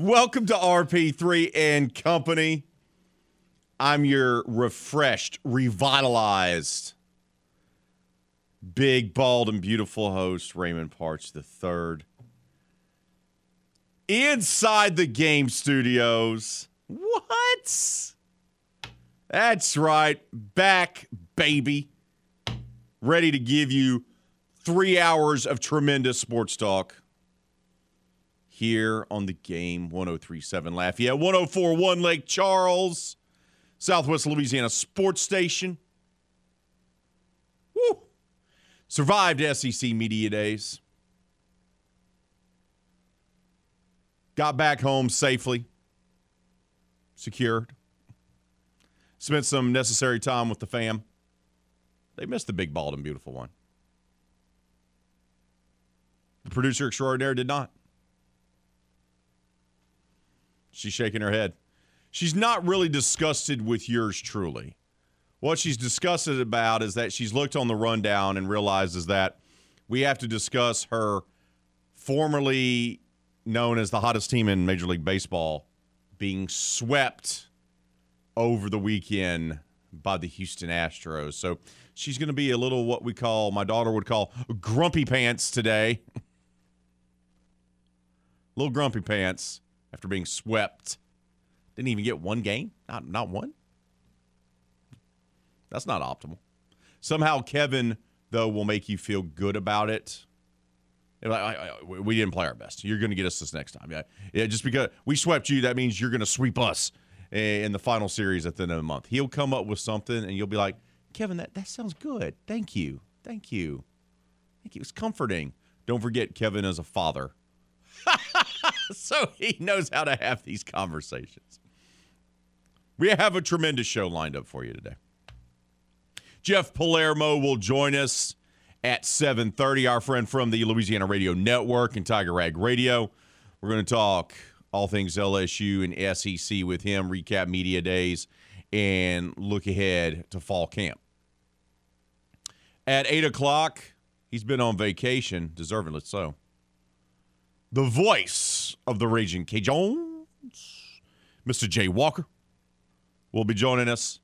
Welcome to RP3 and Company. I'm your refreshed, revitalized, big, bald, and beautiful host, Raymond Parks III. Inside the game studios. What? That's right. Back, baby. Ready to give you three hours of tremendous sports talk here on the game 1037 Lafayette, 1041 Lake Charles, Southwest Louisiana Sports Station. Woo! Survived SEC Media Days. Got back home safely, secured. Spent some necessary time with the fam. They missed the big, bald, and beautiful one. The producer extraordinaire did not. She's shaking her head. She's not really disgusted with yours truly. What she's disgusted about is that she's looked on the rundown and realizes that we have to discuss her formerly known as the hottest team in Major League Baseball being swept over the weekend by the Houston Astros. So she's going to be a little what we call, my daughter would call grumpy pants today. little grumpy pants after being swept. Didn't even get one game. Not not one. That's not optimal. Somehow Kevin though will make you feel good about it. I, I, I, we didn't play our best. You're going to get us this next time. Yeah, yeah. Just because we swept you, that means you're going to sweep us in the final series at the end of the month. He'll come up with something, and you'll be like, Kevin, that that sounds good. Thank you, thank you, thank you. It's comforting. Don't forget, Kevin is a father. so he knows how to have these conversations. We have a tremendous show lined up for you today. Jeff Palermo will join us at 7:30. Our friend from the Louisiana Radio Network and Tiger Rag Radio. We're going to talk all things LSU and SEC with him, recap media days, and look ahead to fall camp. At eight o'clock, he's been on vacation, deservedly so the voice of the Ragin' Cajuns, Mr. Jay Walker, will be joining us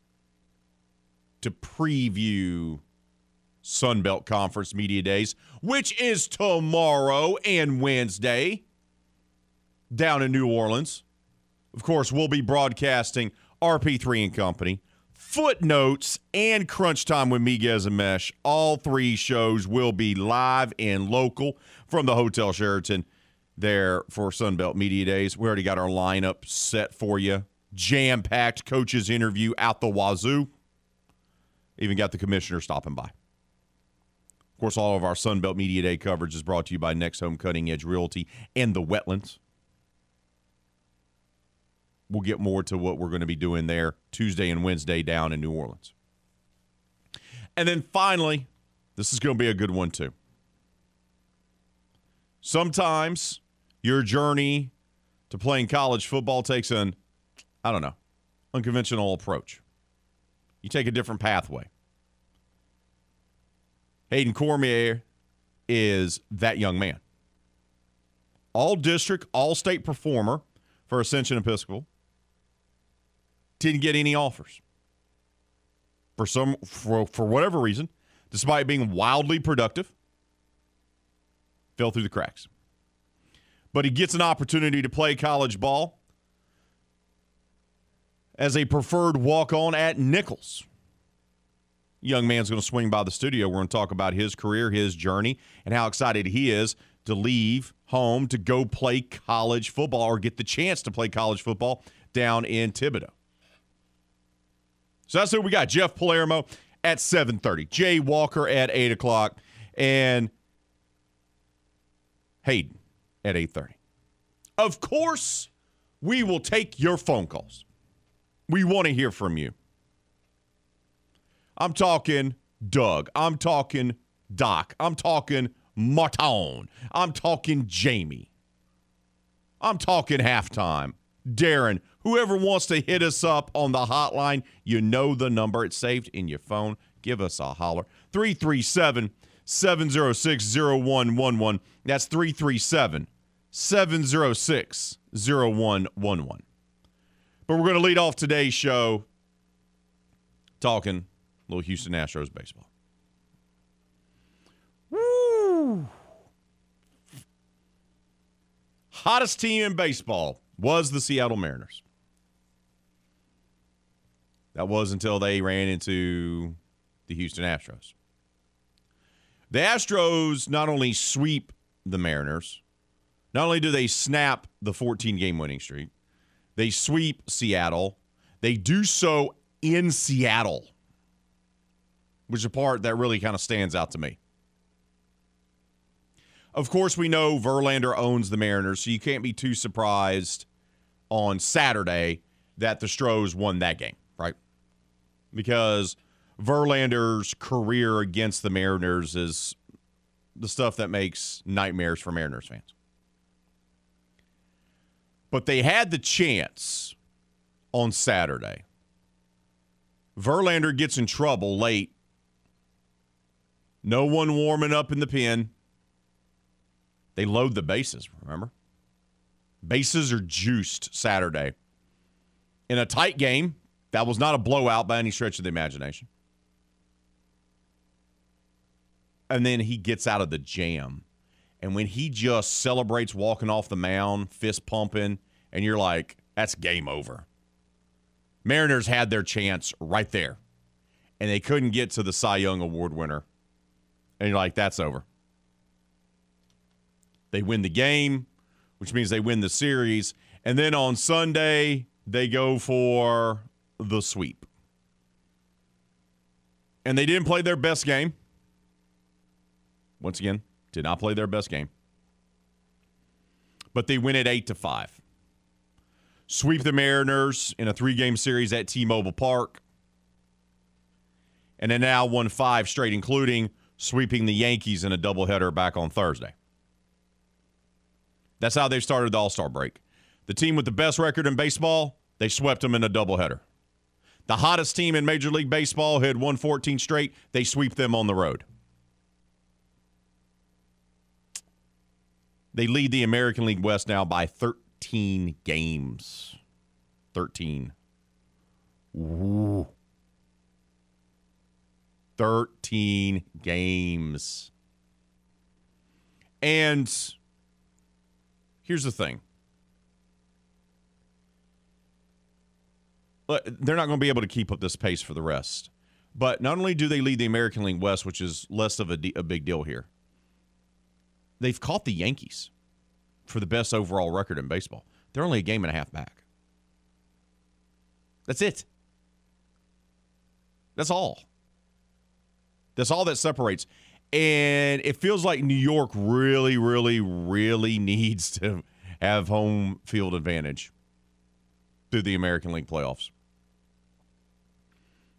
to preview Sunbelt Conference Media Days, which is tomorrow and Wednesday down in New Orleans. Of course, we'll be broadcasting RP3 and Company, Footnotes, and Crunch Time with Miguez and Mesh. All three shows will be live and local from the Hotel Sheraton there for Sunbelt Media Days. We already got our lineup set for you. Jam packed coaches interview out the wazoo. Even got the commissioner stopping by. Of course, all of our Sunbelt Media Day coverage is brought to you by Next Home Cutting Edge Realty and the Wetlands. We'll get more to what we're going to be doing there Tuesday and Wednesday down in New Orleans. And then finally, this is going to be a good one too. Sometimes your journey to playing college football takes an, I don't know, unconventional approach. You take a different pathway. Hayden Cormier is that young man. All district, all state performer for Ascension Episcopal. Didn't get any offers. For some for, for whatever reason, despite being wildly productive, fell through the cracks but he gets an opportunity to play college ball as a preferred walk on at Nicholls. Young man's going to swing by the studio. We're going to talk about his career, his journey, and how excited he is to leave home to go play college football or get the chance to play college football down in Thibodaux. So that's who we got. Jeff Palermo at 7:30, Jay Walker at 8 o'clock, and Hayden at 8:30. Of course, we will take your phone calls. We want to hear from you. I'm talking Doug. I'm talking Doc. I'm talking Marton. I'm talking Jamie. I'm talking halftime. Darren, whoever wants to hit us up on the hotline, you know the number. It's saved in your phone. Give us a holler. 337 706 0111. That's 337 706 0111. But we're going to lead off today's show talking little Houston Astros baseball. Woo! Hottest team in baseball was the Seattle Mariners. That was until they ran into the Houston Astros. The Astros not only sweep the Mariners, not only do they snap the 14 game winning streak, they sweep Seattle. They do so in Seattle, which is a part that really kind of stands out to me. Of course, we know Verlander owns the Mariners, so you can't be too surprised on Saturday that the Stros won that game, right? Because Verlander's career against the Mariners is the stuff that makes nightmares for Mariners fans. But they had the chance on Saturday. Verlander gets in trouble late. No one warming up in the pen. They load the bases, remember? Bases are juiced Saturday. In a tight game, that was not a blowout by any stretch of the imagination. And then he gets out of the jam. And when he just celebrates walking off the mound, fist pumping, and you're like, that's game over. Mariners had their chance right there. And they couldn't get to the Cy Young Award winner. And you're like, that's over. They win the game, which means they win the series. And then on Sunday, they go for the sweep. And they didn't play their best game. Once again, did not play their best game. But they win it 8 to 5. Sweep the Mariners in a three-game series at T-Mobile Park. And then now won 5 straight including sweeping the Yankees in a doubleheader back on Thursday. That's how they started the All Star break. The team with the best record in baseball, they swept them in a doubleheader. The hottest team in Major League Baseball had won 14 straight, they sweep them on the road. They lead the American League West now by 13 games. 13. Ooh. 13 games. And Here's the thing. They're not going to be able to keep up this pace for the rest. But not only do they lead the American League West, which is less of a, a big deal here, they've caught the Yankees for the best overall record in baseball. They're only a game and a half back. That's it. That's all. That's all that separates. And it feels like New York really, really, really needs to have home field advantage through the American League playoffs.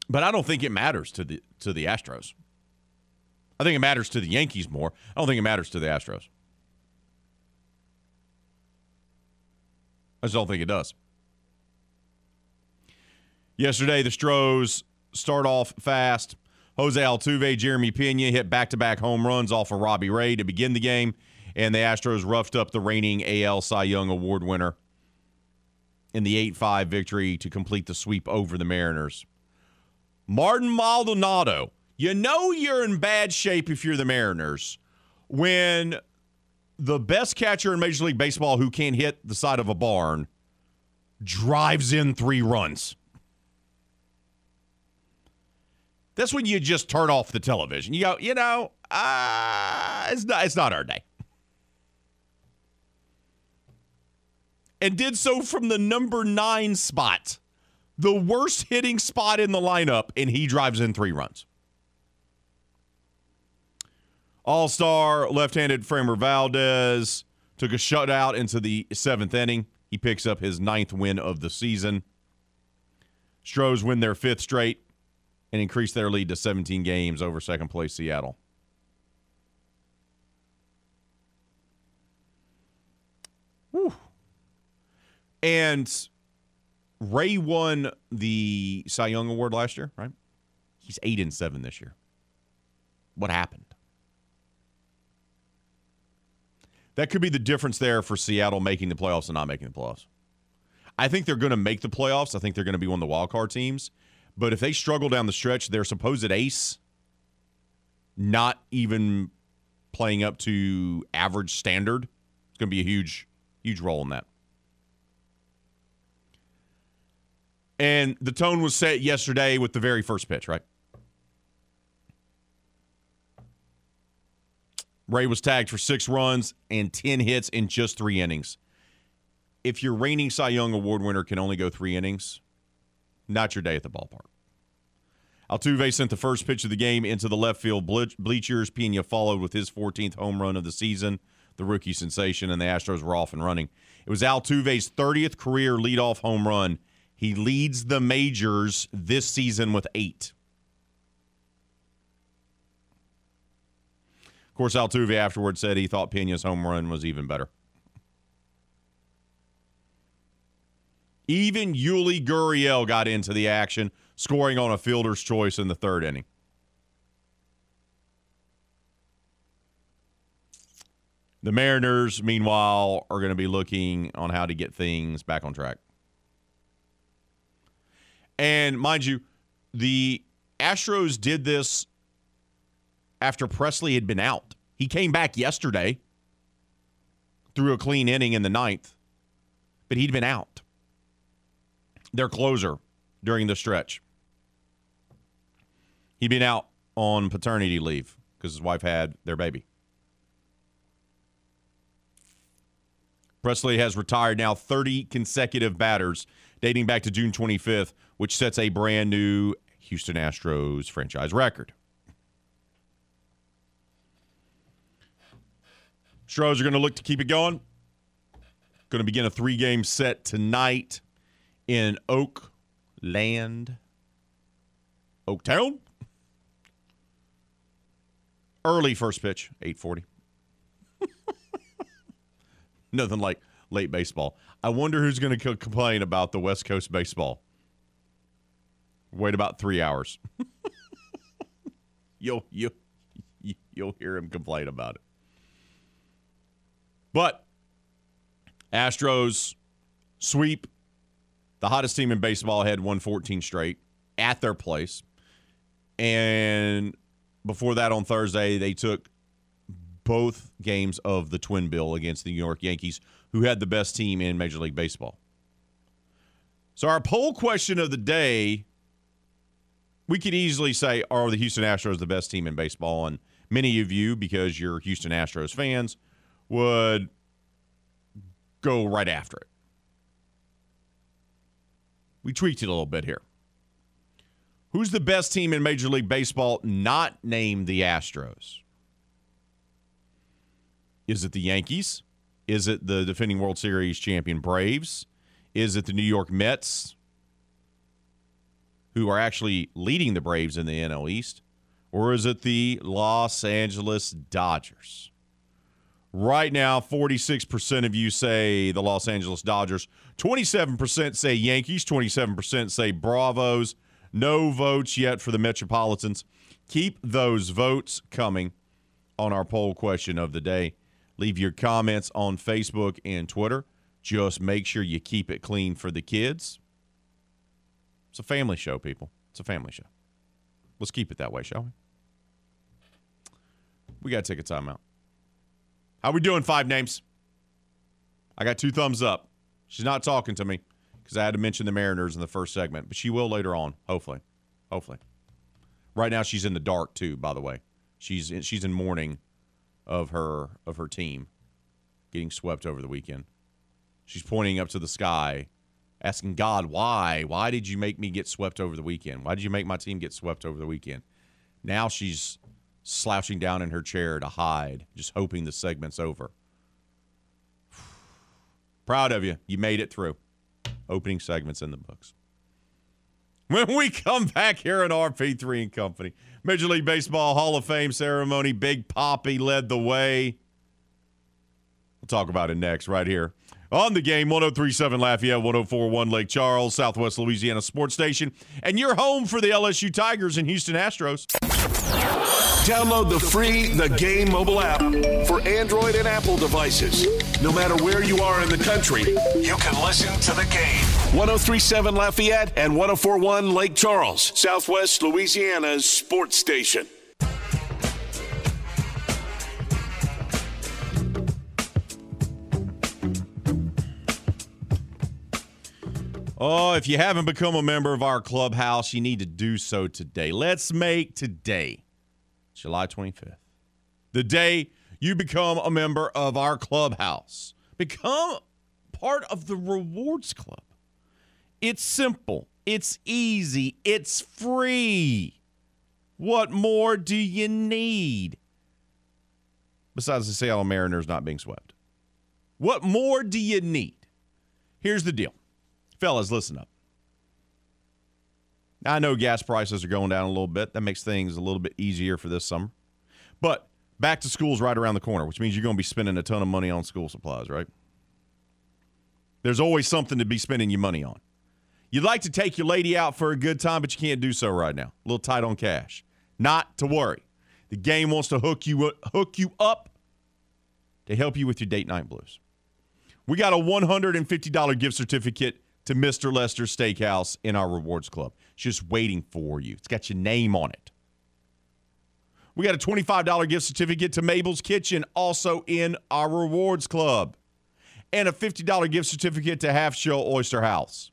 But I don't think it matters to the to the Astros. I think it matters to the Yankees more. I don't think it matters to the Astros. I just don't think it does. Yesterday, the Stros start off fast. Jose Altuve, Jeremy Pena hit back to back home runs off of Robbie Ray to begin the game, and the Astros roughed up the reigning AL Cy Young Award winner in the 8 5 victory to complete the sweep over the Mariners. Martin Maldonado, you know you're in bad shape if you're the Mariners when the best catcher in Major League Baseball who can't hit the side of a barn drives in three runs. That's when you just turn off the television. You go, you know, uh, it's not it's not our day. And did so from the number nine spot, the worst hitting spot in the lineup, and he drives in three runs. All star left handed Framber Valdez took a shutout into the seventh inning. He picks up his ninth win of the season. Stros win their fifth straight and increase their lead to 17 games over second place Seattle. Whew. And Ray won the Cy Young Award last year, right? He's eight and seven this year. What happened? That could be the difference there for Seattle making the playoffs and not making the playoffs. I think they're going to make the playoffs. I think they're going to be one of the wild card teams. But if they struggle down the stretch, their supposed ace not even playing up to average standard, it's going to be a huge, huge role in that. And the tone was set yesterday with the very first pitch, right? Ray was tagged for six runs and 10 hits in just three innings. If your reigning Cy Young Award winner can only go three innings, not your day at the ballpark. Altuve sent the first pitch of the game into the left field bleachers. Pena followed with his 14th home run of the season, the rookie sensation, and the Astros were off and running. It was Altuve's 30th career leadoff home run. He leads the majors this season with eight. Of course, Altuve afterwards said he thought Pena's home run was even better. Even Yuli Gurriel got into the action, scoring on a fielder's choice in the third inning. The Mariners, meanwhile, are going to be looking on how to get things back on track. And mind you, the Astros did this after Pressly had been out. He came back yesterday, threw a clean inning in the ninth, but he'd been out. Their closer during the stretch. He'd been out on paternity leave because his wife had their baby. Pressly has retired now 30 consecutive batters dating back to June 25th, which sets a brand new Houston Astros franchise record. Stros are going to look to keep it going. Going to begin a three game set tonight in Oakland, Oaktown. Early first pitch, 840. Nothing like late baseball. I wonder who's going to complain about the West Coast baseball. Wait about three hours. you'll, you'll, you'll hear him complain about it. But Astros sweep the hottest team in baseball had won 14 straight at their place. And before that on Thursday, they took both games of the twin bill against the New York Yankees, who had the best team in Major League Baseball. So, our poll question of the day we could easily say, are the Houston Astros the best team in baseball? And many of you, because you're Houston Astros fans, would go right after it. We tweaked it a little bit here. Who's the best team in Major League Baseball not named the Astros? Is it the Yankees? Is it the defending World Series champion Braves? Is it the New York Mets, who are actually leading the Braves in the NL East? Or is it the Los Angeles Dodgers? Right now, 46% of you say the Los Angeles Dodgers. 27% say Yankees. 27% say Bravos. No votes yet for the Metropolitans. Keep those votes coming on our poll question of the day. Leave your comments on Facebook and Twitter. Just make sure you keep it clean for the kids. It's a family show, people. It's a family show. Let's keep it that way, shall we? We got to take a timeout. How we doing, five names? I got two thumbs up. She's not talking to me because I had to mention the Mariners in the first segment, but she will later on, hopefully. Hopefully. Right now she's in the dark too, by the way. She's in, she's in mourning of her of her team getting swept over the weekend. She's pointing up to the sky, asking God, "Why? Why did you make me get swept over the weekend? Why did you make my team get swept over the weekend?" Now she's slouching down in her chair to hide, just hoping the segment's over. Proud of you. You made it through. Opening segments in the books. When we come back here at RP3 and Company, Major League Baseball Hall of Fame ceremony, Big Papi led the way. We'll talk about it next, right here on the game 1037 Lafayette, 1041 Lake Charles, Southwest Louisiana Sports Station, and you're home for the LSU Tigers and Houston Astros. Download the free The Game mobile app for Android and Apple devices. No matter where you are in the country, you can listen to the game. 1037 Lafayette and 1041 Lake Charles, Southwest Louisiana's sports station. Oh, if you haven't become a member of our clubhouse, you need to do so today. Let's make today, July 25th, the day you become a member of our clubhouse. Become part of the rewards club. It's simple, it's easy, it's free. What more do you need? Besides the Seattle Mariners not being swept. What more do you need? Here's the deal. Fellas, listen up. I know gas prices are going down a little bit. That makes things a little bit easier for this summer. But back to school's right around the corner, which means you're going to be spending a ton of money on school supplies, right? There's always something to be spending your money on. You'd like to take your lady out for a good time, but you can't do so right now. A little tight on cash. Not to worry. The game wants to hook you hook you up to help you with your date night blues. We got a $150 gift certificate to Mr. Lester Steakhouse in our rewards club. It's just waiting for you. It's got your name on it. We got a $25 gift certificate to Mabel's Kitchen, also in our rewards club, and a $50 gift certificate to Half Shell Oyster House.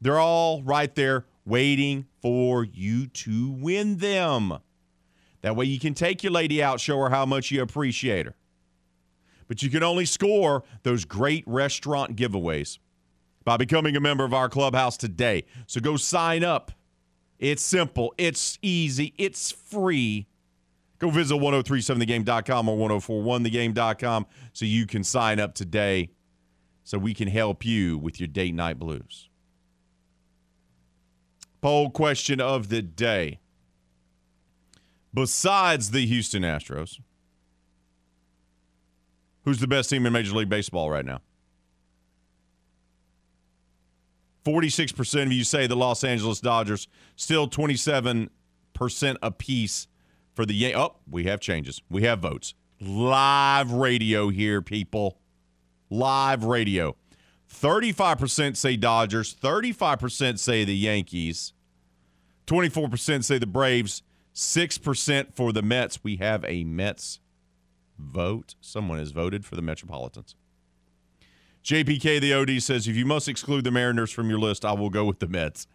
They're all right there waiting for you to win them. That way you can take your lady out, show her how much you appreciate her. But you can only score those great restaurant giveaways by becoming a member of our clubhouse today. So go sign up. It's simple, it's easy, it's free. Go visit 1037thegame.com or 1041thegame.com so you can sign up today so we can help you with your date night blues. Poll question of the day. Besides the Houston Astros, who's the best team in Major League Baseball right now? 46% of you say the Los Angeles Dodgers, still 27% apiece for the Yan- Oh, we have changes. We have votes. Live radio here, people. Live radio. 35% say Dodgers, 35% say the Yankees, 24% say the Braves, 6% for the Mets. We have a Mets vote. Someone has voted for the Metropolitans. JPK, the OD, says if you must exclude the Mariners from your list, I will go with the Mets.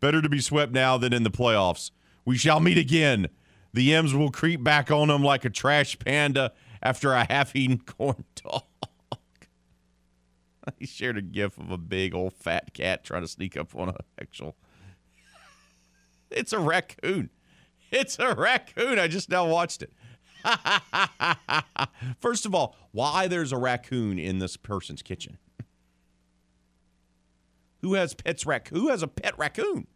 Better to be swept now than in the playoffs. We shall meet again. The M's will creep back on them like a trash panda after a half eaten corn dog. he shared a gif of a big old fat cat trying to sneak up on a actual. It's a raccoon. It's a raccoon. I just now watched it. First of all, why there's a raccoon in this person's kitchen? Who has pets raccoon? Who has a pet raccoon?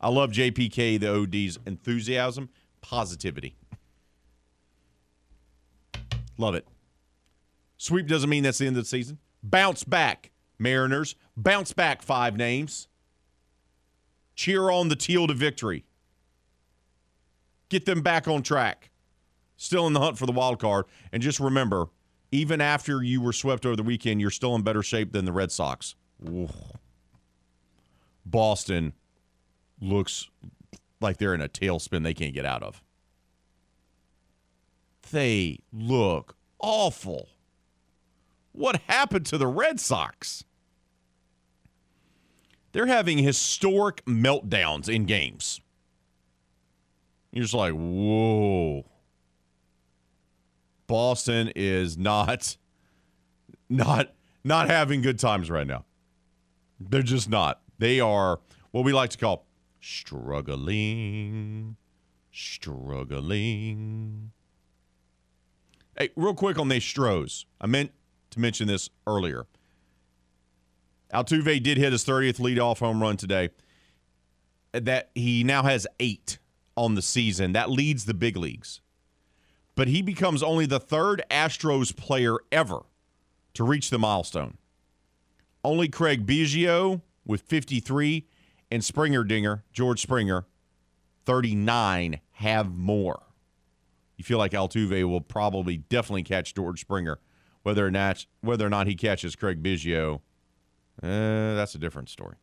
I love JPK the OD's enthusiasm, positivity. Love it. Sweep doesn't mean that's the end of the season. Bounce back, Mariners. Bounce back five names. Cheer on the teal to victory get them back on track. Still in the hunt for the wild card. And just remember, even after you were swept over the weekend, you're still in better shape than the Red Sox. Ooh. Boston looks like they're in a tailspin they can't get out of. They look awful. What happened to the Red Sox? They're having historic meltdowns in games. You're just like, whoa. Boston is not not not having good times right now. They're just not. They are what we like to call struggling, struggling. Hey, real quick on the Stros. I meant to mention this earlier. Altuve did hit his 30th leadoff home run today. That he now has eight on the season. That leads the big leagues. But he becomes only the third Astros player ever to reach the milestone. Only Craig Biggio with 53 and Springer Dinger, George Springer, 39 have more. You feel like Altuve will probably definitely catch George Springer. Whether or not whether or not he catches Craig Biggio, uh, that's a different story.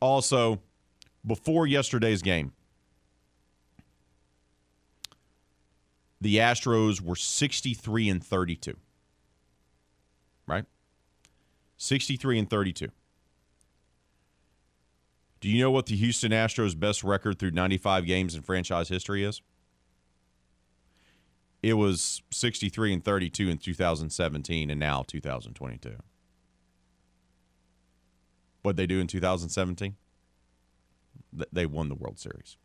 Also, before yesterday's game, the Astros were 63 and 32. Right? 63 and 32. Do you know what the Houston Astros' best record through 95 games in franchise history is? It was 63 and 32 in 2017 and now 2022. What they do in 2017? They won the World Series.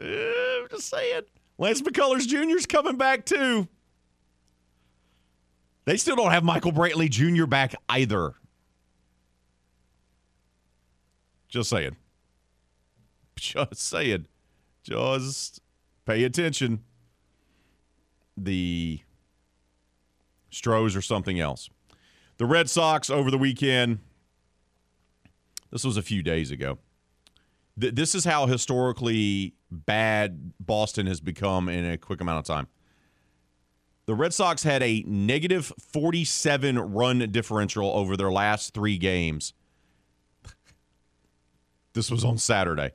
I'm just saying. Lance McCullers Jr. is coming back too. They still don't have Michael Brantley Jr. back either. Just saying. Just saying. Just pay attention. The Stros or something else. The Red Sox over the weekend. This was a few days ago. Th- this is how historically bad Boston has become in a quick amount of time. The Red Sox had a negative 47 run differential over their last three games. This was on Saturday.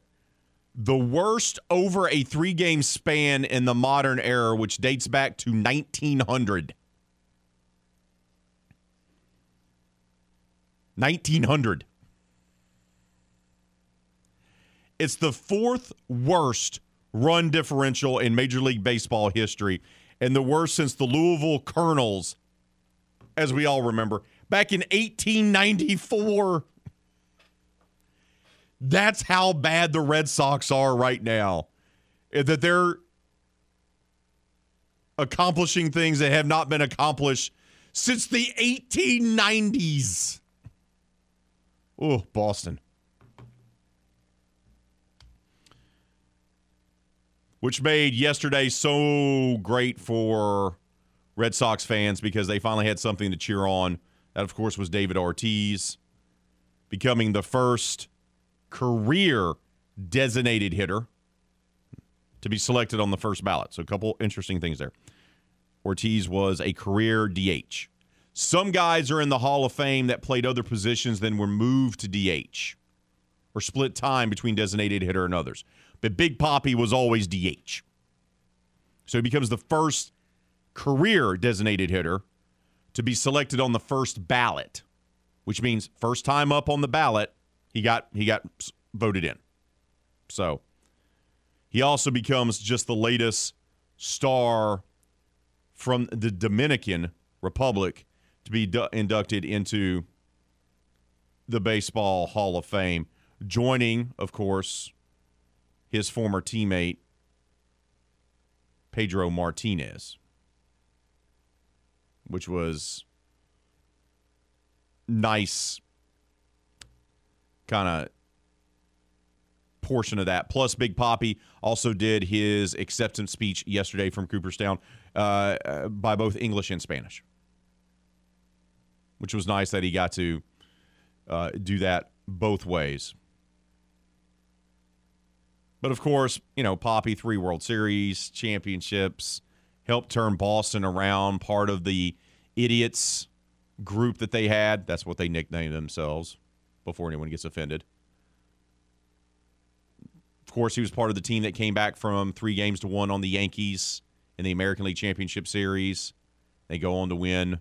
The worst over a three game span in the modern era, which dates back to 1900. 1900. It's the fourth worst run differential in Major League Baseball history, and the worst since the Louisville Colonels, as we all remember, back in 1894. That's how bad the Red Sox are right now. Eh, that they're accomplishing things that have not been accomplished since the 1890s. Oh, Boston. Which made yesterday so great for Red Sox fans because they finally had something to cheer on. That, of course, was David Ortiz becoming the first career designated hitter to be selected on the first ballot. So, a couple interesting things there. Ortiz was a career DH. Some guys are in the Hall of Fame that played other positions, then were moved to DH or split time between designated hitter and others. But Big Papi was always DH. So he becomes the first career designated hitter to be selected on the first ballot, which means first time up on the ballot, he got he got voted in. So he also becomes just the latest star from the Dominican Republic to be du- inducted into the Baseball Hall of Fame, joining, of course, his former teammate Pedro Martinez, which was nice kind of portion of that. Plus, Big Papi also did his acceptance speech yesterday from Cooperstown uh, uh, by both English and Spanish, which was nice that he got to uh, do that both ways. But of course, you know, Papi, three World Series championships, helped turn Boston around, part of the idiots group that they had. That's what they nicknamed themselves before anyone gets offended. Of course, he was part of the team that came back from three games to one on the Yankees in the American League Championship Series. They go on to win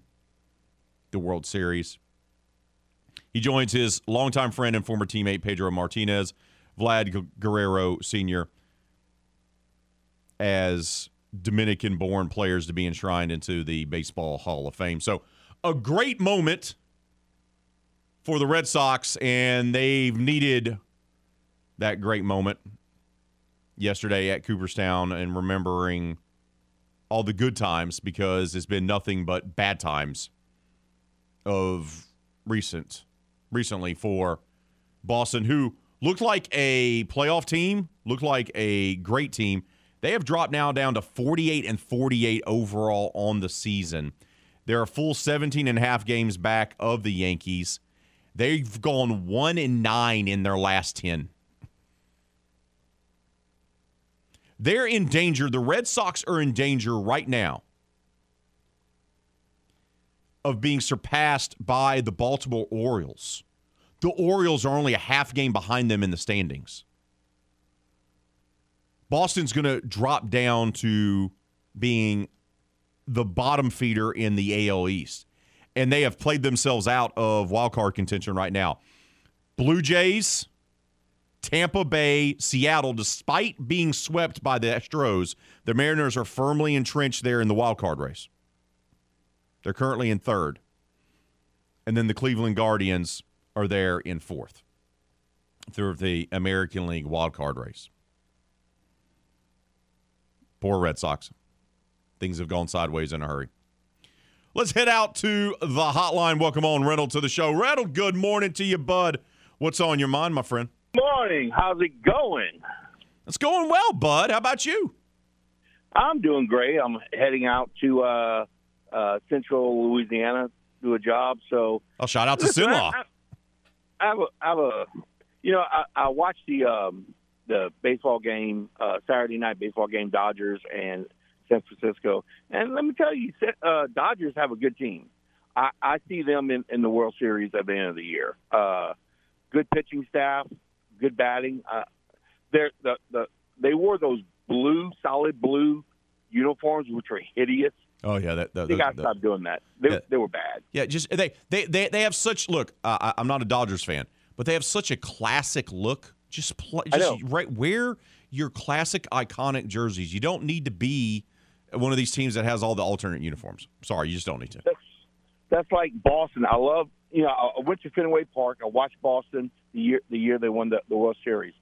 the World Series. He joins his longtime friend and former teammate Pedro Martinez Vlad Guerrero Sr. as Dominican born players to be enshrined into the Baseball Hall of Fame. So, a great moment for the Red Sox, and they've needed that great moment yesterday at Cooperstown and remembering all the good times because it's been nothing but bad times of recent recently for Boston who looked like a playoff team, looked like a great team. They have dropped now down to 48 and 48 overall on the season. They're a full 17 and a half games back of the Yankees. They've gone 1 and 9 in their last 10. They're in danger. The Red Sox are in danger right now of being surpassed by the Baltimore Orioles. The Orioles are only a half game behind them in the standings. Boston's going to drop down to being the bottom feeder in the AL East. And they have played themselves out of wild card contention right now. Blue Jays, Tampa Bay, Seattle, despite being swept by the Astros, the Mariners are firmly entrenched there in the wild card race. They're currently in third. And then the Cleveland Guardians are there in fourth through the American League wild card race. Poor Red Sox. Things have gone sideways in a hurry. Let's head out to the hotline. Welcome on, Reynolds, to the show. Reynolds, good morning to you, bud. What's on your mind, my friend? Morning. How's it going? It's going well, bud. How about you? I'm doing great. I'm heading out to uh, uh, Central Louisiana to do a job. So, oh, shout out to Cenla. I, have a, I have a, you know, I, I watched the um, the baseball game, uh, Saturday night baseball game, Dodgers and San Francisco, and let me tell you, uh, Dodgers have a good team. I, I see them in, in the World Series at the end of the year. Uh, good pitching staff, good batting. Uh, they're, the the they wore those blue, solid blue uniforms, which were hideous. Oh yeah, that, that They got to stop doing that. They, Yeah. they were bad. Yeah, just they they they, they have such look. Uh, I- I'm not a Dodgers fan, but they have such a classic look. Just play, just right wear your classic iconic jerseys. You don't need to be one of these teams that has all the alternate uniforms. Sorry, you just don't need to. That's that's like Boston. I love you know I I went to Fenway Park. I watched Boston the year the year they won the, the World Series,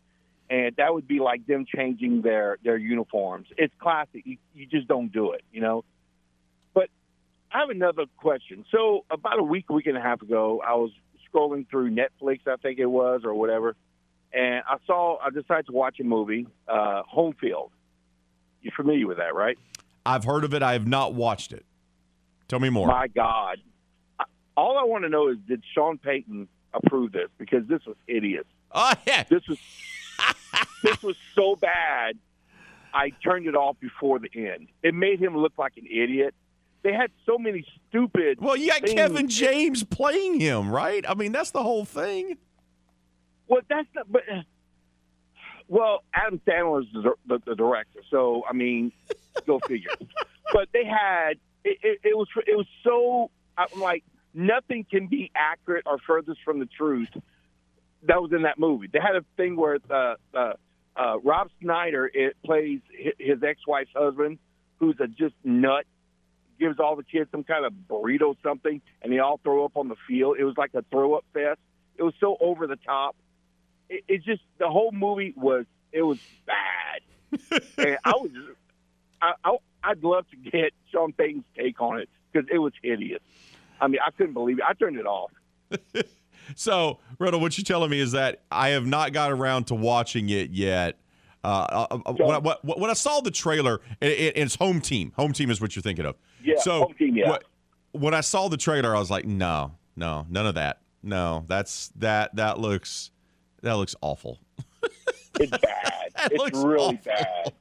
and that would be like them changing their their uniforms. It's classic. You, you just don't do it, you know. I have another question. So about a week, week and a half ago, I was scrolling through Netflix, I think it was, or whatever, and I saw. I decided to watch a movie, uh, Home Field. You're familiar with that, right? I've heard of it. I have not watched it. Tell me more. My God. All I want to know is did Sean Payton approve this? Because this was hideous. oh yeah, This was this was so bad. I turned it off before the end. It made him look like an idiot. They had so many stupid. well you got things. Kevin James playing him, right? I mean that's the whole thing. Well, that's not. But well, Adam Sandler is the, the, the director, so I mean, go figure. but they had it, it, it was it was so I'm like nothing can be accurate or furthest from the truth. That was in that movie. They had a thing where uh, uh, uh, Rob Schneider it plays his ex-wife's husband, who's a just nut. Gives all the kids some kind of burrito something, and they all throw up on the field. It was like a throw up fest. It was so over the top it, it just the whole movie was it was bad, and I was I, I I'd love to get Sean Payton's take on it because it was hideous. I mean, I couldn't believe it. I turned it off. So, Riddle, what you're telling me is that I have not got around to watching it yet. Uh, uh, uh, when, I, when- when I saw the trailer, it, it, it's home team. Home team is what you're thinking of. Yeah, So home team, yeah. what- when I saw the trailer, I was like, no, no, none of that. No, that's that. That looks that looks awful. It's bad. It's really awful. bad.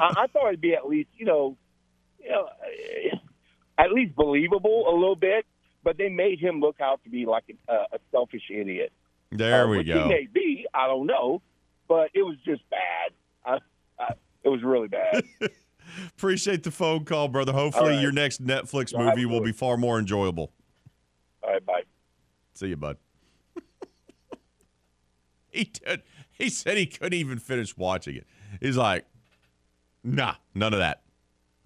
I, I thought it'd be at least you know, you know, eh, at least believable a little bit. But they made him look out to be like a, a selfish idiot. There Uh, we go. He may be. I don't know, but it was just bad. I, I, it was really bad. Appreciate the phone call, brother. Hopefully, right. your next Netflix movie will be far more enjoyable. All right, bye. See you, bud. he did. He said he couldn't even finish watching it. He's like, nah, none of that.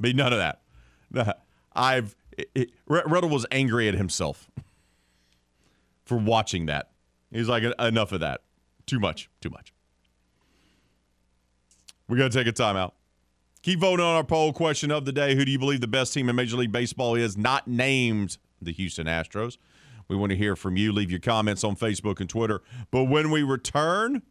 Be none of that. Nah, I've. It, it, Riddle was angry at himself for watching that. He's like, enough of that. Too much. Too much. We're going to take a timeout. Keep voting on our poll question of the day. Who do you believe the best team in Major League Baseball is? Not named the Houston Astros. We want to hear from you. Leave your comments on Facebook and Twitter. But when we return,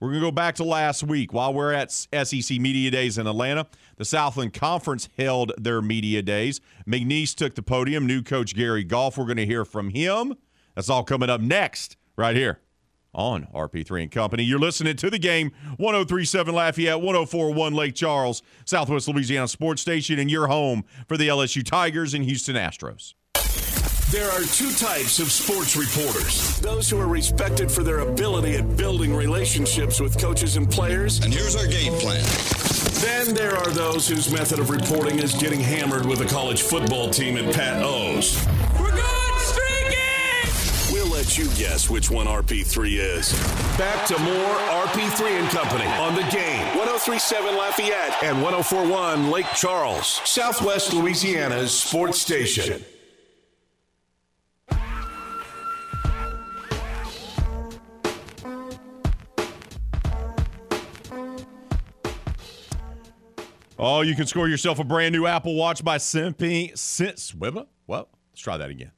we're going to go back to last week. While we're at SEC Media Days in Atlanta, the Southland Conference held their media days. McNeese took the podium. New coach Gary Goff. We're going to hear from him. That's all coming up next, right here on RP3 and Company. You're listening to the game 1037 Lafayette, 1041 Lake Charles, Southwest Louisiana Sports Station, and your home for the LSU Tigers and Houston Astros. There are two types of sports reporters those who are respected for their ability at building relationships with coaches and players. And here's our game plan. Then there are those whose method of reporting is getting hammered with a college football team at Pat O's. We're good streaking! We'll let you guess which one RP3 is. Back to more RP3 and Company on the game 1037 Lafayette and 1041 Lake Charles, Southwest Louisiana's sports station. Oh, you can score yourself a brand new Apple Watch by simping since Well, let's try that again.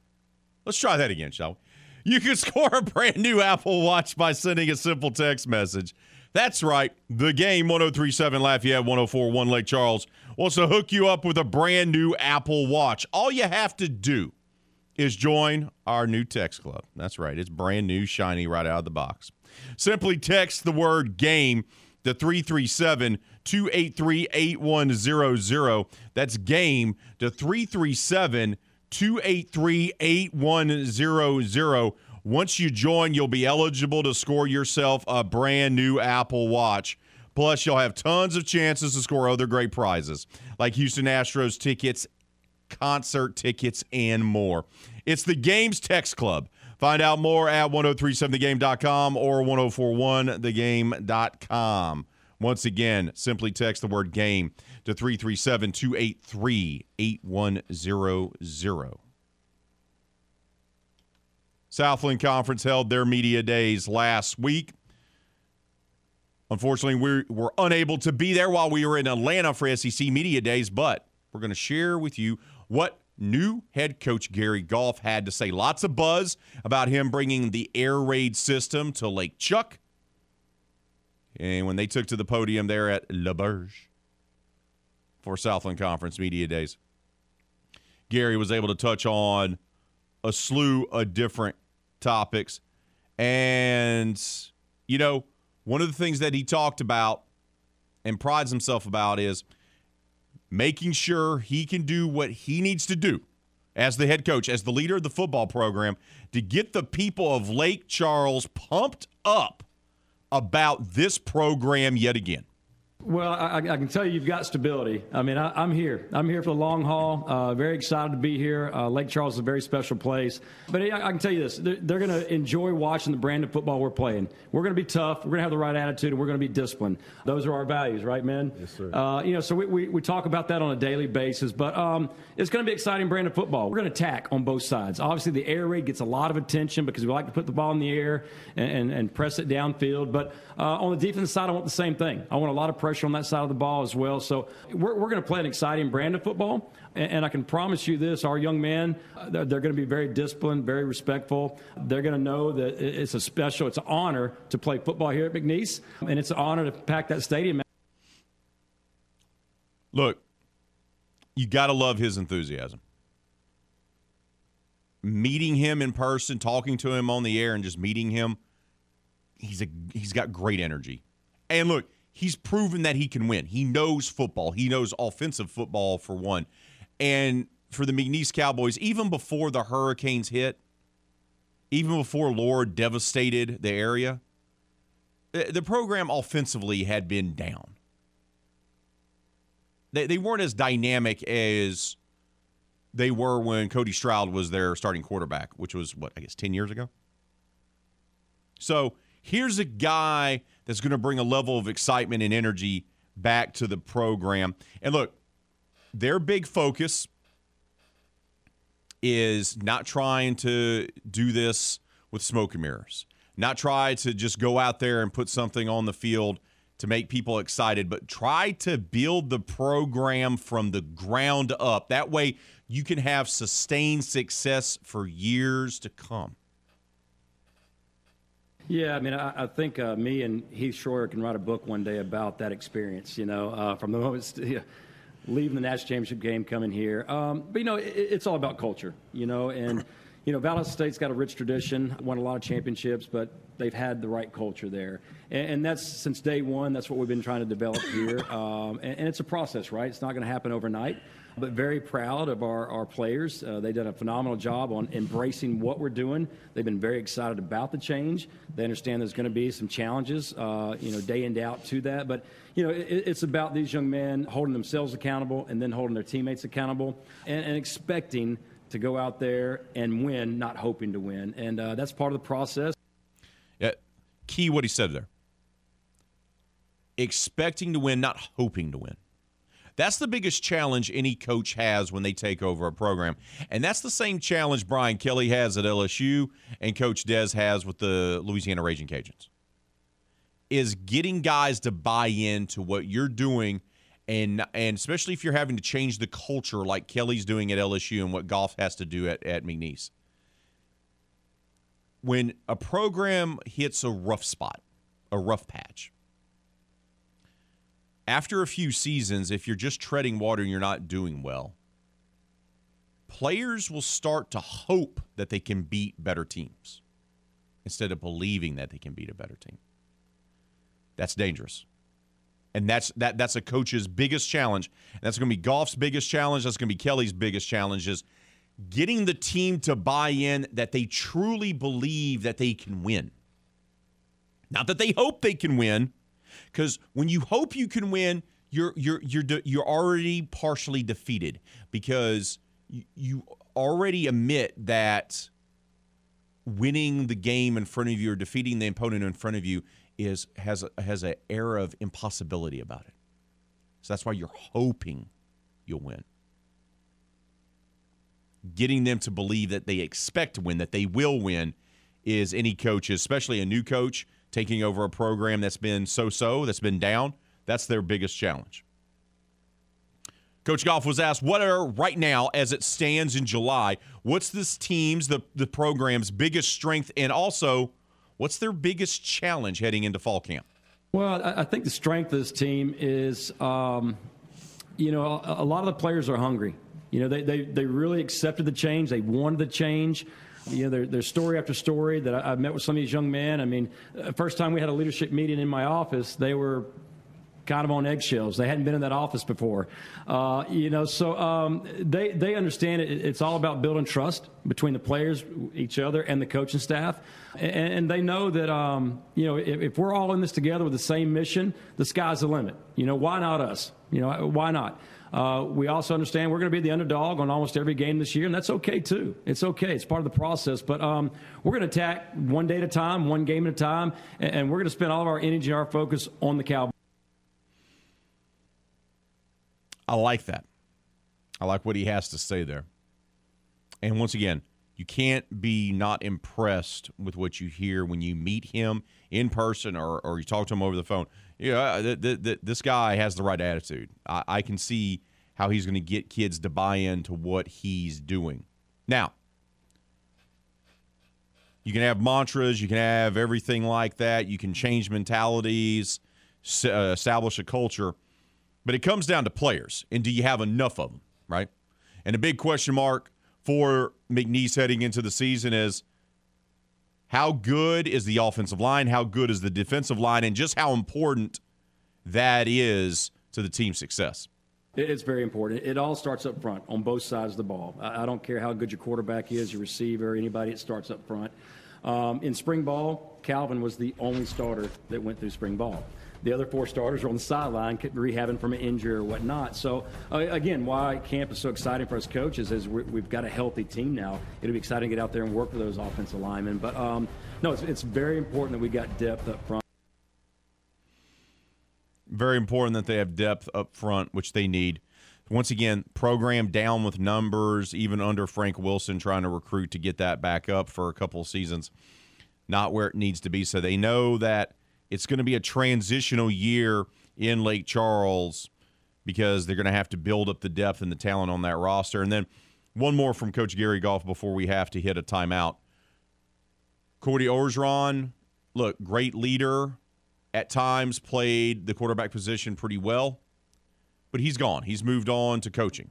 Let's try that again, shall we? You can score a brand new Apple Watch by sending a simple text message. That's right. The game 1037 Lafayette 1041 Lake Charles wants to hook you up with a brand new Apple Watch. All you have to do is join our new text club. That's right. It's brand new, shiny right out of the box. Simply text the word game to 337 283 8100. That's game to 337 283 8100. Once you join, you'll be eligible to score yourself a brand new Apple Watch. Plus, you'll have tons of chances to score other great prizes like Houston Astros tickets, concert tickets, and more. It's the Games Text Club. Find out more at 1037thegame.com or 1041thegame.com. Once again, simply text the word game to 337 283 8100. Southland Conference held their media days last week. Unfortunately, we were unable to be there while we were in Atlanta for SEC Media Days, but we're going to share with you what new head coach Gary Goff had to say. Lots of buzz about him bringing the air raid system to Lake Chuck. And when they took to the podium there at L'Auberge for Southland Conference Media Days, Gary was able to touch on a slew of different topics. And, you know, one of the things that he talked about and prides himself about is making sure he can do what he needs to do as the head coach, as the leader of the football program, to get the people of Lake Charles pumped up about this program yet again. Well, I, I, can tell you, you've got stability. I mean, I, am here. I'm here for the long haul. Uh, very excited to be here. Uh, Lake Charles is a very special place. But I, I can tell you this: they're, they're going to enjoy watching the brand of football we're playing. We're going to be tough. We're going to have the right attitude, and we're going to be disciplined. Those are our values, right, men? Yes, sir. Uh, you know, so we, we, we, talk about that on a daily basis. But um, it's going to be exciting brand of football. We're going to attack on both sides. Obviously, the air raid gets a lot of attention because we like to put the ball in the air and, and, and press it downfield. But uh, on the defensive side, I want the same thing. I want a lot of pressure on that side of the ball as well. So we're, we're going to play an exciting brand of football. And, and I can promise you this our young men, they're, they're, going to be very disciplined, very respectful. They're going to know that it's a special, it's an honor to play football here at McNeese. And it's an honor to pack that stadium. Look, you got to love his enthusiasm. Meeting him in person, talking to him on the air, and just meeting him he's a he's got great energy. And look, he's proven that he can win. He knows football. He knows offensive football for one. And for the McNeese Cowboys, even before the hurricanes hit, even before Laura devastated the area, the program offensively had been down. They, they weren't as dynamic as they were when Cody Stroud was their starting quarterback, which was, what, I guess 10 years ago? So here's a guy that's going to bring a level of excitement and energy back to the program. And look, their big focus is not trying to do this with smoke and mirrors, not try to just go out there and put something on the field to make people excited, but try to build the program from the ground up. That way you can have sustained success for years to come. Yeah, I mean, I, I think uh, me and Heath Schroyer can write a book one day about that experience. You know, uh, from the moment leaving the national championship game, coming here. Um, but you know, it, it's all about culture. You know, and you know, Valdosta State's got a rich tradition, won a lot of championships, but they've had the right culture there, and, and that's since day one. That's what we've been trying to develop here, um, and, and it's a process, right? It's not going to happen overnight but very proud of our, our players. Uh, they've done a phenomenal job on embracing what we're doing. They've been very excited about the change. They understand there's going to be some challenges, uh, you know, day in, day out to that. But, you know, it, it's about these young men holding themselves accountable and then holding their teammates accountable and, and expecting to go out there and win, not hoping to win. And uh, that's part of the process. Yeah, key what he said there. Expecting to win, not hoping to win. That's the biggest challenge any coach has when they take over a program. And that's the same challenge Brian Kelly has at LSU and Coach Des has with the Louisiana Ragin' Cajuns. Is getting guys to buy into what you're doing and and especially if you're having to change the culture like Kelly's doing at LSU and what Goff has to do at, at McNeese. When a program hits a rough spot, a rough patch, after a few seasons, if you're just treading water and you're not doing well, players will start to hope that they can beat better teams instead of believing that they can beat a better team. That's dangerous. And that's that that's a coach's biggest challenge. That's going to be Goff's biggest challenge. That's going to be Kelly's biggest challenge is getting the team to buy in that they truly believe that they can win. Not that they hope they can win, because when you hope you can win, you're you're you're de- you're already partially defeated because you, you already admit that winning the game in front of you or defeating the opponent in front of you is has a, has an air of impossibility about it. So that's why you're hoping you'll win. Getting them to believe that they expect to win, that they will win, is any coach, especially a new coach, taking over a program that's been so so, that's been down. That's their biggest challenge. Coach Goff was asked, what are right now, as it stands in July, what's this team's, the, the program's biggest strength, and also what's their biggest challenge heading into fall camp? Well, I think the strength of this team is, um, you know, a, a, lot of the players are hungry. You know, they, they, they really accepted the change, they wanted the change you know, there, there's story after story that I, have met with some of these young men. I mean, uh, first time we had a leadership meeting in my office, they were kind of on eggshells. They hadn't been in that office before, uh, you know. So um, they they understand it. It's all about building trust between the players, each other, and the coaching staff, and, and they know that um, you know if, if, we're all in this together with the same mission, the sky's the limit. You know, why not us? You know, why not? Uh, we also understand we're going to be the underdog on almost every game this year, and that's okay too. It's okay. It's part of the process. But um, we're going to attack one day at a time, one game at a time, and, and we're going to spend all of our energy and our focus on the Cowboys. I like that. I like what he has to say there. And once again, you can't be not impressed with what you hear when you meet him in person or, or you talk to him over the phone. Yeah, th- th- th- this guy has the right attitude. I, I can see how he's going to get kids to buy into what he's doing. Now, you can have mantras, you can have everything like that, you can change mentalities, uh, establish a culture, but it comes down to players. And do you have enough of them, right? And a big question mark for McNeese heading into the season is how good is the offensive line? How good is the defensive line? And just how important that is to the team's success. It's very important. It all starts up front on both sides of the ball. I don't care how good your quarterback is, your receiver, anybody, it starts up front. Um, in spring ball, Calvin was the only starter that went through spring ball. The other four starters are on the sideline, rehabbing from an injury or whatnot. So, uh, again, why camp is so exciting for us coaches is we have got a healthy team now. It'll be exciting to get out there and work with those offensive linemen. But um, no, it's, it's very important that we got depth up front. Very important that they have depth up front, which they need. Once again, program down with numbers, even under Frank Wilson trying to recruit to get that back up for a couple of seasons. Not where it needs to be. So they know that it's going to be a transitional year in Lake Charles because they're going to have to build up the depth and the talent on that roster. And then one more from Coach Gary Goff before we have to hit a timeout. Cody Orgeron, look, great leader. At times played the quarterback position pretty well, but he's gone. He's moved on to coaching.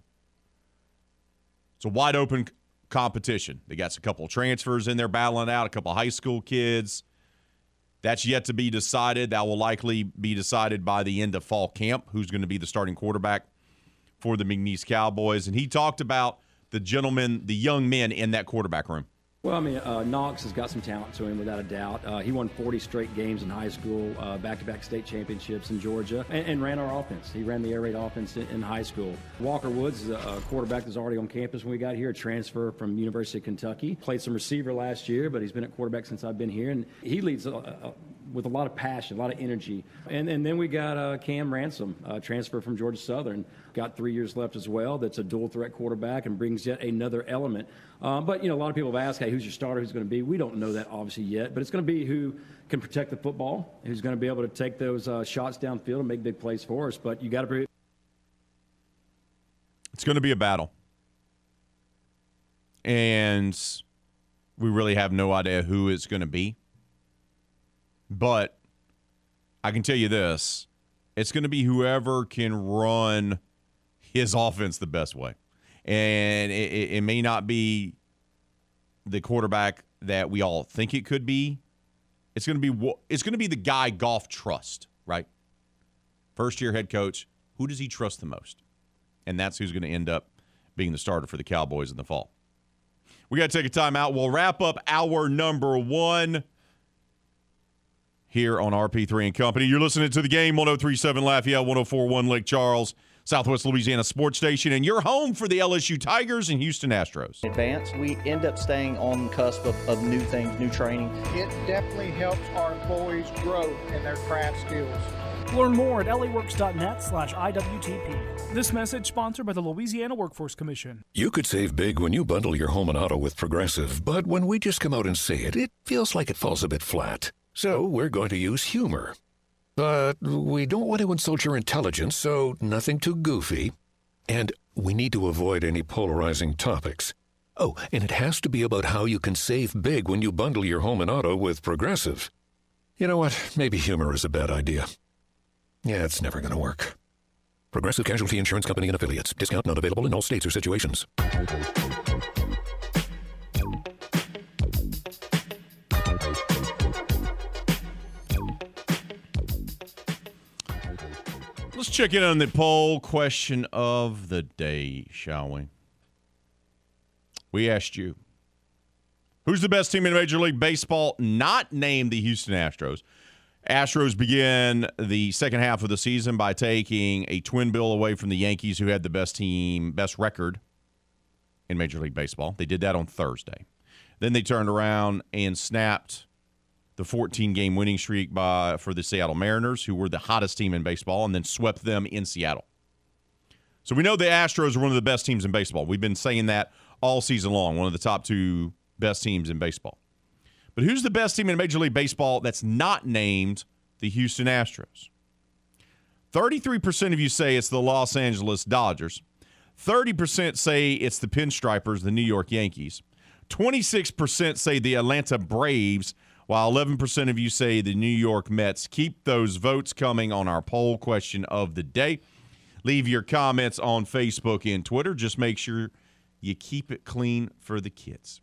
It's a wide open competition. They got a couple of transfers in there battling out, a couple of high school kids. That's yet to be decided. That will likely be decided by the end of fall camp, who's going to be the starting quarterback for the McNeese Cowboys. And he talked about the gentlemen, the young men in that quarterback room. Well, I mean, uh, Knox has got some talent to him without a doubt. Uh, he won 40 straight games in high school, uh, back-to-back state championships in Georgia, and, and, ran our offense. He ran the air raid offense in, in, high school. Walker Woods is a, a quarterback that's already on campus when we got here, a transfer from University of Kentucky. Played some receiver last year, but he's been at quarterback since I've been here, and he leads a, a, with a lot of passion, a lot of energy. And, and then we got uh, Cam Ransom, uh, transfer from Georgia Southern, got three years left as well. That's a dual threat quarterback and brings yet another element. Um, but you know, a lot of people have asked, "Hey, who's your starter? Who's going to be?" We don't know that obviously yet, but it's going to be who can protect the football, who's going to be able to take those uh, shots downfield and make big plays for us. But you got to be. It's going to be a battle, and we really have no idea who it's going to be. But I can tell you this it's going to be whoever can run his offense the best way. And it, it, may not be the quarterback that we all think it could be. It's going to be it's going to be the guy Goff trust, right? First year head coach, who does he trust the most? And that's who's going to end up being the starter for the Cowboys in the fall. We got to take a timeout. We'll wrap up our number one here on RP3 and Company. You're listening to the game 1037 Lafayette, 1041 Lake Charles, Southwest Louisiana Sports Station, and you're home for the LSU Tigers and Houston Astros. Advance, we end up staying on the cusp of, of new things, new training. It definitely helps our employees grow in their craft skills. Learn more at laworks.net slash IWTP. This message sponsored by the Louisiana Workforce Commission. You could save big when you bundle your home and auto with Progressive, but when we just come out and say it, it feels like it falls a bit flat. So oh, we're going to use humor. But we don't want to insult your intelligence, so nothing too goofy. And we need to avoid any polarizing topics. Oh, and it has to be about how you can save big when you bundle your home and auto with Progressive. You know what? Maybe humor is a bad idea. Yeah, it's never going to work. Progressive Casualty Insurance Company and Affiliates. Discount not available in all states or situations. Let's check in on the poll question of the day, shall we? We asked you who's the best team in Major League Baseball not named the Houston Astros? Astros begin the second half of the season by taking a twin bill away from the Yankees, who had the best team, best record in Major League Baseball. They did that on Thursday. Then they turned around and snapped the 14 game winning streak by for the Seattle Mariners, who were the hottest team in baseball, and then swept them in Seattle. So we know the Astros are one of the best teams in baseball. We've been saying that all season long, one of the top two best teams in baseball. But who's the best team in Major League Baseball that's not named the Houston Astros? 33% of you say it's the Los Angeles Dodgers. 30% say it's the Pinstripers, the New York Yankees. 26% say the Atlanta Braves while 11% of you say the New York Mets. Keep those votes coming on our poll question of the day. Leave your comments on Facebook and Twitter. Just make sure you keep it clean for the kids.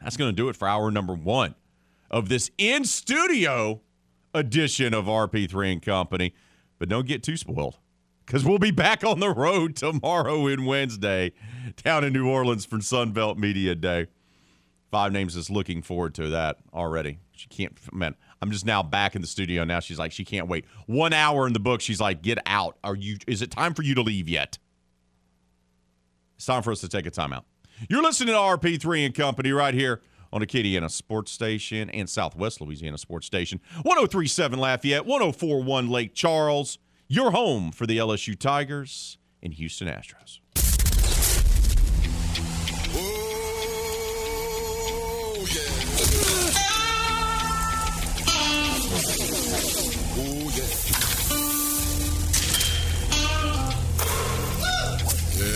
That's going to do it for hour number one of this in studio edition of RP3 and Company. But don't get too spoiled because we'll be back on the road tomorrow and Wednesday down in New Orleans for Sunbelt Media Day. Five Names is looking forward to that already. She can't, man. I'm just now back in the studio now. She's like, she can't wait. One hour in the book. She's like, get out. Are you? Is it time for you to leave yet? It's time for us to take a timeout. You're listening to RP3 and Company right here on Acadiana Sports Station and Southwest Louisiana Sports Station. 1037 Lafayette, 1041 Lake Charles. Your home for the LSU Tigers and Houston Astros.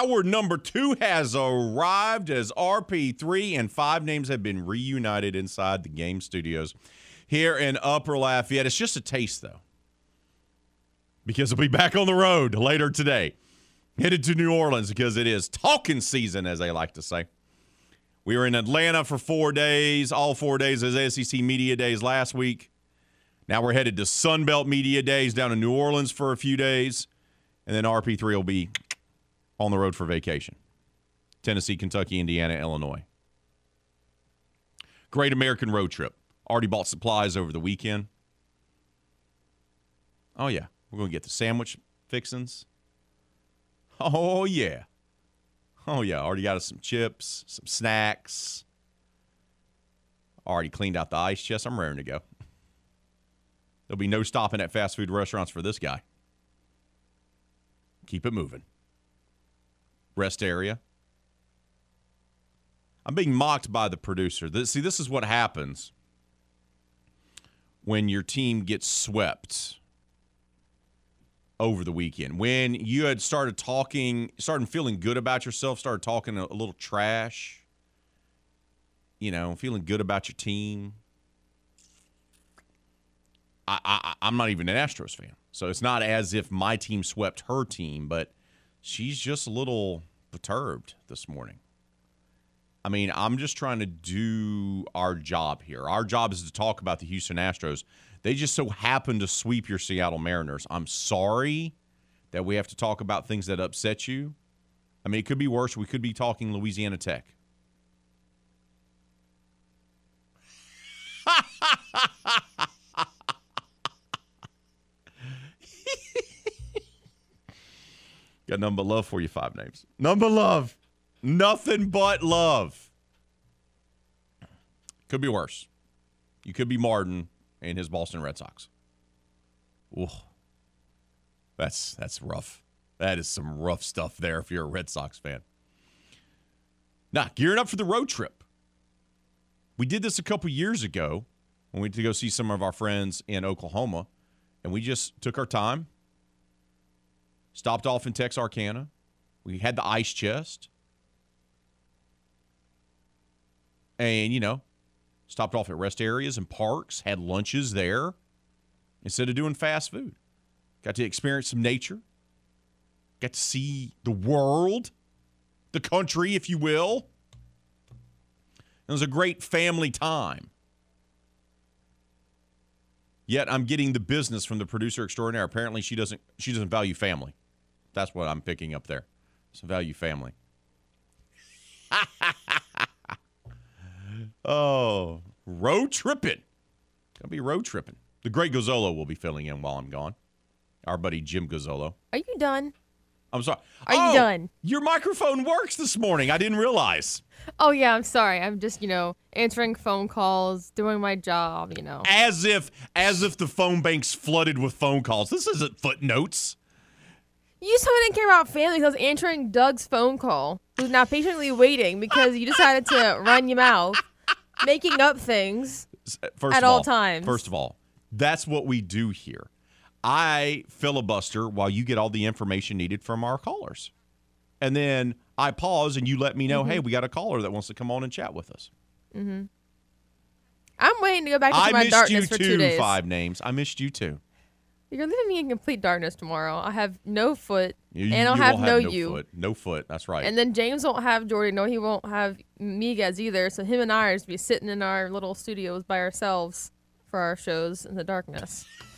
Hour number two has arrived as RP3 and five names have been reunited inside the game studios here in Upper Lafayette. It's just a taste, though, because we'll be back on the road later today. Headed to New Orleans because it is talking season, as they like to say. We were in Atlanta for four days, all four days as SEC Media Days last week. Now we're headed to Sunbelt Media Days down in New Orleans for a few days. And then RP3 will be on the road for vacation. Tennessee, Kentucky, Indiana, Illinois. Great American road trip. Already bought supplies over the weekend. Oh, yeah. We're going to get the sandwich fixins. Oh, yeah. Oh, yeah. Already got us some chips, some snacks. Already cleaned out the ice chest. I'm raring to go. There'll be no stopping at fast food restaurants for this guy. Keep it moving. Rest area. I'm being mocked by the producer. This, see, this is what happens when your team gets swept over the weekend. When you had started talking, started feeling good about yourself, started talking a, a little trash, you know, feeling good about your team. I, I, I'm not even an Astros fan. So it's not as if my team swept her team, but she's just a little perturbed this morning. I mean, I'm just trying to do our job here. Our job is to talk about the Houston Astros. They just so happen to sweep your Seattle Mariners. I'm sorry that we have to talk about things that upset you. I mean, it could be worse. We could be talking Louisiana Tech. Got number love for you, five names. Number love. Nothing but love. Could be worse. You could be Martin and his Boston Red Sox. Ooh. That's that's rough. That is some rough stuff there if you're a Red Sox fan. Now, gearing up for the road trip. We did this a couple years ago when we went to go see some of our friends in Oklahoma, and we just took our time, stopped off in Texarkana. We had the ice chest. And, you know, stopped off at rest areas and parks, had lunches there instead of doing fast food. Got to experience some nature, got to see the world, the country, if you will. It was a great family time. Yet I'm getting the business from the producer extraordinaire. Apparently she doesn't she doesn't value family. That's what I'm picking up there. Some value family. oh, road tripping. Gonna be road tripping. The great Gozzolo will be filling in while I'm gone. Our buddy Jim Gozzolo. Are you done? I'm sorry. Are you Oh, done? Your microphone works this morning. I didn't realize. Oh yeah, I'm sorry. I'm just, you know, answering phone calls, doing my job, you know. As if as if the phone bank's flooded with phone calls. This isn't footnotes. You I didn't care about family because I was answering Doug's phone call, who's now patiently waiting because you decided to run your mouth, making up things. First At of all all, times. First of all, that's what we do here. I filibuster while you get all the information needed from our callers. And then I pause and you let me know, Mhm. hey, we got a caller that wants to come on and chat with us. hmm I'm waiting to go back I into my missed darkness you for too, two days. five names. I missed you too. You're leaving me in complete darkness tomorrow. I have no foot, You, and I'll you have no, no you. Foot. No foot. That's right. And then James won't have Jordy. No, he won't have Miguez either. So him and I are just be sitting in our little studios by ourselves for our shows in the darkness.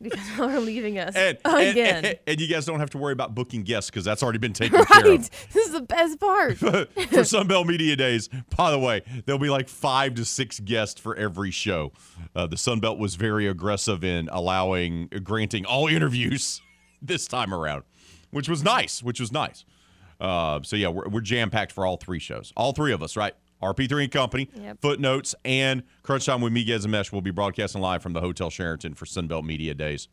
because they're leaving us And, again. and, and, and you guys don't have to worry about booking guests because that's already been taken care right. of. This is the best part. for Sunbelt Media Days. By the way, there'll be like five to six guests for every show. Uh, the Sunbelt was very aggressive in allowing, granting all interviews this time around, which was nice. Which was nice. Uh, so yeah, we're, we're jam packed for all three shows. All three of us, right? RP3 and Company, Yep. Footnotes, and Crunch Time with Miguez and Mesh will be broadcasting live from the Hotel Sheraton for Sunbelt Media Days.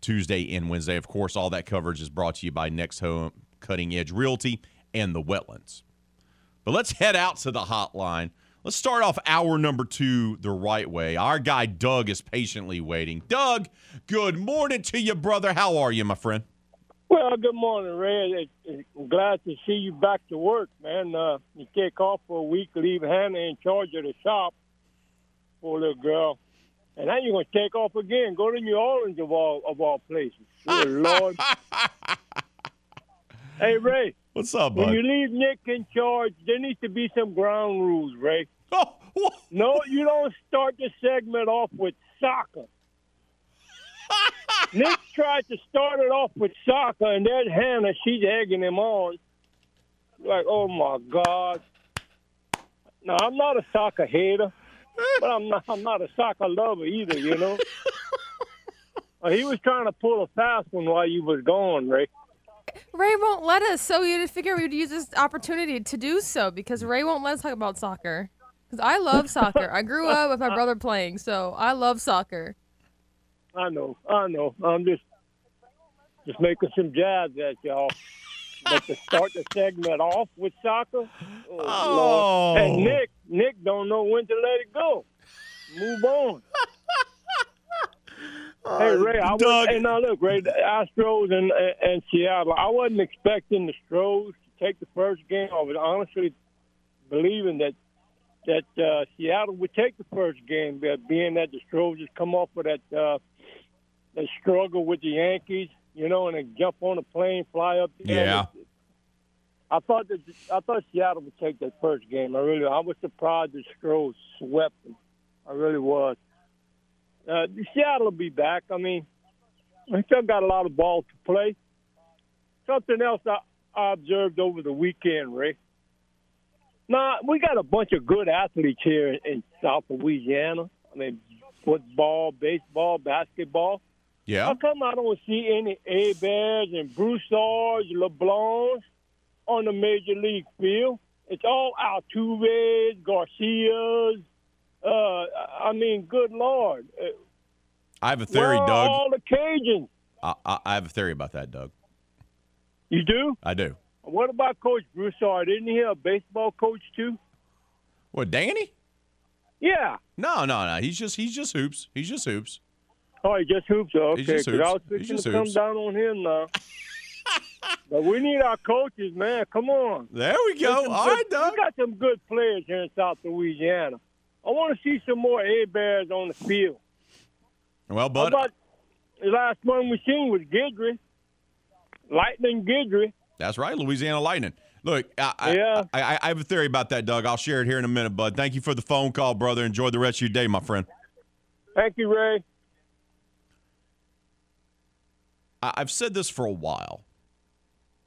Tuesday and Wednesday. Of course, all that coverage is brought to you by Next Home Cutting Edge Realty and the Wetlands. But let's head out to the hotline. Let's start off hour number two the right way. Our guy Doug is patiently waiting. Doug, good morning to you, brother. How are you, my friend? Well, good morning, Ray. I'm glad to see you back to work, man. Uh, you take off for a week, leave Hannah in charge of the shop, poor little girl, and now you're going to take off again. Go to New Orleans of all of all places. Good Lord. hey, Ray. What's up, When you leave Nick in charge, there needs to be some ground rules, Ray. Oh, no, you don't start the segment off with soccer. Nick tried to start it off with soccer, and there's Hannah. She's egging him on. Like, oh my God. Now I'm not a soccer hater, but I'm not. I'm not a soccer lover either. You know. Uh, he was trying to pull a fast one while you was gone, Ray. Ray won't let us, so you figure we'd use this opportunity to do so because Ray won't let us talk about soccer. Because I love soccer. I grew up with my brother playing, so I love soccer. I know, I know. I'm just just making some jabs at y'all. But to start the segment off with soccer, oh, Oh. Lord. and Nick, Nick don't know when to let it go. Move on. hey Ray, I was, hey now look, Ray, the Astros and and Seattle. I wasn't expecting the Stros to take the first game. I was honestly believing that that uh, Seattle would take the first game, being that the Stros just come off of that uh, that struggle with the Yankees, you know, and then jump on a plane, fly up there. Yeah. I thought that I thought Seattle would take that first game. I really, I was surprised the Stros swept them. I really was. Uh, Seattle will be back. I mean, they still got a lot of ball to play. Something else I, I observed over the weekend, Ray. Now we got a bunch of good athletes here in, in South Louisiana. I mean, football, baseball, basketball. Yeah. How come I don't see any Heberts and Broussards, LeBlancs on the major league field? It's all Altuve's, Garcia's. Uh, I mean, good lord. I have a theory, where Doug. all the Cajuns? I, I, I have a theory about that, Doug. You do? I do. What about Coach Broussard? Isn't he a baseball coach too? What, Danny? Yeah. No, no, no. He's just he's just hoops. He's just hoops. Oh, he just hoops. Up. Okay, He just 'cause I was hoops. He fixing just to come hoops. down on him now. but we need our coaches, man. Come on. There we go. Some All good- right, Doug. We got some good players here in South Louisiana. I want to see some more Heberts on the field. Well, How bud, about the last one we seen was Guidry, Lightning Guidry. that's right. Louisiana Lightning. Look, I, I, Yeah. I, I, I have a theory about that, Doug. I'll share it here in a minute, bud. Thank you for the phone call, brother. Enjoy the rest of your day, my friend. Thank you, Ray. I, I've said this for a while,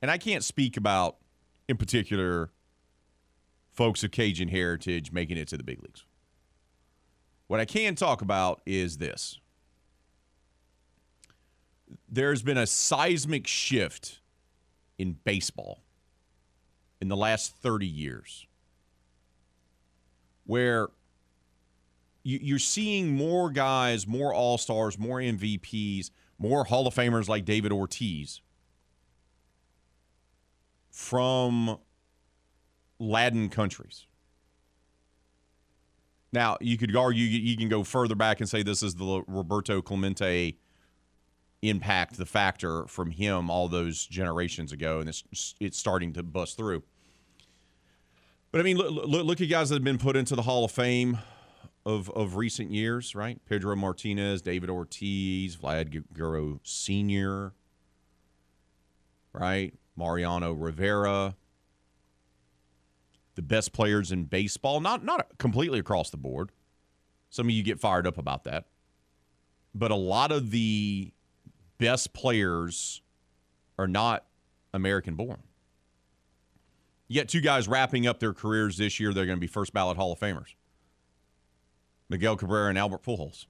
and I can't speak about, in particular, folks of Cajun heritage making it to the big leagues. What I can talk about is this there's been a seismic shift in baseball in the last 30 years where you- you're seeing more guys, more All Stars, more MVPs, more Hall of Famers like David Ortiz from Latin countries. Now, you could argue you can go further back and say this is the Roberto Clemente impact, the factor from him all those generations ago, and it's it's starting to bust through. But I mean, look, look, look at guys that have been put into the Hall of Fame of of recent years, right? Pedro Martinez, David Ortiz, Vlad Guerrero Sr., right? Mariano Rivera. The best players in baseball, not not completely across the board. Some of you get fired up about that. but a lot of the best players are not American born. You Yet two guys wrapping up their careers this year, they're going to be first ballot Hall of Famers. Miguel Cabrera and Albert Pujols,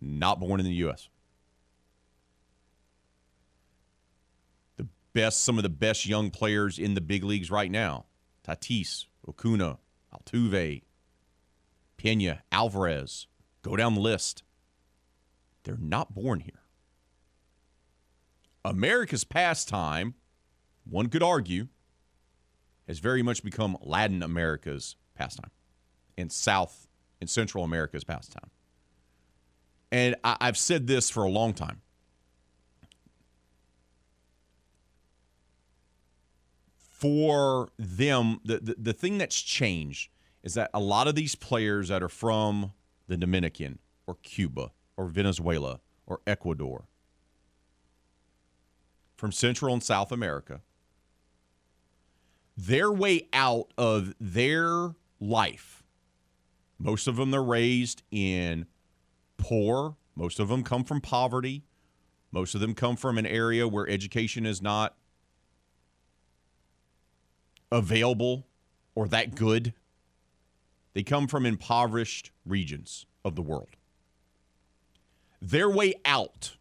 not born in the U.S. The best, some of the best young players in the big leagues right now: Tatis, Acuña, Altuve, Pena, Alvarez. Go down the list. They're not born here. America's pastime, one could argue, has very much become Latin America's pastime and South and Central America's pastime. And I, I've said this for a long time. For them, the, the, the thing that's changed is that a lot of these players that are from the Dominican or Cuba or Venezuela or Ecuador, from Central and South America, their way out of their life, most of them they're raised in poor, most of them come from poverty, most of them come from an area where education is not available or that good. They come from impoverished regions of the world. Their way out,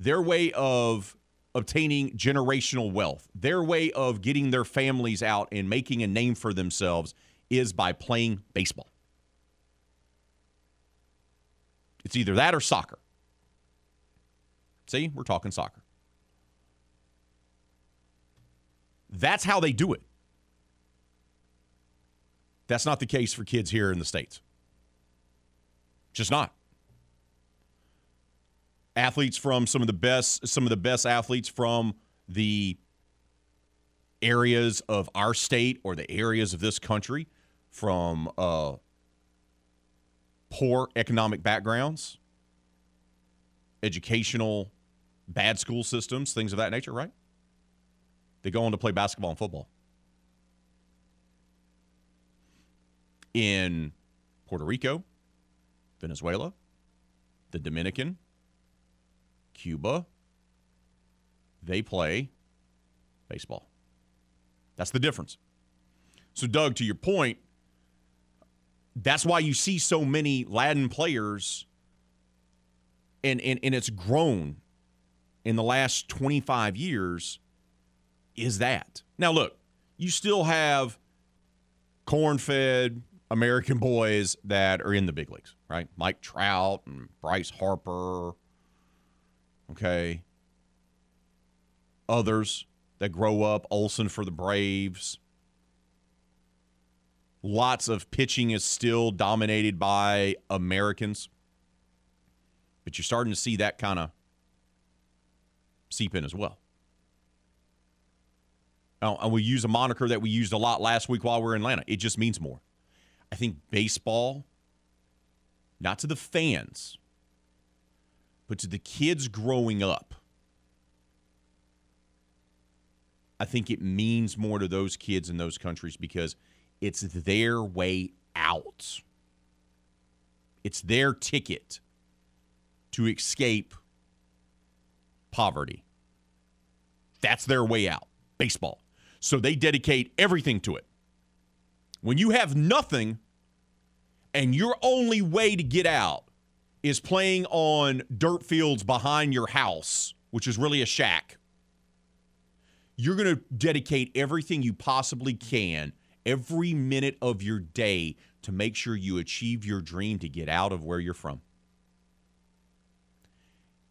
their way of obtaining generational wealth, their way of getting their families out and making a name for themselves is by playing baseball. It's either that or soccer. See, we're talking soccer. That's how they do it. That's not the case for kids here in the States. Just not. Athletes from some of the best, some of the best athletes from the areas of our state or the areas of this country from uh, poor economic backgrounds, educational, bad school systems, things of that nature, right? They go on to play basketball and football. In Puerto Rico, Venezuela, the Dominican, Cuba, they play baseball. That's the difference. So, Doug, to your point, that's why you see so many Latin players, and, and, and it's grown in the last 25 years, is that. Now, look, you still have corn fed American boys that are in the big leagues, right? Mike Trout and Bryce Harper, okay? Others that grow up, Olson for the Braves. Lots of pitching is still dominated by Americans. But you're starting to see that kind of seep in as well. Now, and we use a moniker that we used a lot last week while we are in Atlanta. It just means more. I think baseball, not to the fans, but to the kids growing up, I think it means more to those kids in those countries because it's their way out. It's their ticket to escape poverty. That's their way out. Baseball. So they dedicate everything to it. When you have nothing and your only way to get out is playing on dirt fields behind your house, which is really a shack, you're going to dedicate everything you possibly can, every minute of your day, to make sure you achieve your dream to get out of where you're from.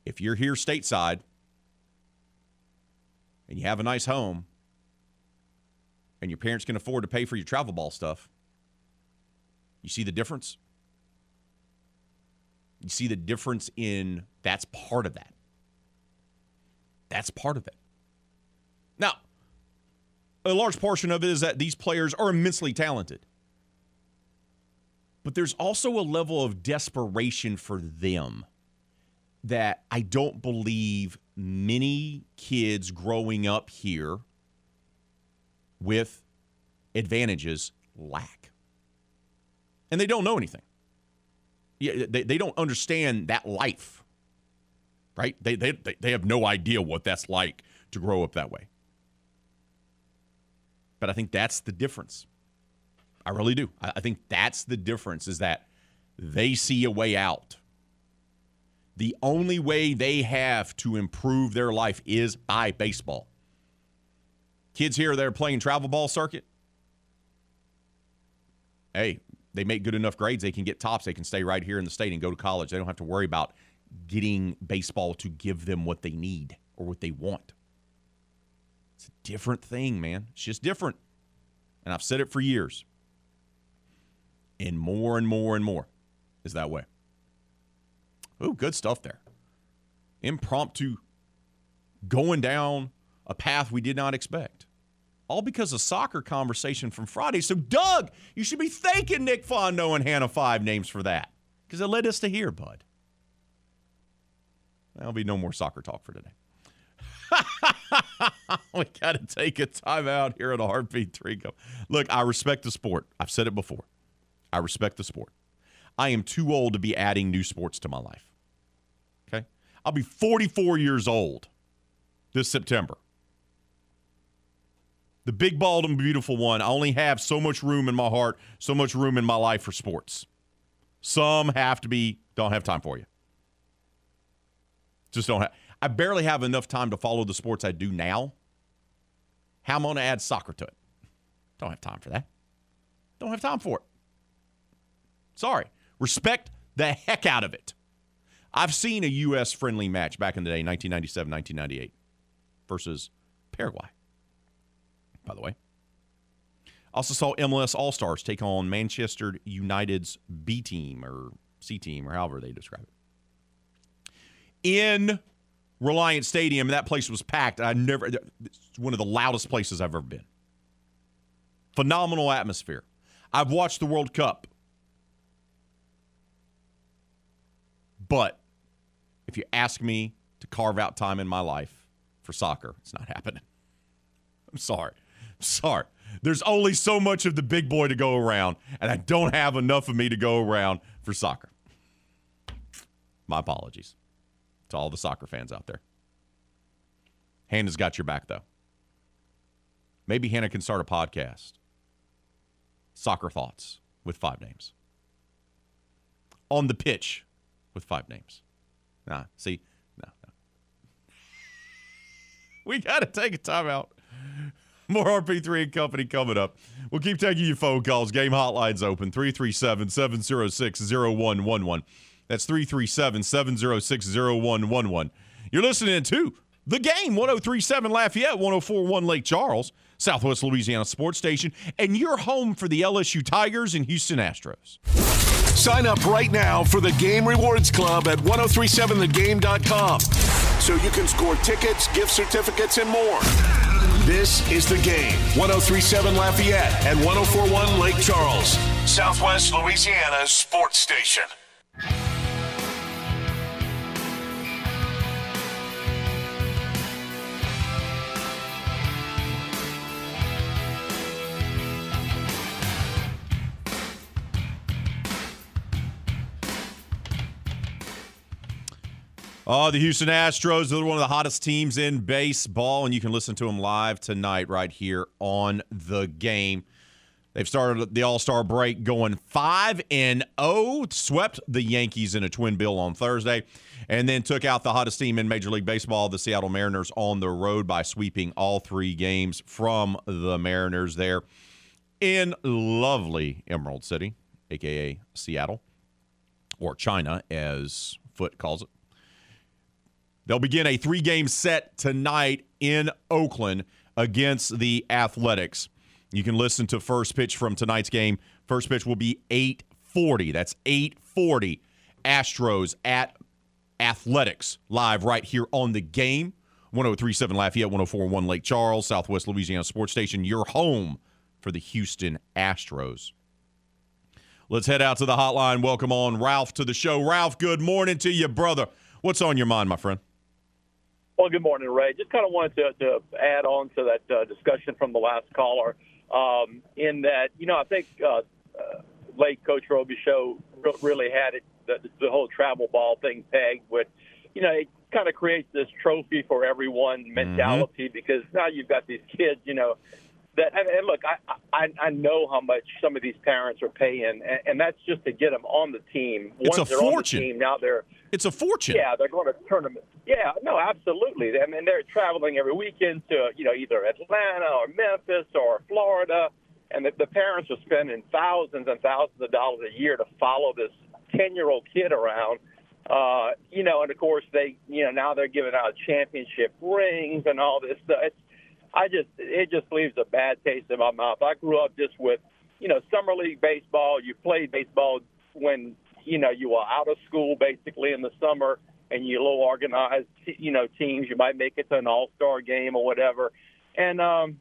If you're here stateside and you have a nice home and your parents can afford to pay for your travel ball stuff, you see the difference? You see the difference in that's part of that. That's part of it. Now, a large portion of it is that these players are immensely talented. But there's also a level of desperation for them that I don't believe many kids growing up here with advantages lack. And they don't know anything. Yeah, they, they don't understand that life, right? They, they, they have no idea what that's like to grow up that way. But I think that's the difference. I really do. I, think that's the difference is that they see a way out. The only way they have to improve their life is by baseball. Kids here, they're playing travel ball circuit. Hey, they make good enough grades, they can get tops, they can stay right here in the state and go to college. They don't have to worry about getting baseball to give them what they need or what they want. It's a different thing, man. It's just different. And I've said it for years. And more and more and more is that way. Ooh, good stuff there. Impromptu going down a path we did not expect. All because of soccer conversation from Friday. So, Doug, you should be thanking Nick Fondo and Hannah Five Names for that because it led us to here, bud. There'll be no more soccer talk for today. we got to take a timeout here at a Heartbeat 3 Go. Look, I respect the sport. I've said it before. I respect the sport. I am too old to be adding new sports to my life. Okay? I'll be 44 years old this September. The big, bald, and beautiful one. I only have so much room in my heart, so much room in my life for sports. Some have to be, don't have time for you. Just don't have. I barely have enough time to follow the sports I do now. How am I going to add soccer to it? Don't have time for that. Don't have time for it. Sorry. Respect the heck out of it. I've seen a U.S. friendly match back in the day, 1997, 1998, versus Paraguay, by the way. Also saw MLS All Stars take on Manchester United's B team or C team or however they describe it. In Reliant Stadium, that place was packed. I never, it's one of the loudest places I've ever been. Phenomenal atmosphere. I've watched the World Cup But if you ask me to carve out time in my life for soccer, it's not happening. I'm sorry. I'm sorry. There's only so much of the big boy to go around, and I don't have enough of me to go around for soccer. My apologies to all the soccer fans out there. Hannah's got your back, though. Maybe Hannah can start a podcast. Soccer Thoughts with five names. On the pitch with five names. Nah, see, no, no. we got to take a timeout. More RP3 and Company coming up. We'll keep taking your phone calls. Game hotline's open 337 706 0111. That's 337 706 0111. You're listening to The Game 1037 Lafayette, 1041 Lake Charles, Southwest Louisiana Sports Station, and you're home for the LSU Tigers and Houston Astros. Sign up right now for the Game Rewards Club at 1037thegame.com so you can score tickets, gift certificates, and more. This is the game 1037 Lafayette and 1041 Lake Charles, Southwest Louisiana sports station. Oh, the Houston Astros, they're one of the hottest teams in baseball, and you can listen to them live tonight right here on the game. They've started the All Star break going 5 and 0, swept the Yankees in a twin bill on Thursday, and then took out the hottest team in Major League Baseball, the Seattle Mariners, on the road by sweeping all three games from the Mariners there in lovely Emerald City, aka Seattle, or China, as Foote calls it. They'll begin a three game set tonight in Oakland against the Athletics. You can listen to first pitch from tonight's game. First pitch will be 840. That's 840. Astros at Athletics live right here on the game. 1037 Lafayette, 1041 Lake Charles, Southwest Louisiana Sports Station, your home for the Houston Astros. Let's head out to the hotline. Welcome on Ralph to the show. Ralph, good morning to you, brother. What's on your mind, my friend? Well, good morning, Ray. Just kind of wanted to, to add on to that uh, discussion from the last caller. Um, in that, you know, I think uh, uh, late Coach show really had it the, the whole travel ball thing pegged. With you know, it kind of creates this trophy for everyone mentality because now you've got these kids, you know, that and, and look, I, I I know how much some of these parents are paying, and, and that's just to get them on the team. It's Once a they're on the fortune. team, now they're It's a fortune. yeah, they're going to tournament. Yeah, no, absolutely. I mean, they're traveling every weekend to you know either Atlanta or Memphis or Florida, and the, the parents are spending thousands and thousands of dollars a year to follow this ten-year-old kid around. Uh, you know, and of course they, you know, now they're giving out championship rings and all this stuff. It's, I just, it just leaves a bad taste in my mouth. I grew up just with, you know, summer league baseball. You played baseball when, you know, you were out of school basically in the summer and you low organized, you know, teams. You might make it to an all star game or whatever. And, um,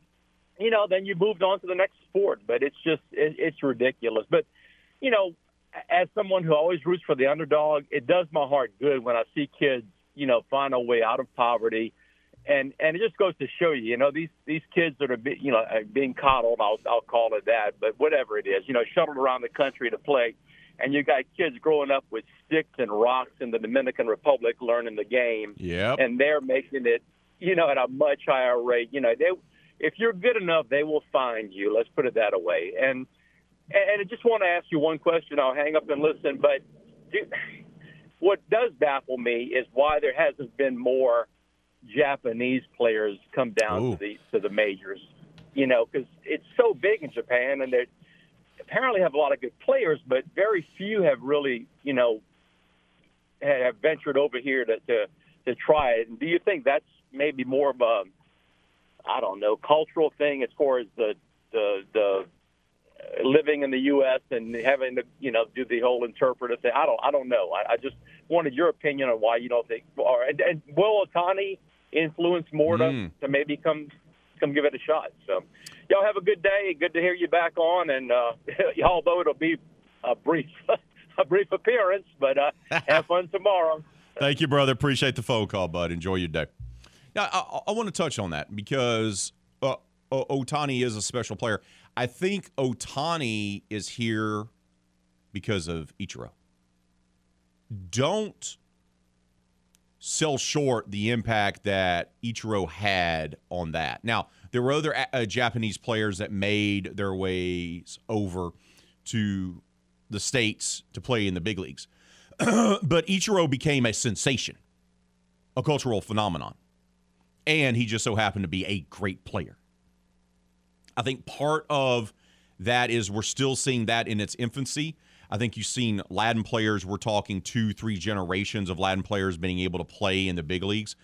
you know, then you moved on to the next sport. But it's just, it, it's ridiculous. But, you know, as someone who always roots for the underdog, it does my heart good when I see kids, you know, find a way out of poverty. And and it just goes to show you, you know, these these kids that are, be, you know, uh, being coddled, I'll I'll call it that, but whatever it is, you know, shuttled around the country to play, and you got kids growing up with sticks and rocks in the Dominican Republic learning the game, Yep. and they're making it, you know, at a much higher rate. You know, they if you're good enough, they will find you. Let's put it that way. And and I just want to ask you one question. I'll hang up and listen. But do, what does baffle me is why there hasn't been more Japanese players come down Ooh. to the to the majors. You know, because it's so big in Japan, and they apparently have a lot of good players, but very few have really, you know, have ventured over here to to, to try it. And do you think that's maybe more of a I don't know cultural thing as far as the the the living in the U.S. and having to, you know, do the whole interpreter thing. I don't, I don't know. I, I just wanted your opinion on why you don't think, or and, and will Ohtani influence more to, Mm. to maybe come, come give it a shot. So, y'all have a good day. Good to hear you back on, and uh, although it'll be a brief, a brief appearance, but uh, have fun tomorrow. Thank you, brother. Appreciate the phone call, bud. Enjoy your day. I, I, I want to touch on that because uh, Ohtani is a special player. I think Ohtani is here because of Ichiro. Don't sell short the impact that Ichiro had on that. Now, there were other uh, Japanese players that made their ways over to the States to play in the big leagues. but Ichiro became a sensation, a cultural phenomenon. And he just so happened to be a great player. I think part of that is we're still seeing that in its infancy. I think you've seen Latin players, we're talking two, three generations of Latin players being able to play in the big leagues.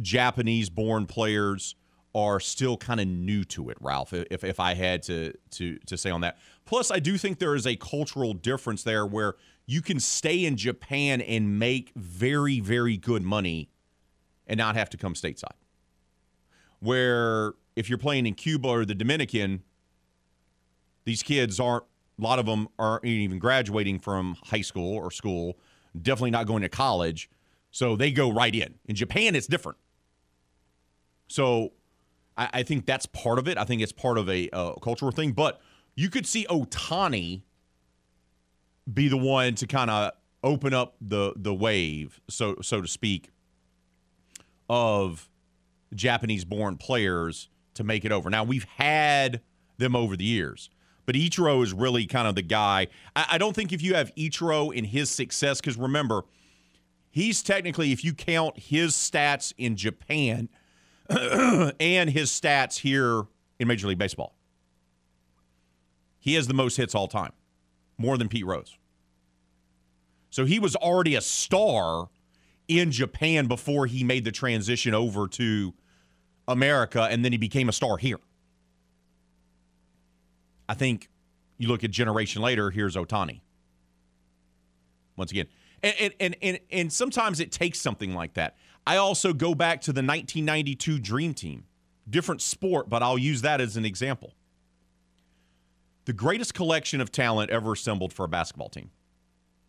Japanese born players are still kind of new to it, Ralph, if, if I had to, to, to say on that. Plus, I do think there is a cultural difference there where you can stay in Japan and make very, very good money and not have to come stateside. Where if you're playing in Cuba or the Dominican, these kids aren't, a lot of them aren't even graduating from high school or school, definitely not going to college. So they go right in. In Japan, it's different. So I, I think that's part of it. I think it's part of a, a cultural thing. But you could see Ohtani be the one to kind of open up the the wave, so so to speak, of Japanese born players to make it over. Now we've had them over the years, but Ichiro is really kind of the guy. I, I don't think if you have Ichiro in his success, because remember, he's technically, if you count his stats in Japan and his stats here in Major League Baseball, he has the most hits all time, more than Pete Rose. So he was already a star in Japan before he made the transition over to America, and then he became a star here. I think you look at generation later, here's Ohtani. Once again. And, and, and, and, and sometimes it takes something like that. I also go back to the 1992 Dream Team. Different sport, but I'll use that as an example. The greatest collection of talent ever assembled for a basketball team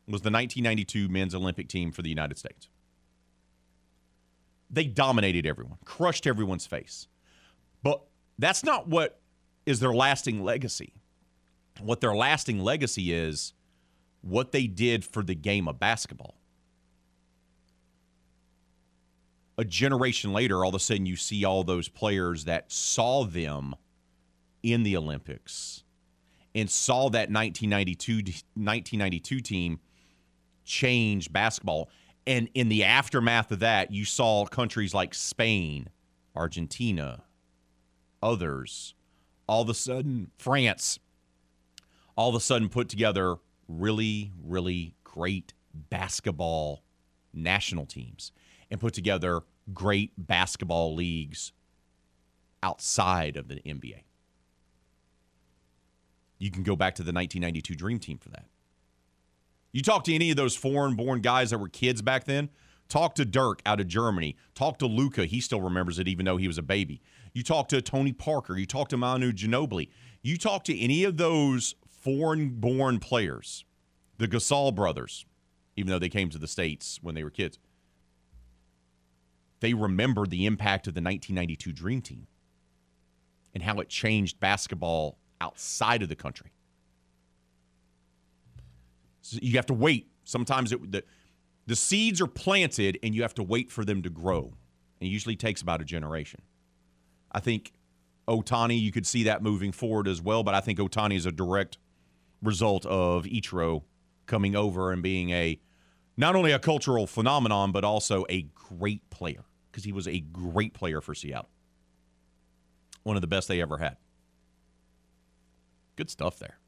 was the 1992 men's Olympic team for the United States. They dominated everyone, crushed everyone's face. But that's not what is their lasting legacy. What their lasting legacy is what they did for the game of basketball. A generation later, all of a sudden, you see all those players that saw them in the Olympics and saw that 1992, 1992 team change basketball. And in the aftermath of that, you saw countries like Spain, Argentina, others, all of a sudden, France, all of a sudden put together really, really great basketball national teams and put together great basketball leagues outside of the NBA. You can go back to the 1992 Dream Team for that. You talk to any of those foreign born guys that were kids back then, talk to Dirk out of Germany, talk to Luka. he still remembers it even though he was a baby. You talk to Tony Parker, you talk to Manu Ginobili, you talk to any of those foreign born players, the Gasol brothers, even though they came to the States when they were kids, they remember the impact of the 1992 Dream Team and how it changed basketball outside of the country. So you have to wait. Sometimes it, the, the seeds are planted and you have to wait for them to grow. And it usually takes about a generation. I think Ohtani, you could see that moving forward as well, but I think Ohtani is a direct result of Ichiro coming over and being a not only a cultural phenomenon, but also a great player because he was a great player for Seattle. One of the best they ever had. Good stuff there.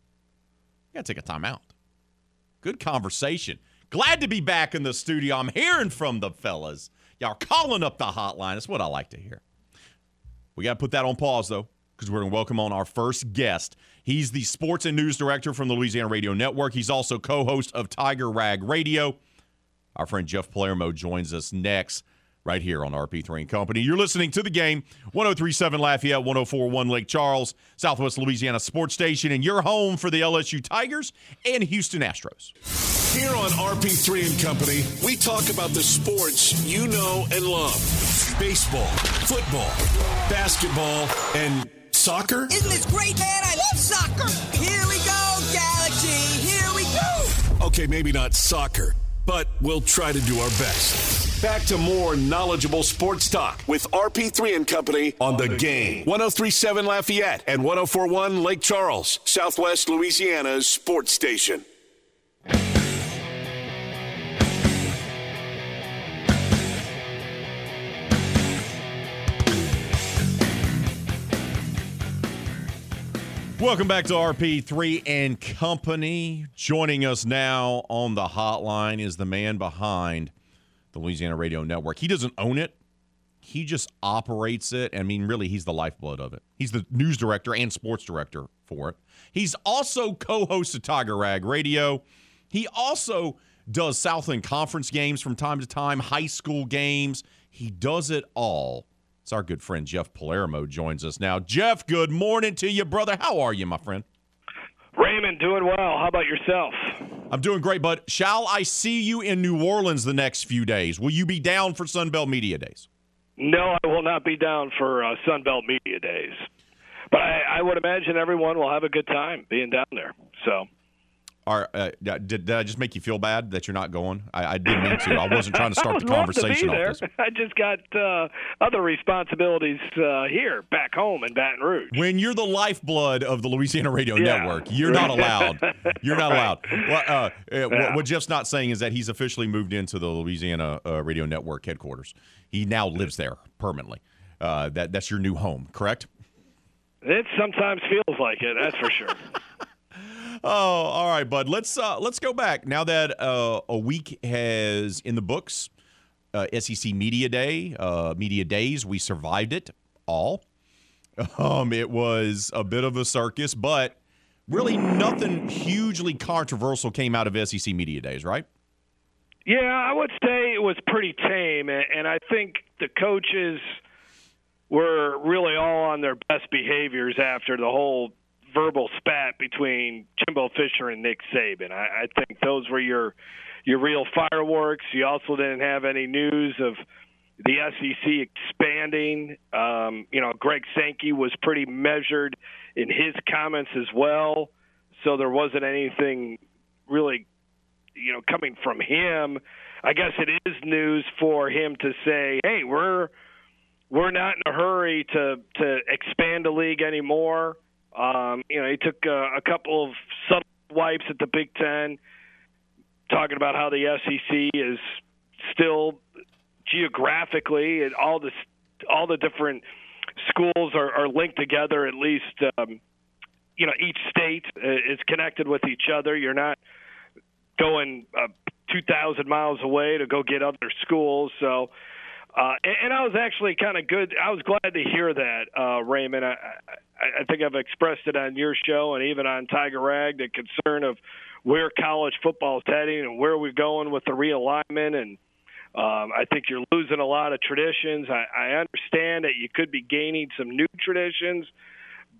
got to take a timeout. Good conversation. Glad to be back in the studio. I'm hearing from the fellas. Y'all calling up the hotline. That's what I like to hear. We got to put that on pause, though, because we're going to welcome on our first guest. He's the sports and news director from the Louisiana Radio Network. He's also co host of Tiger Rag Radio. Our friend Jeff Palermo joins us next right here on RP3 and Company. You're listening to the game 1037 Lafayette, 1041 Lake Charles, Southwest Louisiana Sports Station, and your home for the LSU Tigers and Houston Astros. Here on RP3 and Company, we talk about the sports you know and love baseball, football, basketball, and soccer. Isn't this great, man? I love soccer. Here we go, Galaxy. Here we go. Okay, maybe not soccer, but we'll try to do our best. Back to more knowledgeable sports talk with RP3 and Company on the game. 1037 Lafayette and 1041 Lake Charles, Southwest Louisiana's sports station. Welcome back to RP3 and Company. Joining us now on the hotline is the man behind the Louisiana Radio Network. He doesn't own it, he just operates it. I mean, really, he's the lifeblood of it. He's the news director and sports director for it. He's also co host of Tiger Rag Radio. He also does Southland Conference games from time to time, high school games. He does it all. It's our good friend Jeff Palermo joins us now. Jeff, good morning to you, brother. How are you, my friend? Raymond, doing well. How about yourself? I'm doing great, bud. Shall I see you in New Orleans the next few days? Will you be down for Sunbelt Media Days? No, I will not be down for uh, Sunbelt Media Days. But I, I would imagine everyone will have a good time being down there. So Are, uh, did, did I just make you feel bad that you're not going? I, I didn't mean to. I wasn't trying to start the would love to be conversation off this. I just got uh, other responsibilities uh, here, back home in Baton Rouge. When you're the lifeblood of the Louisiana Radio Yeah. Network, you're not allowed. You're not allowed. Well, uh, what- Yeah. what Jeff's not saying is that he's officially moved into the Louisiana uh, Radio Network headquarters. He now lives there permanently. Uh, that that's your new home, correct? It sometimes feels like it, that's for sure. Oh, all right, bud. Let's uh, let's go back now that uh, a week has in the books. Uh, SEC Media Day, uh, Media Days. We survived it all. Um, it was a bit of a circus, but really nothing hugely controversial came out of SEC Media Days, right? Yeah, I would say it was pretty tame, and and I think the coaches were really all on their best behaviors after the whole verbal spat between Jimbo Fisher and Nick Saban. I, I think those were your your real fireworks. You also didn't have any news of the SEC expanding. Um, you know, Greg Sankey was pretty measured in his comments as well, so there wasn't anything really you know, coming from him, I guess it is news for him to say, "Hey, we're we're not in a hurry to to expand the league anymore." Um, you know, he took uh, a couple of subtle wipes at the Big Ten, talking about how the SEC is still geographically and all the all the different schools are, are linked together. At least, um, you know, each state is connected with each other. You're not going uh, 2,000 miles away to go get other schools. So, uh, and, I was actually kind of good. I was glad to hear that, uh, Raymond. I, I, I think I've expressed it on your show and even on Tiger Rag the concern of where college football is heading and where we're going with the realignment and um, I think you're losing a lot of traditions. I, I understand that you could be gaining some new traditions,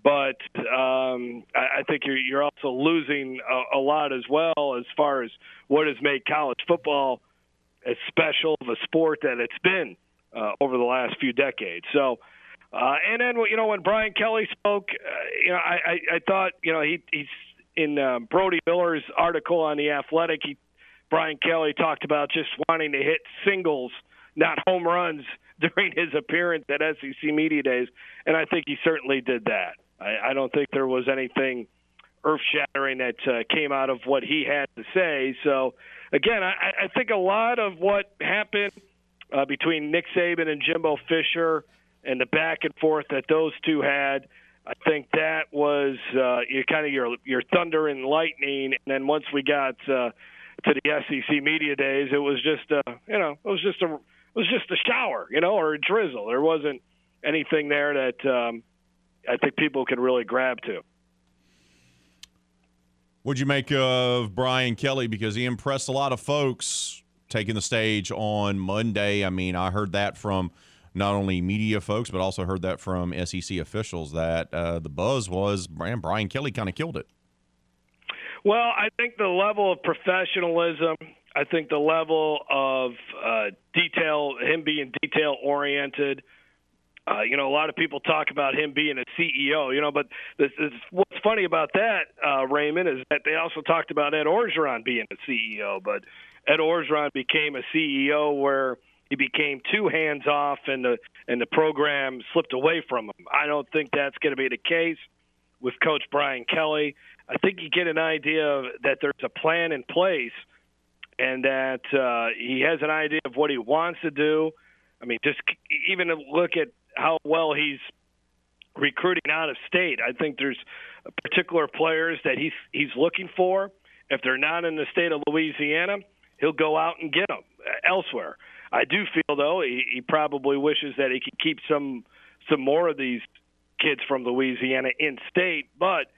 but um, I, I think you're, you're also losing a, a lot as well as far as what has made college football as special of a sport that it's been uh, over the last few decades. So, uh, and then you know when Brian Kelly spoke, uh, you know I, I, I thought you know he, he's in uh, Brody Miller's article on the Athletic. He Brian Kelly talked about just wanting to hit singles, not home runs, during his appearance at SEC Media Days, and I think he certainly did that. I, I don't think there was anything earth shattering that uh, came out of what he had to say. So, again, I, I think a lot of what happened uh, between Nick Saban and Jimbo Fisher and the back and forth that those two had. I think that was uh, kind of your your thunder and lightning, and then once we got uh, to the SEC media days, it was just a you know it was just a it was just a shower, you know, or a drizzle. There wasn't anything there that um, I think people could really grab to. What'd you make of Brian Kelly? Because he impressed a lot of folks taking the stage on Monday. I mean, I heard that from not only media folks, but also heard that from SEC officials that uh, the buzz was, man, Brian Kelly kind of killed it. Well, I think the level of professionalism, I think the level of uh, detail, him being detail oriented. Uh, you know, a lot of people talk about him being a CEO. You know, but this, this, what's funny about that, uh, Raymond, is that they also talked about Ed Orgeron being a CEO. But Ed Orgeron became a CEO where he became too hands off, and the and the program slipped away from him. I don't think that's going to be the case with Coach Brian Kelly. I think you get an idea of, that there's a plan in place and that uh, he has an idea of what he wants to do. I mean, just even look at how well he's recruiting out of state. I think there's particular players that he's he's looking for. If they're not in the state of Louisiana, he'll go out and get them elsewhere. I do feel though he, he probably wishes that he could keep some some more of these kids from Louisiana in state, but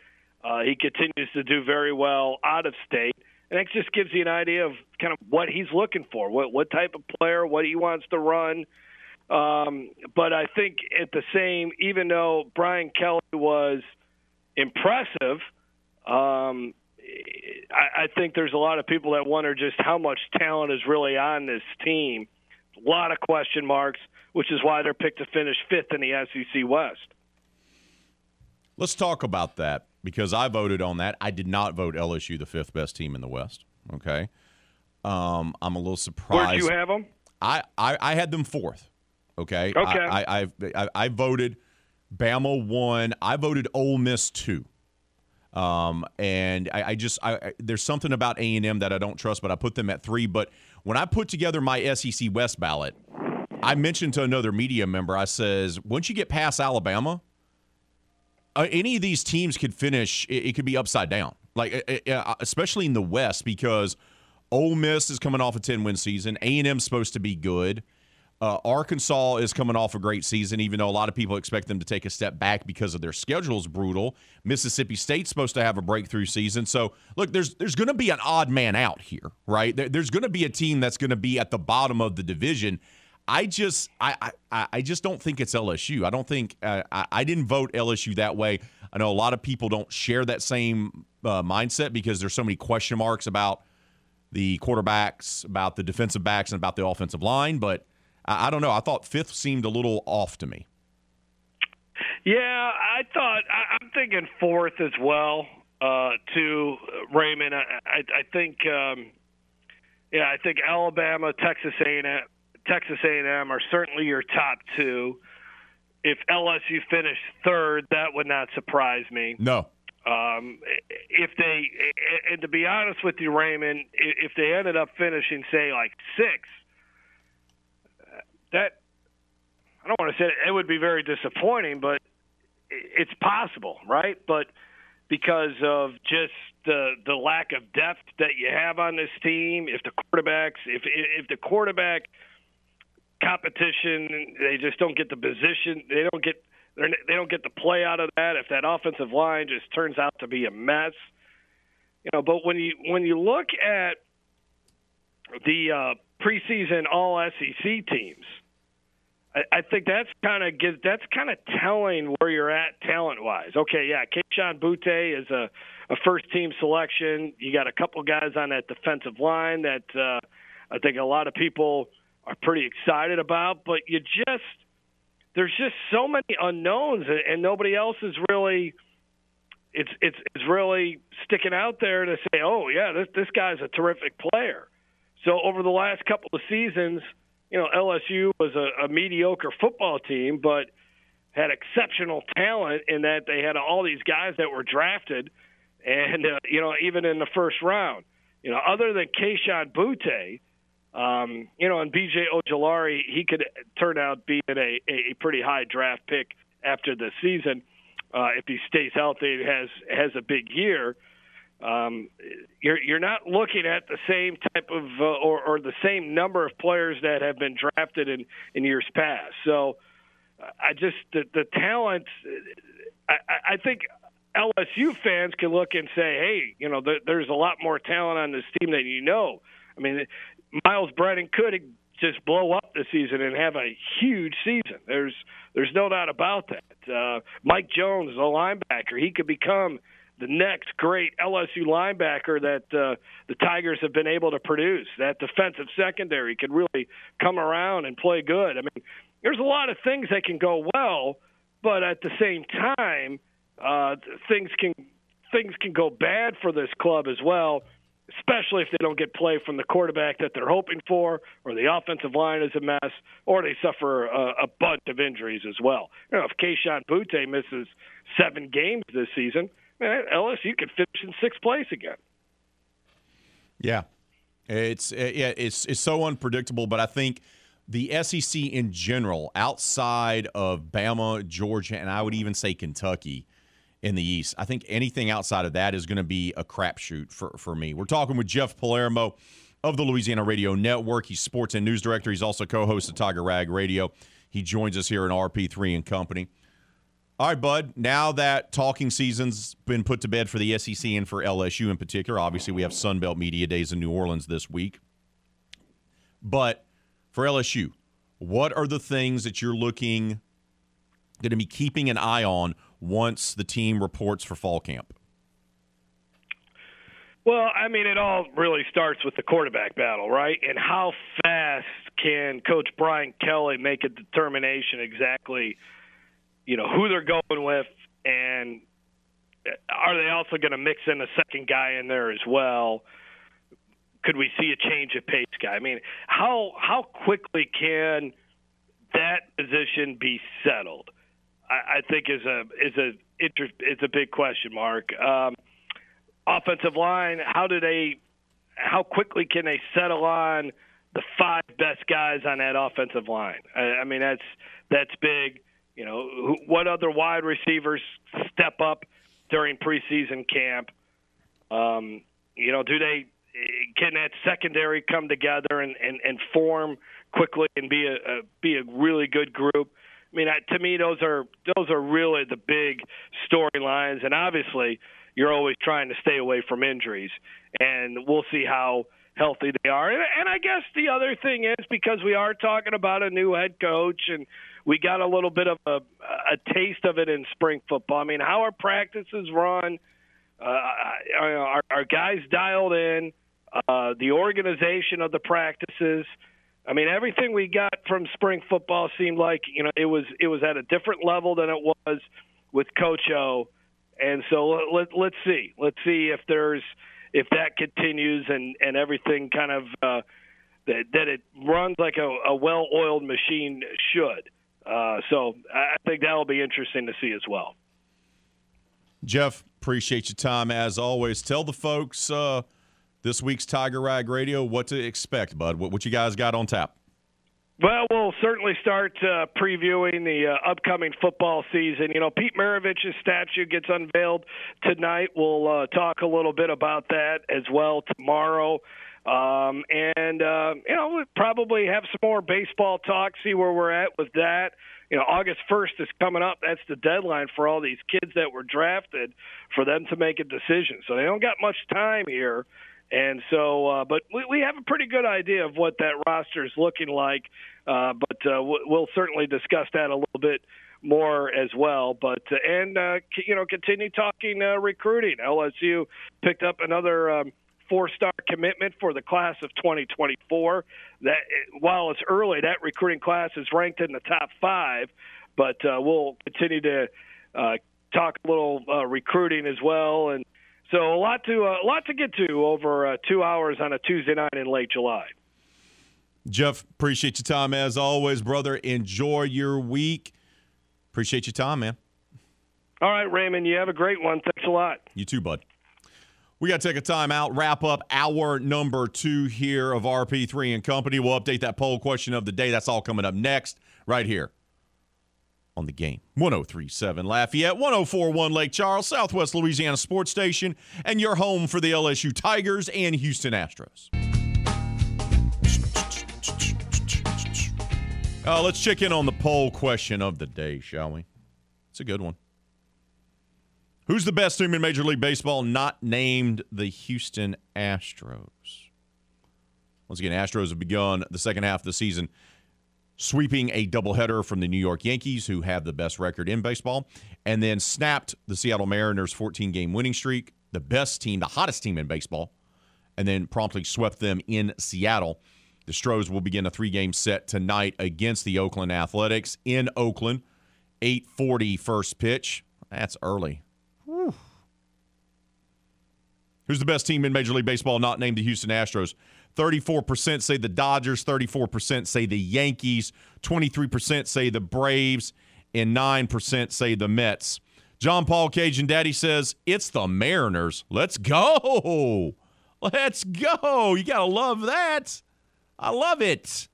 uh, he continues to do very well out of state. And that just gives you an idea of kind of what he's looking for, what what type of player, what he wants to run. Um, but I think at the same, even though Brian Kelly was impressive, um, I, I think there's a lot of people that wonder just how much talent is really on this team. A lot of question marks, which is why they're picked to finish fifth in the SEC West. Let's talk about that because I voted on that. I did not vote LSU the fifth best team in the West. Okay, um, I'm a little surprised. Where'd you have them? I, I, I had them fourth. Okay. Okay. I, I, I, I voted Bama one. I voted Ole Miss two. Um, and I, I just I, I, there's something about A and M that I don't trust, but I put them at three. But when I put together my SEC West ballot, I mentioned to another media member, I says, once you get past Alabama, uh, any of these teams could finish. It, it could be upside down, like uh, uh, especially in the West because Ole Miss is coming off a ten win season. A and M's supposed to be good. Uh, Arkansas is coming off a great season, even though a lot of people expect them to take a step back because of their schedule's brutal. Mississippi State's supposed to have a breakthrough season. So, look, there's there's going to be an odd man out here, right? There, there's going to be a team that's going to be at the bottom of the division. I just I, I I just don't think it's LSU. I don't think uh, I, I didn't vote LSU that way. I know a lot of people don't share that same uh, mindset because there's so many question marks about the quarterbacks, about the defensive backs, and about the offensive line. But I, I don't know. I thought fifth seemed a little off to me. Yeah, I thought I, I'm thinking fourth as well. Uh, to Raymond, I, I, I think um, yeah, I think Alabama, Texas A&M, Texas A&M are certainly your top two. If LSU finished third, that would not surprise me. No. Um, if they, and to be honest with you, Raymond, if they ended up finishing, say, like six, that I don't want to say it would be very disappointing, but it's possible, right? But because of just the the lack of depth that you have on this team, if the quarterbacks, if if the quarterback competition, they just don't get the position, they don't get they don't get the play out of that. If that offensive line just turns out to be a mess, you know. But when you when you look at the uh, preseason All SEC teams, I, think that's kind of that's kind of telling where you're at talent wise. Okay, yeah, Kayshon Boutte is a, a first team selection. You got a couple guys on that defensive line that uh, I think a lot of people are pretty excited about, but you just there's just so many unknowns, and, and nobody else is really. It's it's it's really sticking out there to say, oh yeah, this this guy's a terrific player. So over the last couple of seasons, you know, LSU was a, a mediocre football team, but had exceptional talent in that they had all these guys that were drafted, and uh, you know, even in the first round, you know, other than Kayshon Boutte, um, you know, and B.J. Ojulari, he could turn out being a, a pretty high draft pick after the season uh, if he stays healthy and has has a big year. Um, you're you're not looking at the same type of uh, or, or the same number of players that have been drafted in in years past. So I just the, the talent. I, I think LSU fans can look and say, hey, you know, there, there's a lot more talent on this team than you know. I mean, Myles Brennan could just blow up this season and have a huge season. There's there's no doubt about that. Uh, Mike Jones, a linebacker, he could become the next great LSU linebacker that uh, the Tigers have been able to produce. That defensive secondary could really come around and play good. I mean, there's a lot of things that can go well, but at the same time, uh, things can things can go bad for this club as well especially if they don't get play from the quarterback that they're hoping for, or the offensive line is a mess, or they suffer a, a bunch of injuries as well. You know, if Kayshon Boutte misses seven games this season, LSU could finish in sixth place again. Yeah, it's eh, yeah, it's it's so unpredictable, but I think the SEC in general, outside of Bama, Georgia, and I would even say Kentucky in the East. I think anything outside of that is going to be a crapshoot for, for me. We're talking with Jeff Palermo of the Louisiana Radio Network. He's sports and news director. He's also co-host of Tiger Rag Radio. He joins us here in RP3 and Company. All right, bud. Now that talking season's been put to bed for the SEC and for LSU in particular, obviously we have Sunbelt Media Days in New Orleans this week. But for LSU, what are the things that you're looking going to be keeping an eye on once the team reports for fall camp? Well, I mean, it all really starts with the quarterback battle, right? And how fast can Coach Brian Kelly make a determination exactly, you know, who they're going with, and are they also going to mix in a second guy in there as well? Could we see a change of pace guy? I mean, how how quickly can that position be settled? I, I think is a is a is a big question mark. Um, offensive line, how do they? How quickly can they settle on the five best guys on that offensive line? I, I mean, that's that's big. You know, what other wide receivers step up during preseason camp? Um, you know, do they can that secondary come together and, and, and form quickly and be a, a be a really good group? I mean, to me, those are those are really the big storylines, and obviously, you're always trying to stay away from injuries, and we'll see how healthy they are. And, and I guess the other thing is because we are talking about a new head coach, and we got a little bit of a, a taste of it in spring football. I mean, how are practices run? Uh, are, our guys dialed in? Uh, the organization of the practices. I mean, everything we got from spring football seemed like you know it was it was at a different level than it was with Coach O, and so let, let let's see let's see if there's if that continues and and everything kind of uh, that that it runs like a, a well-oiled machine should. Uh, so I think that will be interesting to see as well. Jeff, appreciate your time as always. Tell the folks uh, this week's Tiger Rag Radio what to expect, bud. What, what you guys got on tap? Well, we'll certainly start uh, previewing the uh, upcoming football season. You know, Pete Maravich's statue gets unveiled tonight. We'll uh, talk a little bit about that as well tomorrow. Um, and, uh, you know, we'll probably have some more baseball talk, see where we're at with that. You know, August 1st is coming up. That's the deadline for all these kids that were drafted for them to make a decision. So they don't got much time here. And so, uh, but we, we have a pretty good idea of what that roster is looking like. Uh, but uh, we'll certainly discuss that a little bit more as well. But uh, and uh, you know, continue talking uh, recruiting. LSU picked up another. Um, four-star commitment for the class of 2024. That while it's early, that recruiting class is ranked in the top five, but uh, we'll continue to uh, talk a little uh, recruiting as well, and so a lot to uh, a lot to get to over uh, two hours on a Tuesday night in late July. Jeff, appreciate your time as always, brother. Enjoy your week. Appreciate your time, man. All right, Raymond, you have a great one. Thanks a lot. You too, bud. We got to take a time out, wrap up our number two here of RP3 and Company. We'll update that poll question of the day. That's all coming up next, right here on the game. 1037 Lafayette, 1041 Lake Charles, Southwest Louisiana Sports Station, and your home for the LSU Tigers and Houston Astros. Uh, let's check in on the poll question of the day, shall we? It's a good one. Who's the best team in Major League Baseball not named the Houston Astros? Once again, Astros have begun the second half of the season sweeping a doubleheader from the New York Yankees, who have the best record in baseball, and then snapped the Seattle Mariners' 14 game winning streak, the best team, the hottest team in baseball, and then promptly swept them in Seattle. The Stros will begin a three game set tonight against the Oakland Athletics in Oakland. 840 first pitch. That's early. Whew. Who's the best team in Major League Baseball not named the Houston Astros? 34% say the Dodgers, 34% say the Yankees, 23% say the Braves, and 9% say the Mets. John Paul Cajun Daddy says, It's the Mariners. Let's go. Let's go. You got to love that. I love it.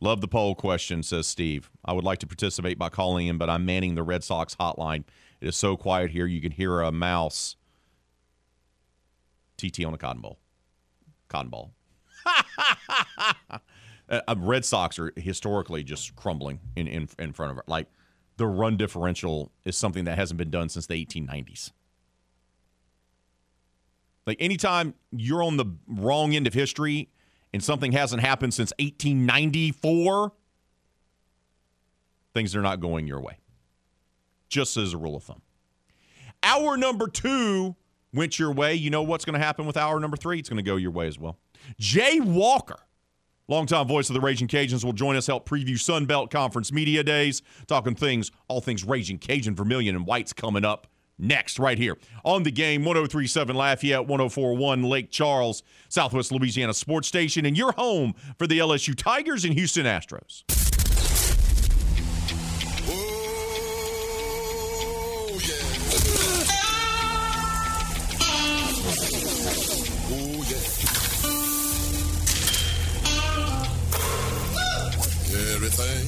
Love the poll question, says Steve. I would like to participate by calling in, but I'm manning the Red Sox hotline. It is so quiet here, you can hear a mouse. TT on a cotton ball. Cotton ball. uh, Red Sox are historically just crumbling in, in, in front of it. Like the run differential is something that hasn't been done since the 1890s. Like anytime you're on the wrong end of history and something hasn't happened since 1894, things are not going your way. Just as a rule of thumb. Hour number two went your way. You know what's going to happen with hour number three? It's going to go your way as well. Jay Walker, longtime voice of the Ragin' Cajuns, will join us, help preview Sun Belt Conference Media Days, talking things, all things Ragin' Cajun, Vermilion, and Whites coming up next, right here on the game 1037 Lafayette, 1041 Lake Charles, Southwest Louisiana Sports Station, and your home for the LSU Tigers and Houston Astros. Everything,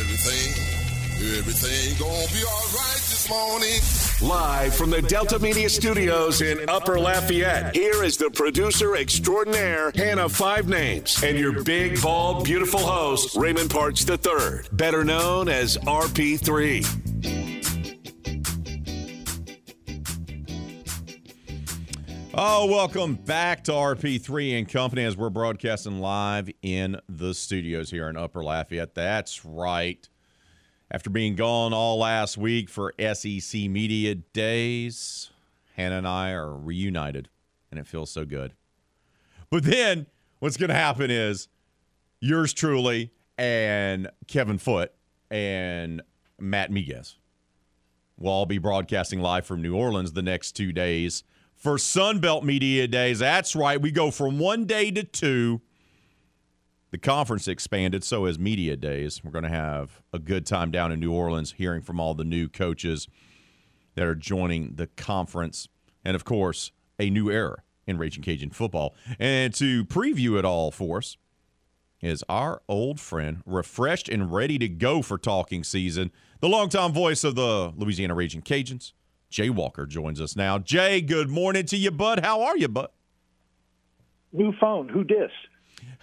everything, everything gonna be alright this morning. Live from the Delta Media Studios in Upper Lafayette, here is the producer extraordinaire, Hannah Five Names, and your big, bald, beautiful host, Raymond Parks III, better known as RP3. Oh, welcome back to RP3 and Company as we're broadcasting live in the studios here in Upper Lafayette. That's right. After being gone all last week for SEC Media Days, Hannah and I are reunited, and it feels so good. But then what's going to happen is yours truly and Kevin Foote and Matt Miguez We'll all be broadcasting live from New Orleans the next two days for Sunbelt Media Days. That's right. We go from one day to two. The conference expanded, so has Media Days. We're going to have a good time down in New Orleans hearing from all the new coaches that are joining the conference. And of course, a new era in Ragin' Cajun football. And to preview it all for us is our old friend, refreshed and ready to go for talking season, the longtime voice of the Louisiana Ragin' Cajuns, Jay Walker, joins us now. Jay, good morning to you, bud. How are you, bud? New phone. Who dis?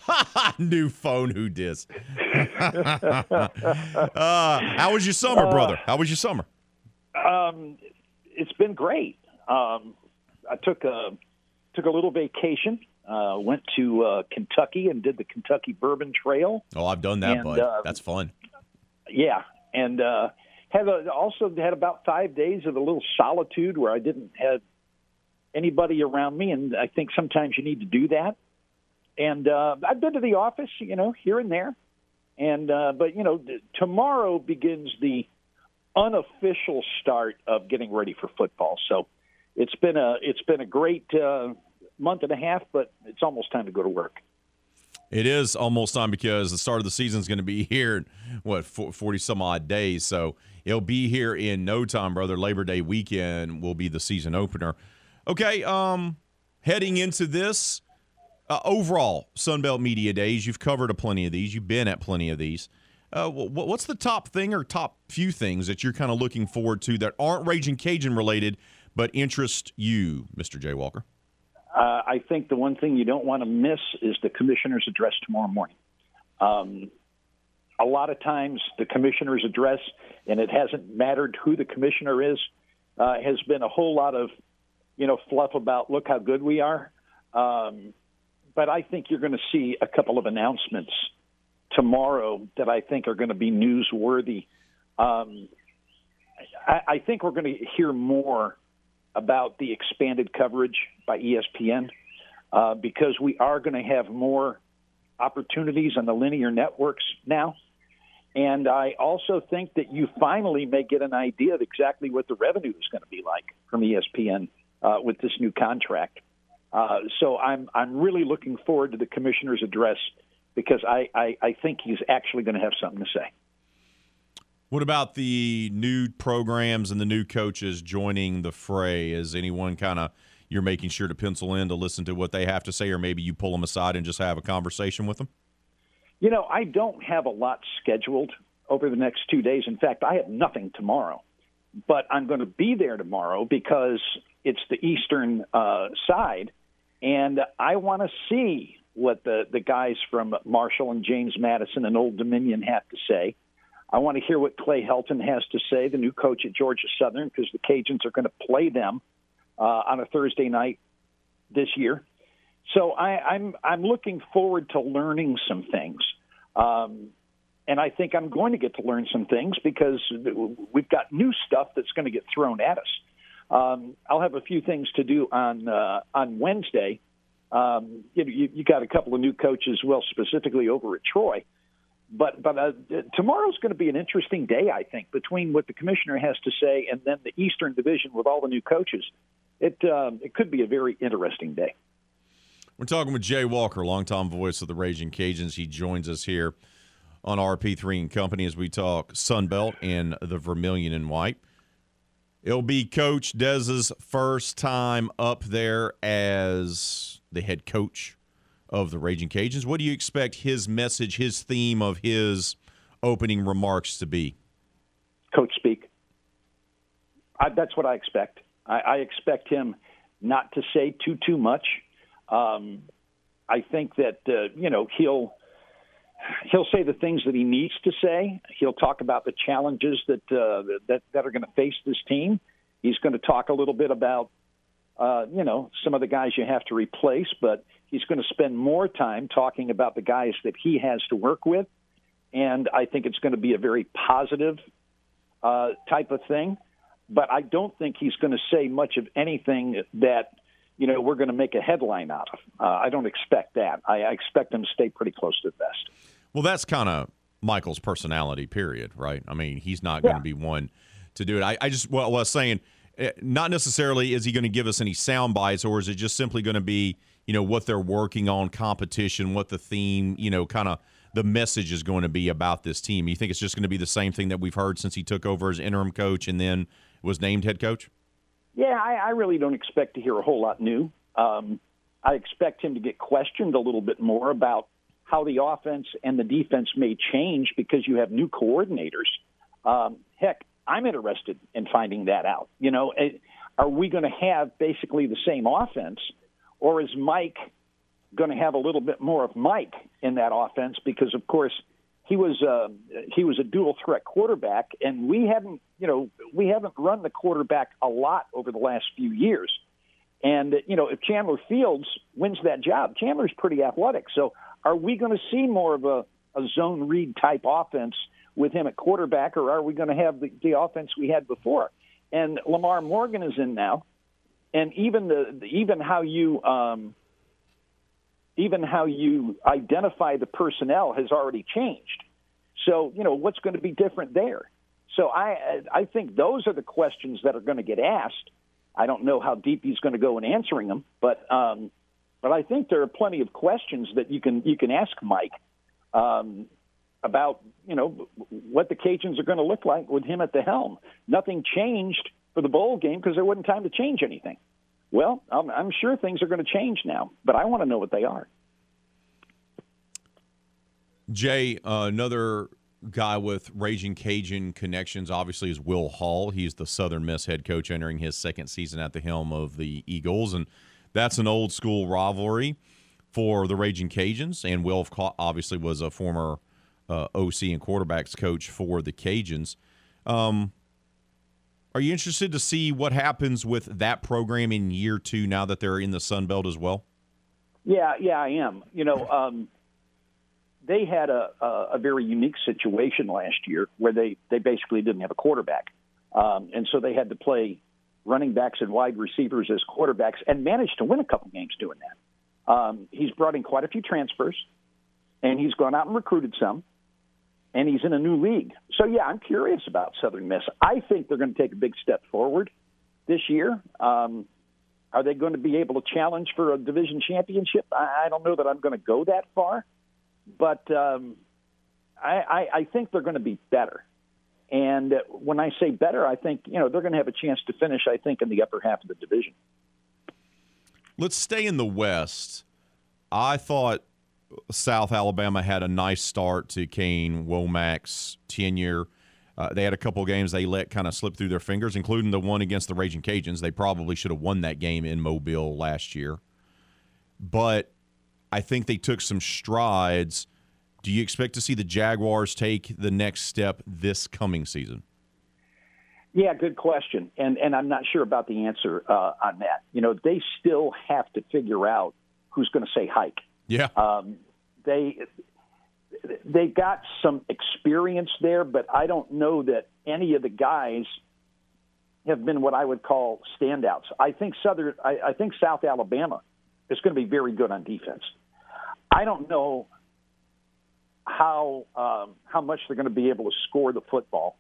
New phone. Who dis? uh, how was your summer, brother? How was your summer? Um, it's been great. Um, I took a took a little vacation. Uh, went to uh, Kentucky and did the Kentucky Bourbon Trail. Oh, I've done that, And, bud. uh, That's fun. Yeah, and uh, had a, also had about five days of a little solitude where I didn't have anybody around me, and I think sometimes you need to do that. And uh, I've been to the office, you know, here and there, and uh, but you know, th- tomorrow begins the unofficial start of getting ready for football. So it's been a it's been a great uh, month and a half, but it's almost time to go to work. It is almost time because the start of the season is going to be here in what forty some odd days. So it'll be here in no time, brother. Labor Day weekend will be the season opener. Okay, um, heading into this uh, overall Sunbelt Media Days, you've covered a plenty of these. You've been at plenty of these. Uh, wh- wh- what's the top thing or top few things that you're kind of looking forward to that aren't Ragin' Cajun related but interest you, Mr. Jay Walker? Uh, I think the one thing you don't want to miss is the commissioner's address tomorrow morning. Um, a lot of times, the commissioner's address, and it hasn't mattered who the commissioner is, uh, has been a whole lot of, you know, fluff about look how good we are. Um, but I think you're going to see a couple of announcements tomorrow that I think are going to be newsworthy. Um, I, I think we're going to hear more about the expanded coverage by ESPN uh, because we are going to have more opportunities on the linear networks now. And I also think that you finally may get an idea of exactly what the revenue is going to be like from ESPN uh, with this new contract. Uh, so I'm I'm really looking forward to the commissioner's address because I, I, I think he's actually going to have something to say. What about the new programs and the new coaches joining the fray? Is anyone kind of you're making sure to pencil in to listen to what they have to say, or maybe you pull them aside and just have a conversation with them? You know, I don't have a lot scheduled over the next two days. In fact, I have nothing tomorrow. But I'm going to be there tomorrow because it's the Eastern uh, side, and I want to see what the, the guys from Marshall and James Madison and Old Dominion have to say. I want to hear what Clay Helton has to say, the new coach at Georgia Southern, because the Cajuns are going to play them uh, on a Thursday night this year. So I, I'm I'm looking forward to learning some things, um, and I think I'm going to get to learn some things because we've got new stuff that's going to get thrown at us. Um, I'll have a few things to do on uh, on Wednesday. Um, you, you, you got a couple of new coaches, well, specifically over at Troy. But but uh, tomorrow's going to be an interesting day, I think, between what the commissioner has to say and then the Eastern Division with all the new coaches. It um, it could be a very interesting day. We're talking with Jay Walker, longtime voice of the Ragin' Cajuns. He joins us here on RP3 and Company as we talk Sunbelt and the Vermilion and White. It'll be Coach Dez's first time up there as the head coach of the Ragin' Cajuns. What do you expect his message, his theme of his opening remarks to be? Coach speak. I, that's what I expect. I, I expect him not to say too too much. Um, I think that uh, you know he'll he'll say the things that he needs to say. He'll talk about the challenges that uh, that that are going to face this team. He's going to talk a little bit about uh, you know some of the guys you have to replace, but he's going to spend more time talking about the guys that he has to work with. And I think it's going to be a very positive uh, type of thing. But I don't think he's going to say much of anything that you know we're going to make a headline out of. Uh, I don't expect that. I, I expect them to stay pretty close to the vest. Well, that's kind of Michael's personality, period, right? I mean, he's not going to be one to do it. I, I just well, I was saying, eh, not necessarily is he going to give us any sound bites, or is it just simply going to be you know what they're working on, competition, what the theme, you know, kind of the message is going to be about this team. You think it's just going to be the same thing that we've heard since he took over as interim coach and then was named head coach? Yeah, I, I really don't expect to hear a whole lot new. Um, I expect him to get questioned a little bit more about how the offense and the defense may change because you have new coordinators. Um, heck, I'm interested in finding that out. You know, eh, are we going to have basically the same offense, or is Mike going to have a little bit more of Mike in that offense? Because of course he was uh, he was a dual threat quarterback, and we haven't you know we haven't run the quarterback a lot over the last few years. And you know if Chandler Fields wins that job, Chandler's pretty athletic. So are we going to see more of a, a zone read type offense with him at quarterback, or are we going to have the, the offense we had before? And Lamar Morgan is in now, and even the even how you um, even how you identify the personnel has already changed. So you know what's going to be different there. So I I think those are the questions that are going to get asked. I don't know how deep he's going to go in answering them, but um, but I think there are plenty of questions that you can you can ask Mike um, about you know what the Cajuns are going to look like with him at the helm. Nothing changed for the bowl game because there wasn't time to change anything. Well, I'm, I'm sure things are going to change now, but I want to know what they are. Jay, uh, another guy with Ragin' Cajun connections, obviously, is Will Hall. He's the Southern Miss head coach entering his second season at the helm of the Eagles. And that's an old school rivalry for the Ragin' Cajuns. And Will obviously was a former uh, OC and quarterbacks coach for the Cajuns. Um, are you interested to see what happens with that program in year two now that they're in the Sun Belt as well? Yeah, yeah, I am. You know, um, they had a, a, a very unique situation last year where they, they basically didn't have a quarterback. Um, and so they had to play running backs and wide receivers as quarterbacks and managed to win a couple games doing that. Um, he's brought in quite a few transfers, and he's gone out and recruited some, and he's in a new league. So, yeah, I'm curious about Southern Miss. I think they're going to take a big step forward this year. Um, are they going to be able to challenge for a division championship? I, I don't know that I'm going to go that far but um, I, I, I think they're going to be better. And when I say better, I think you know they're going to have a chance to finish. I think in the upper half of the division. Let's stay in the West. I thought South Alabama had a nice start to Kane Wommack's tenure. Uh, they had a couple games they let kind of slip through their fingers, including the one against the Ragin' Cajuns. They probably should have won that game in Mobile last year. But I think they took some strides. Do you expect to see the Jaguars take the next step this coming season? Yeah, good question, and and I'm not sure about the answer uh, on that. You know, they still have to figure out who's going to say hike. Yeah, um, they they got some experience there, but I don't know that any of the guys have been what I would call standouts. I think Southern, I, I think South Alabama is going to be very good on defense. I don't know how um, how much they're going to be able to score the football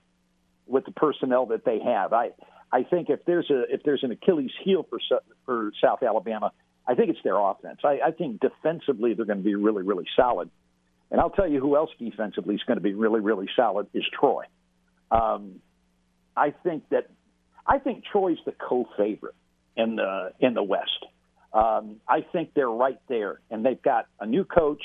with the personnel that they have. I I think if there's a if there's an Achilles heel for for South Alabama, I think it's their offense. I, I think defensively they're going to be really really solid. And I'll tell you who else defensively is going to be really really solid is Troy. Um, I think that I think Troy's the co-favorite in the in the West. Um, I think they're right there, and they've got a new coach.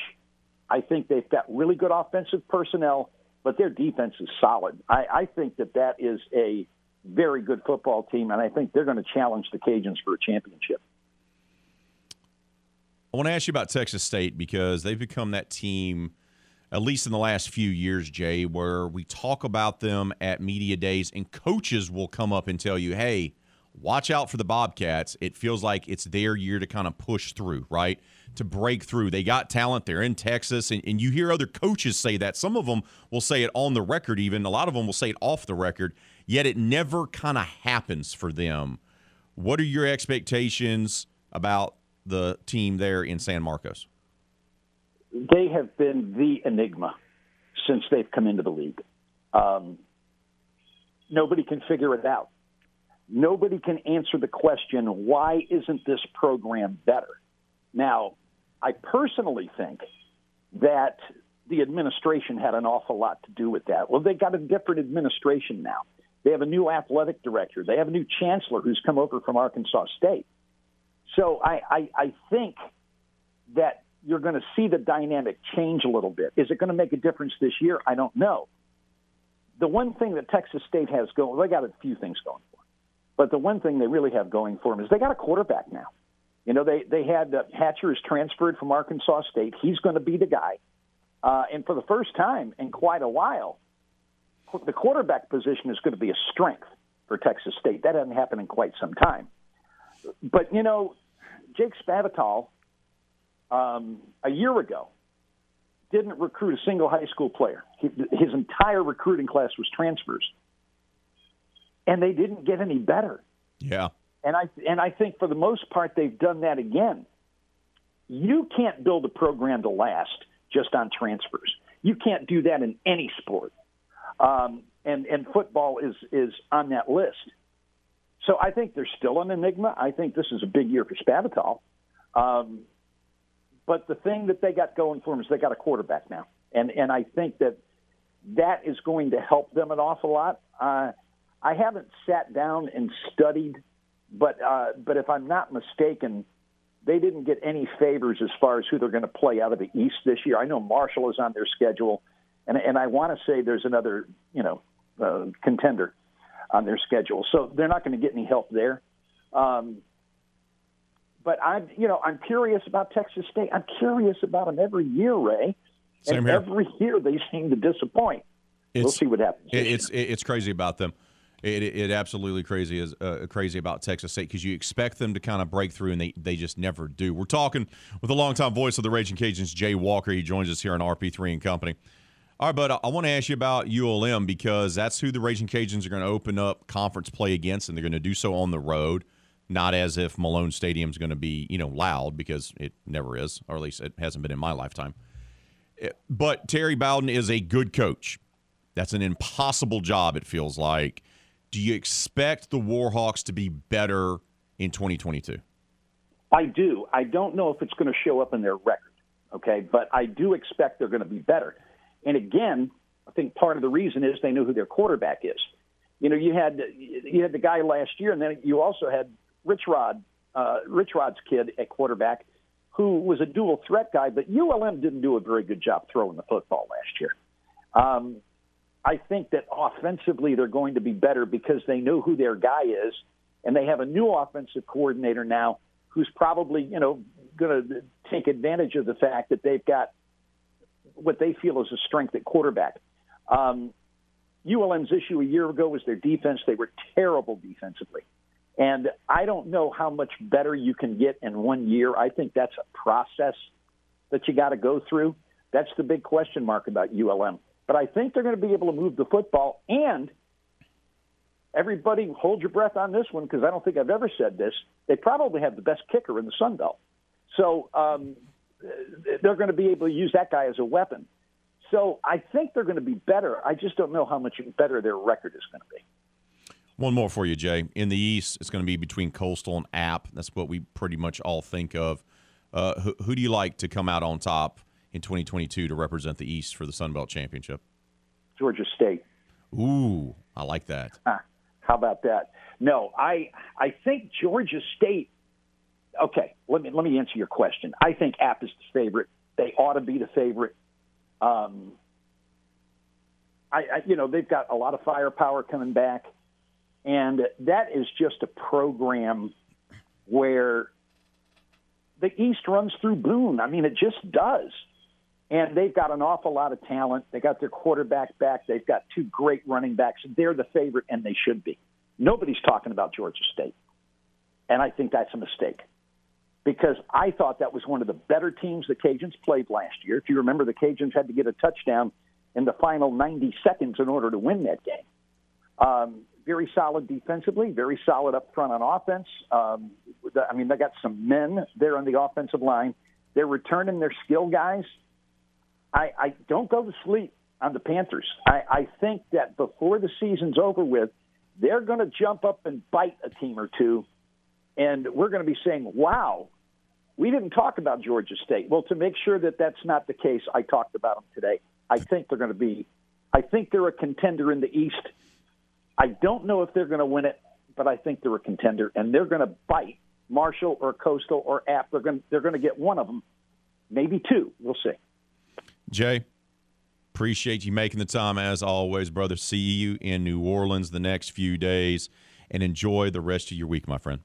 I think they've got really good offensive personnel, but their defense is solid. I, I think that that is a very good football team, and I think they're going to challenge the Cajuns for a championship. I want to ask you about Texas State because they've become that team, at least in the last few years, Jay, where we talk about them at media days, and coaches will come up and tell you, hey, watch out for the Bobcats. It feels like it's their year to kind of push through, right? To break through. They got talent. They're in Texas. And, and you hear other coaches say that. Some of them will say it on the record, even. A lot of them will say it off the record, yet it never kind of happens for them. What are your expectations about the team there in San Marcos? They have been the enigma since they've come into the league. Um, nobody can figure it out. Nobody can answer the question, why isn't this program better? Now, I personally think that the administration had an awful lot to do with that. Well, they got a different administration now. They have a new athletic director. They have a new chancellor who's come over from Arkansas State. So I, I, I think that you're going to see the dynamic change a little bit. Is it going to make a difference this year? I don't know. The one thing that Texas State has going, they got a few things going for them, but the one thing they really have going for them is they got a quarterback now. You know, they they had uh, Hatcher is transferred from Arkansas State. He's going to be the guy, uh, and for the first time in quite a while, the quarterback position is going to be a strength for Texas State. That hasn't happened in quite some time. But you know, Jake Spavital um, a year ago didn't recruit a single high school player. His entire recruiting class was transfers, and they didn't get any better. Yeah. And I and I think for the most part they've done that again. You can't build a program to last just on transfers. You can't do that in any sport. Um, and and football is is on that list. So I think there's still an enigma. I think this is a big year for Spavital. Um, but the thing that they got going for them is they got a quarterback now, and and I think that that is going to help them an awful lot. Uh, I haven't sat down and studied, but uh, but if I'm not mistaken, they didn't get any favors as far as who they're going to play out of the East this year. I know Marshall is on their schedule, and and I want to say there's another you know uh, contender on their schedule, so they're not going to get any help there. Um, but I'm, you know, I'm curious about Texas State. I'm curious about them every year, Ray. Same and here. every year they seem to disappoint. we'll see what happens. It, it's it's crazy about them. It, it, it absolutely crazy is uh, crazy about Texas State because you expect them to kind of break through and they, they just never do. We're talking with the longtime voice of the Ragin' Cajuns, Jay Walker. He joins us here on RP3 and Company. All right, but I, want to ask you about ULM because that's who the Ragin' Cajuns are going to open up conference play against, and they're going to do so on the road. Not as if Malone Stadium's going to be you know loud because it never is, or at least it hasn't been in my lifetime. Eh, but Terry Bowden is a good coach. That's an impossible job, it feels like. Do you expect the Warhawks to be better in 2022? I do. I don't know if it's going to show up in their record, okay, but I do expect they're going to be better. And again, I think part of the reason is they know who their quarterback is. You know, you had you had the guy last year, and then you also had Rich Rod, uh, Rich Rod's kid at quarterback, who was a dual threat guy. But ULM didn't do a very good job throwing the football last year. Um, I think that offensively they're going to be better because they know who their guy is, and they have a new offensive coordinator now who's probably you know going to take advantage of the fact that they've got what they feel is a strength at quarterback. Um, ULM's issue a year ago was their defense. They were terrible defensively. And I don't know how much better you can get in one year. I think that's a process that you got to go through. That's the big question mark about ULM. But I think they're going to be able to move the football. And everybody, hold your breath on this one because I don't think I've ever said this. They probably have the best kicker in the Sun Belt. So um, they're going to be able to use that guy as a weapon. So I think they're going to be better. I just don't know how much better their record is going to be. One more for you, Jay. In the East, it's going to be between Coastal and App. That's what we pretty much all think of. Uh, who, who do you like to come out on top in 2022 to represent the East for the Sun Belt Championship? Georgia State. Ooh, I like that. Ah, how about that? No, I I think Georgia State. Okay, let me let me answer your question. I think App is the favorite. They ought to be the favorite. Um, I, I you know they've got a lot of firepower coming back, and that is just a program where the East runs through Boone. I mean, it just does. And they've got an awful lot of talent. They got their quarterback back. They've got two great running backs. They're the favorite, and they should be. Nobody's talking about Georgia State. And I think that's a mistake because I thought that was one of the better teams the Cajuns played last year. If you remember, the Cajuns had to get a touchdown in the final 90 seconds in order to win that game. Um, very solid defensively, very solid up front on offense. Um, I mean, they got some men there on the offensive line. They're returning their skill guys. I, I don't go to sleep on the Panthers. I, I think that before the season's over with, they're going to jump up and bite a team or two, and we're going to be saying, "Wow, we didn't talk about Georgia State." Well, to make sure that that's not the case, I talked about them today. I think they're going to be. I think they're a contender in the East. I don't know if they're going to win it, but I think they're a contender, and they're going to bite Marshall or Coastal or App. They're going. They're going to get one of them, maybe two. We'll see. Jay, appreciate you making the time as always, brother. See you in New Orleans the next few days, and enjoy the rest of your week, my friend.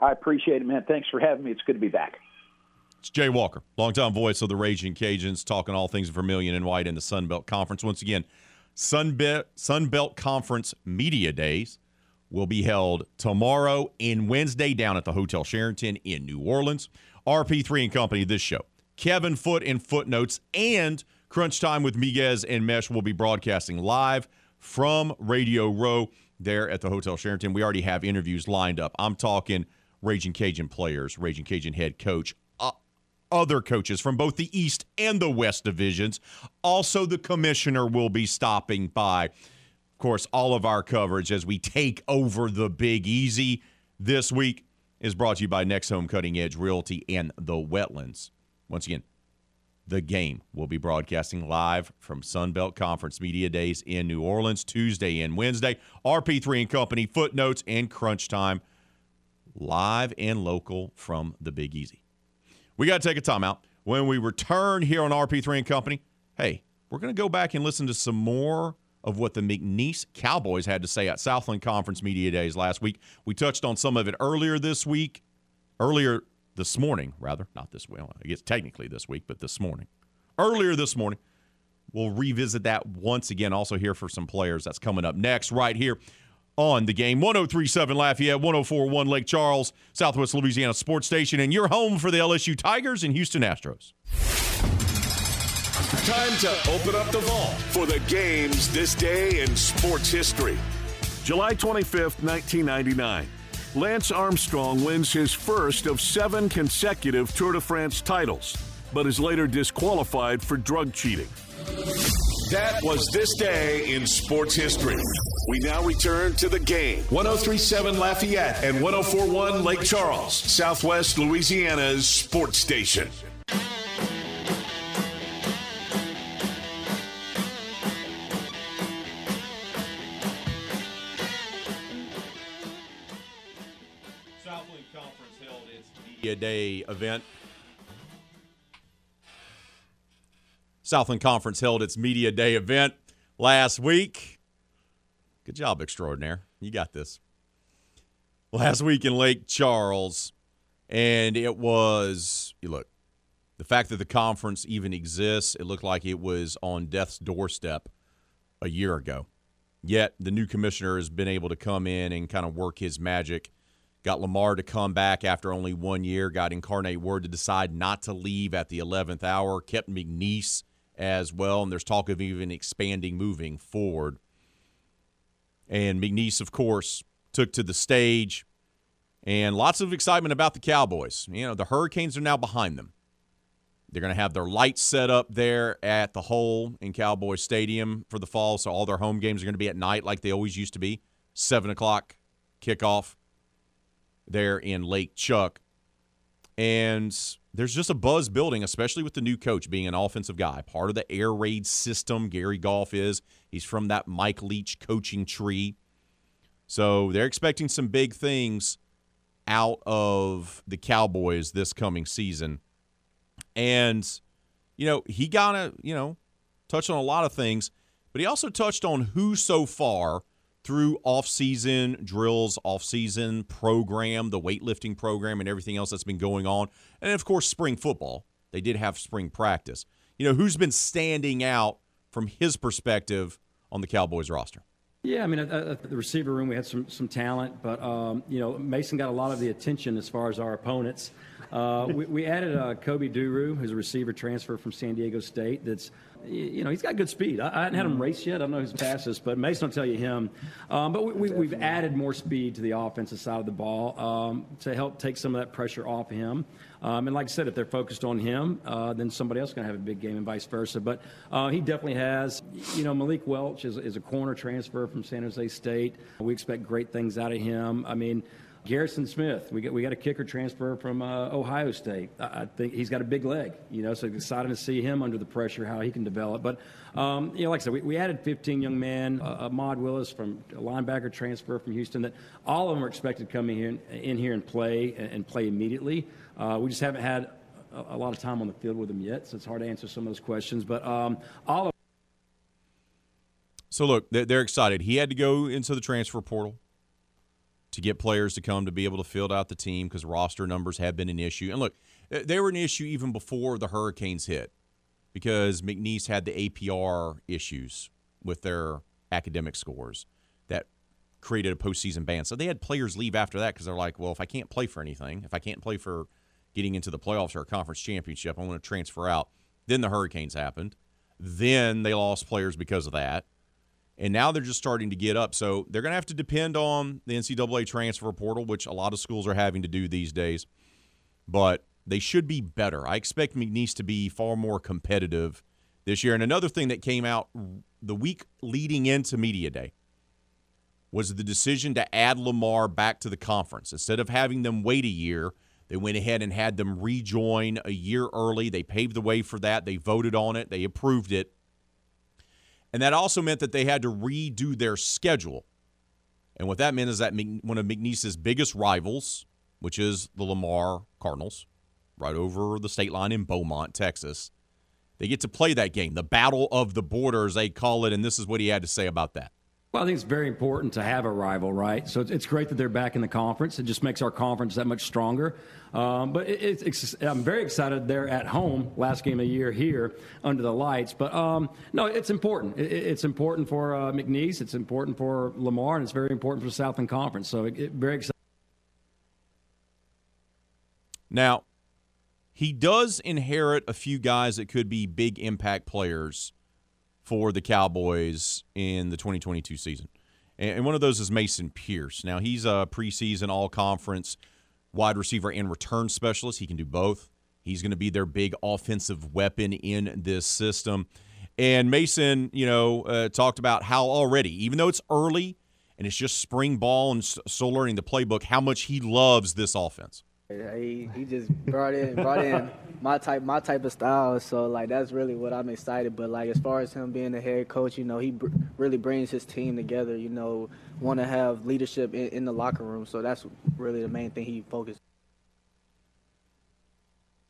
I appreciate it, man. Thanks for having me. It's good to be back. It's Jay Walker, longtime voice of the Ragin' Cajuns, talking all things Vermilion and White in the Sun Belt Conference. Once again, Sun Belt, Sun Belt Conference Media Days will be held tomorrow and Wednesday down at the Hotel Sheraton in New Orleans. RP3 and Company, this show. Kevin Foote and Footnotes and Crunch Time with Miguez and Mesh will be broadcasting live from Radio Row there at the Hotel Sheraton. We already have interviews lined up. I'm talking Ragin' Cajun players, Ragin' Cajun head coach, uh, other coaches from both the East and the West divisions. Also, the commissioner will be stopping by. Of course, all of our coverage as we take over the Big Easy this week is brought to you by Next Home Cutting Edge Realty and the Wetlands. Once again, the game will be broadcasting live from Sunbelt Conference Media Days in New Orleans Tuesday and Wednesday. RP3 and Company, footnotes, and crunch time live and local from the Big Easy. We got to take a timeout. When we return here on RP3 and Company, hey, we're going to go back and listen to some more of what the McNeese Cowboys had to say at Southland Conference Media Days last week. We touched on some of it earlier this week, earlier this morning, rather, not this week. I guess technically this week, but this morning. Earlier this morning. We'll revisit that once again. Also, here for some players. That's coming up next, right here on the game. 1037 Lafayette, 1041 Lake Charles, Southwest Louisiana Sports Station, and your home for the LSU Tigers and Houston Astros. Time to open up the vault for the games this day in sports history. July 25th, 1999. Lance Armstrong wins his first of seven consecutive Tour de France titles, but is later disqualified for drug cheating. That was this day in sports history. We now return to the game. 1037 Lafayette and 1041 Lake Charles, Southwest Louisiana's sports station. Southland Conference held its Media Day event. Southland Conference held its Media Day event last week. Good job, extraordinaire. You got this. Last week in Lake Charles, and it was, you look, the fact that the conference even exists, it looked like it was on death's doorstep a year ago. Yet the new commissioner has been able to come in and kind of work his magic. Got Lamar to come back after only one year. Got Incarnate Word to decide not to leave at the 11th hour. Kept McNeese as well. And there's talk of even expanding moving forward. And McNeese, of course, took to the stage. And lots of excitement about the Cowboys. You know, the Hurricanes are now behind them. They're going to have their lights set up there at the hole in Cowboy Stadium for the fall. So all their home games are going to be at night like they always used to be. 7 o'clock kickoff there in Lake Chuck. And there's just a buzz building, especially with the new coach being an offensive guy, part of the air raid system. Gary Goff is. He's from that Mike Leach coaching tree. So they're expecting some big things out of the Cowboys this coming season. And, you know, he got to, you know, touch on a lot of things, but he also touched on who so far through off-season drills, off-season program, the weightlifting program, and everything else that's been going on, and of course spring football. They did have spring practice. You know, who's been standing out from his perspective on the Cowboys roster? Yeah, I mean, at, the receiver room, we had some some talent, but um, you know, Mason got a lot of the attention as far as our opponents. Uh, we, we, added uh, Kobe Duru, who's a receiver transfer from San Diego State. That's you know, he's got good speed. I, I hadn't had him race yet. I don't know who's fastest, but Mason will tell you him. Um, but we, have we, added more speed to the offensive side of the ball um, to help take some of that pressure off him. Um, and like I said, if they're focused on him, uh, then somebody else is going to have a big game and vice versa. But uh, he definitely has. You know, Malik Welch is, is a corner transfer from San Jose State. We expect great things out of him. I mean, Garrison Smith, we got we got a kicker transfer from uh, Ohio State. I, I think he's got a big leg, you know. So excited to see him under the pressure, how he can develop. But um, you know, like I said, we, we added 15 young men. Uh, Ahmad Willis from a linebacker transfer from Houston. That all of them are expected to come in here, in here and play and, and play immediately. Uh, we just haven't had a, a, lot of time on the field with them yet, so it's hard to answer some of those questions. But um, all of so look, they're excited. He had to go into the transfer portal to get players to come to be able to field out the team because roster numbers have been an issue. And look, they were an issue even before the Hurricanes hit because McNeese had the APR issues with their academic scores that created a postseason ban. So they had players leave after that because they're like, well, if I can't play for anything, if I can't play for getting into the playoffs or a conference championship, I want to transfer out. Then the Hurricanes happened. Then they lost players because of that and now they're just starting to get up. So they're going to have to depend on the NCAA transfer portal, which a lot of schools are having to do these days. But they should be better. I expect McNeese to be far more competitive this year. And another thing that came out the week leading into Media Day was the decision to add Lamar back to the conference. Instead of having them wait a year, they went ahead and had them rejoin a year early. They paved the way for that. They voted on it, they approved it. And that also meant that they had to redo their schedule. And what that meant is that one of McNeese's biggest rivals, which is the Lamar Cardinals, right over the state line in Beaumont, Texas, they get to play that game, the Battle of the Borders, they call it. And this is what he had to say about that. Well, I think it's very important to have a rival, right? So it's, great that they're back in the conference. It just makes our conference that much stronger. Um, but it, it's, I'm very excited they're at home, last game of the year here under the lights. But um, no, it's important. It, it's important for uh, McNeese. It's important for Lamar, and it's very important for Southland Conference. So it, it, very excited. Now, he does inherit a few guys that could be big impact players for the Cowboys in the 2022 season. And one of those is Mason Pierce. Now, he's a preseason all conference wide receiver and return specialist. He can do both. He's going to be their big offensive weapon in this system. And Mason, you know, uh, talked about how already, even though it's early and it's just spring ball and still learning the playbook, how much he loves this offense. He, he just brought in brought in my type my type of style. So like that's really what I'm excited. But like as far as him being the head coach, you know, he br- really brings his team together. You know, want to have leadership in, in, the locker room. So that's really the main thing he focused.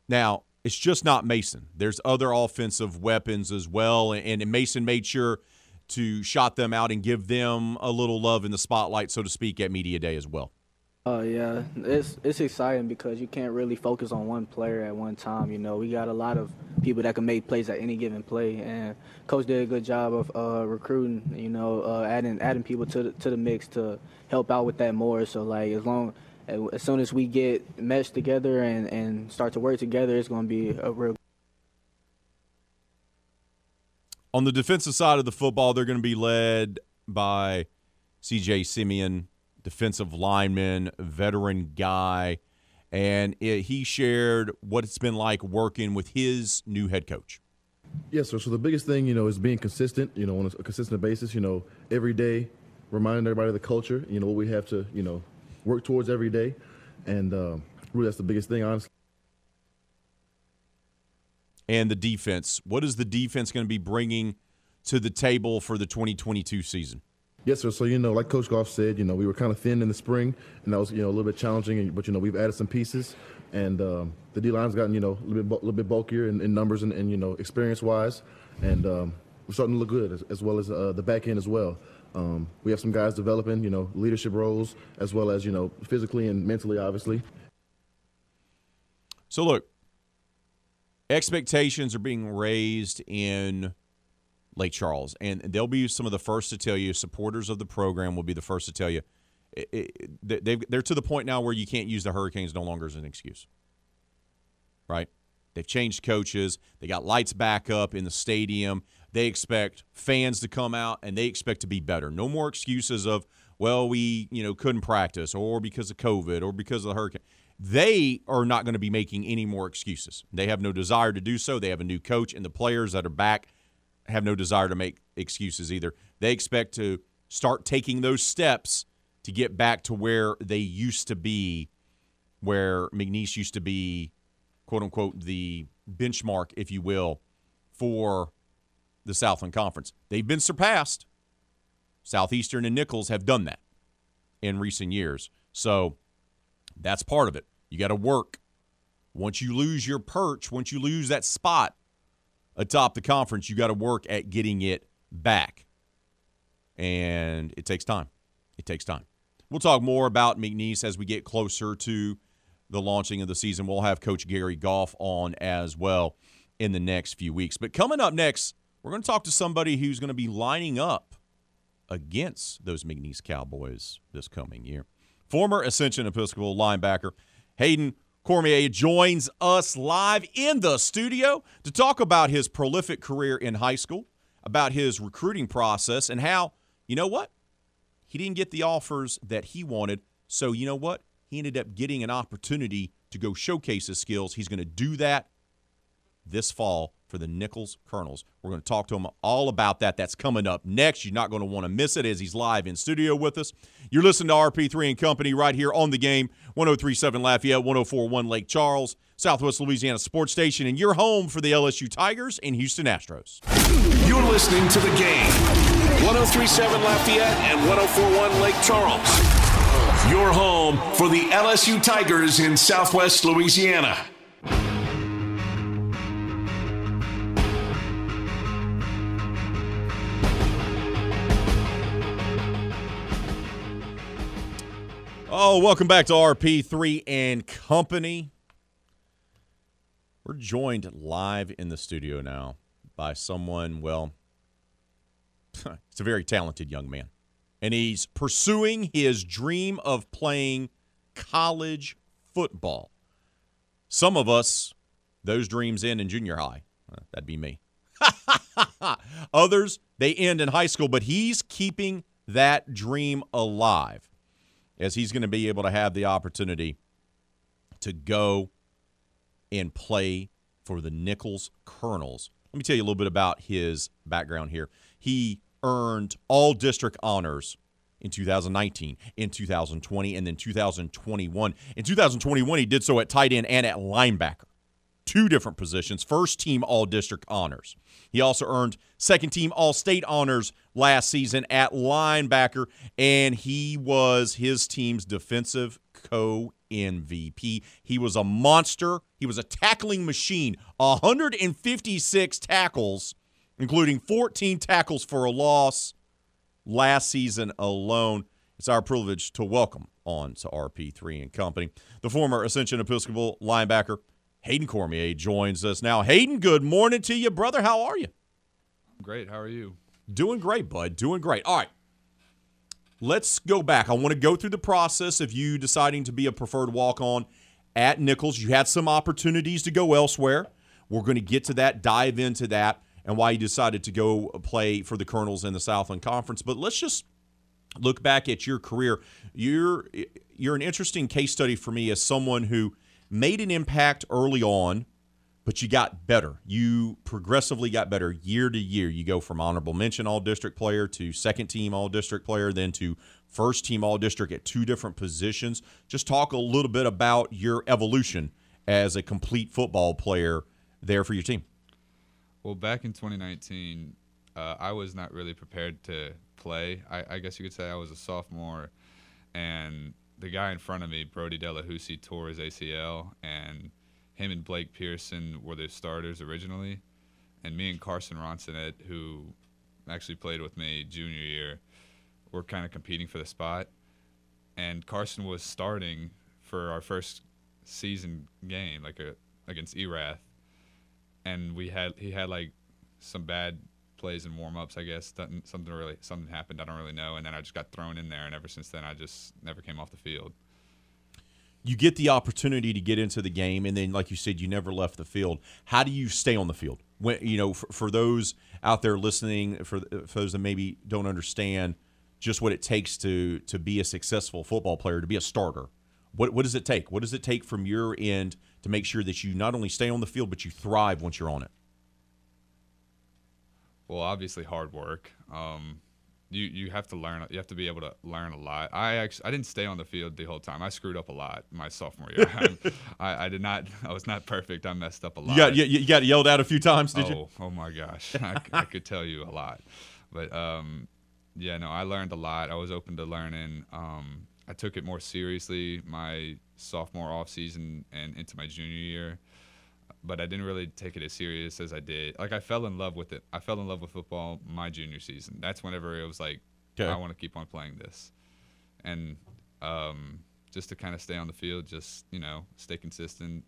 Now it's just not Mason. There's other offensive weapons as well, and, and Mason made sure to shot them out and give them a little love in the spotlight, so to speak, at media day as well. Oh yeah, it's it's exciting because you can't really focus on one player at one time. You know, we got a lot of people that can make plays at any given play, and coach did a good job of uh, recruiting. You know, uh, adding adding people to the, to the mix to help out with that more. So like as long as soon as we get meshed together and and start to work together, it's going to be a real. On the defensive side of the football, they're going to be led by C.J. Simeon defensive lineman, veteran guy, and it, he shared what it's been like working with his new head coach. Yes, sir. So the biggest thing, you know, is being consistent. You know, on a consistent basis. You know, every day, reminding everybody of the culture. You know, what we have to, you know, work towards every day, and um, really that's the biggest thing, honestly. And the defense. What is the defense going to be bringing to the table for the 2022 season? Yes, sir. So you know, like Coach Goff said, you know, we were kind of thin in the spring, and that was you know a little bit challenging. But you know, we've added some pieces, and um, the D line's gotten you know a little bit, little bit bulkier in, in numbers and, and, you know experience wise, and um, we're starting to look good as, as well as uh, the back end as well. Um, we have some guys developing, you know, leadership roles as well as you know physically and mentally, obviously. So look, expectations are being raised in Lake Charles. And they'll be some of the first to tell you, supporters of the program will be the first to tell you. They they're to the point now where you can't use the Hurricanes no longer as an excuse. Right? They've changed coaches. They got lights back up in the stadium. They expect fans to come out and they expect to be better. No more excuses of, well, we, you know, couldn't practice or because of COVID or because of the hurricane. they are not going to be making any more excuses. They have no desire to do so. They have a new coach, and the players that are back have no desire to make excuses either. They expect to start taking those steps to get back to where they used to be, where McNeese used to be, quote unquote, the benchmark, if you will, for the Southland Conference. They've been surpassed. Southeastern and Nicholls have done that in recent years. So that's part of it. You got to work. Once you lose your perch, once you lose that spot atop the conference, you got to work at getting it back. And it takes time. It takes time. We'll talk more about McNeese as we get closer to the launching of the season. We'll have Coach Gary Goff on as well in the next few weeks. But coming up next, we're going to talk to somebody who's going to be lining up against those McNeese Cowboys this coming year. Former Ascension Episcopal linebacker Hayden Cormier joins us live in the studio to talk about his prolific career in high school, about his recruiting process, and how, you know what? He didn't get the offers that he wanted. So, you know what? He ended up getting an opportunity to go showcase his skills. He's going to do that this fall for the Nicholls Colonels. We're going to talk to him all about that. That's coming up next. You're not going to want to miss it as he's live in studio with us. You're listening to RP3 and Company right here on the game 1037 Lafayette, 1041 Lake Charles, Southwest Louisiana Sports Station, and you're home for the LSU Tigers and Houston Astros. You're listening to the game 1037 Lafayette and 1041 Lake Charles. Your home for the LSU Tigers in Southwest Louisiana. Oh, welcome back to RP3 and Company. We're joined live in the studio now by someone, well, it's a very talented young man. And he's pursuing his dream of playing college football. Some of us, those dreams end in junior high. Uh, that'd be me. Others, they end in high school, but he's keeping that dream alive as he's going to be able to have the opportunity to go and play for the Nicholls Colonels. Let me tell you a little bit about his background here. He earned all district honors in 2019, in 2020, and then 2021. In 2021, he did so at tight end and at linebacker two different positions, first team All District honors. He also earned second team All State honors last season at linebacker, and he was his team's defensive co MVP. He was a monster. He was a tackling machine, 156 tackles, including 14 tackles for a loss last season alone. It's our privilege to welcome on to RP3 and Company the former Ascension Episcopal linebacker Hayden Cormier joins us now. Hayden, good morning to you, brother. How are you? Great. How are you? Doing great, bud. Doing great. All right. Let's go back. I want to go through the process of you deciding to be a preferred walk on at Nicholls. You had some opportunities to go elsewhere. We're going to get to that, dive into that, and why you decided to go play for the Colonels in the Southland Conference. But let's just look back at your career. You're you're an interesting case study for me as someone who made an impact early on, but you got better. You progressively got better year to year. You go from honorable mention all district player to second team all district player, then to first team all district at two different positions. Just talk a little bit about your evolution as a complete football player there for your team. Well, back in 2019, uh, I was not really prepared to play. I, I guess you could say I was a sophomore, and the guy in front of me, Brody Delahoussaye, tore his ACL, and him and Blake Pearson were the starters originally, and me and Carson Ronsonet, who actually played with me junior year, were kind of competing for the spot, and Carson was starting for our first season game, like a, against Erath, and we had he had like some bad plays and warm ups. I guess something really something happened. I don't really know. And then I just got thrown in there, and ever since then, I just never came off the field. You get the opportunity to get into the game, and then, like you said, you never left the field. How do you stay on the field? When you know, for, for those out there listening, for, for those that maybe don't understand just what it takes to to be a successful football player, to be a starter What what does it take? What does it take from your end to make sure that you not only stay on the field but you thrive once you're on it? Well, obviously hard work. Um, you you have to learn. You have to be able to learn a lot. I actually I didn't stay on the field the whole time. I screwed up a lot my sophomore year. I, I did not. I was not perfect. I messed up a lot. You got you, you got yelled at a few times, did oh, you? Oh my gosh, I, I could tell you a lot. But um, yeah, no, I learned a lot. I was open to learning. Um, I took it more seriously my sophomore off season and into my junior year but I didn't really take it as serious as I did. Like I fell in love with it. I fell in love with football my junior season. That's whenever it was like, Okay. I want to keep on playing this, and um, just to kind of stay on the field, just you know, stay consistent,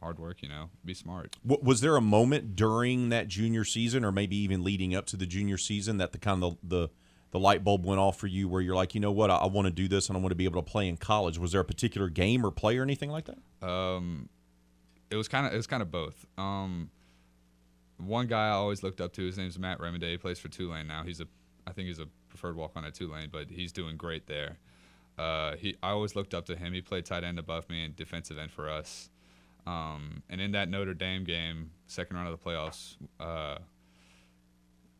hard work, you know, be smart. Was there a moment during that junior season, or maybe even leading up to the junior season, that the kind of the the light bulb went off for you, where you're like, you know what, I, I want to do this, and I want to be able to play in college? Was there a particular game or play or anything like that? Um, it was kind of it was kind of both. Um, one guy I always looked up to, his name's Matt Remenday. He plays for Tulane now. He's a, I think he's a preferred walk on at Tulane, but he's doing great there. Uh, he, I always looked up to him. He played tight end above me and defensive end for us. Um, and in that Notre Dame game, second round of the playoffs, uh,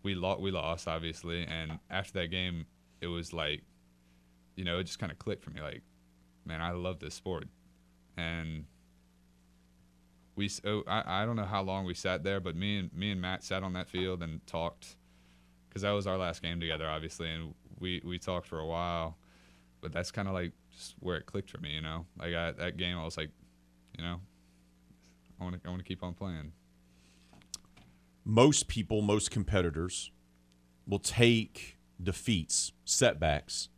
we lost. We lost obviously, and after that game, it was like, you know, it just kind of clicked for me. Like, man, I love this sport, and we oh, I, I don't know how long we sat there, but me and me and Matt sat on that field and talked because that was our last game together, obviously, and we we talked for a while. But that's kind of like just where it clicked for me, you know. Like I, that game, I was like, you know, I want to I want to keep on playing. most people, most competitors will take defeats, setbacks,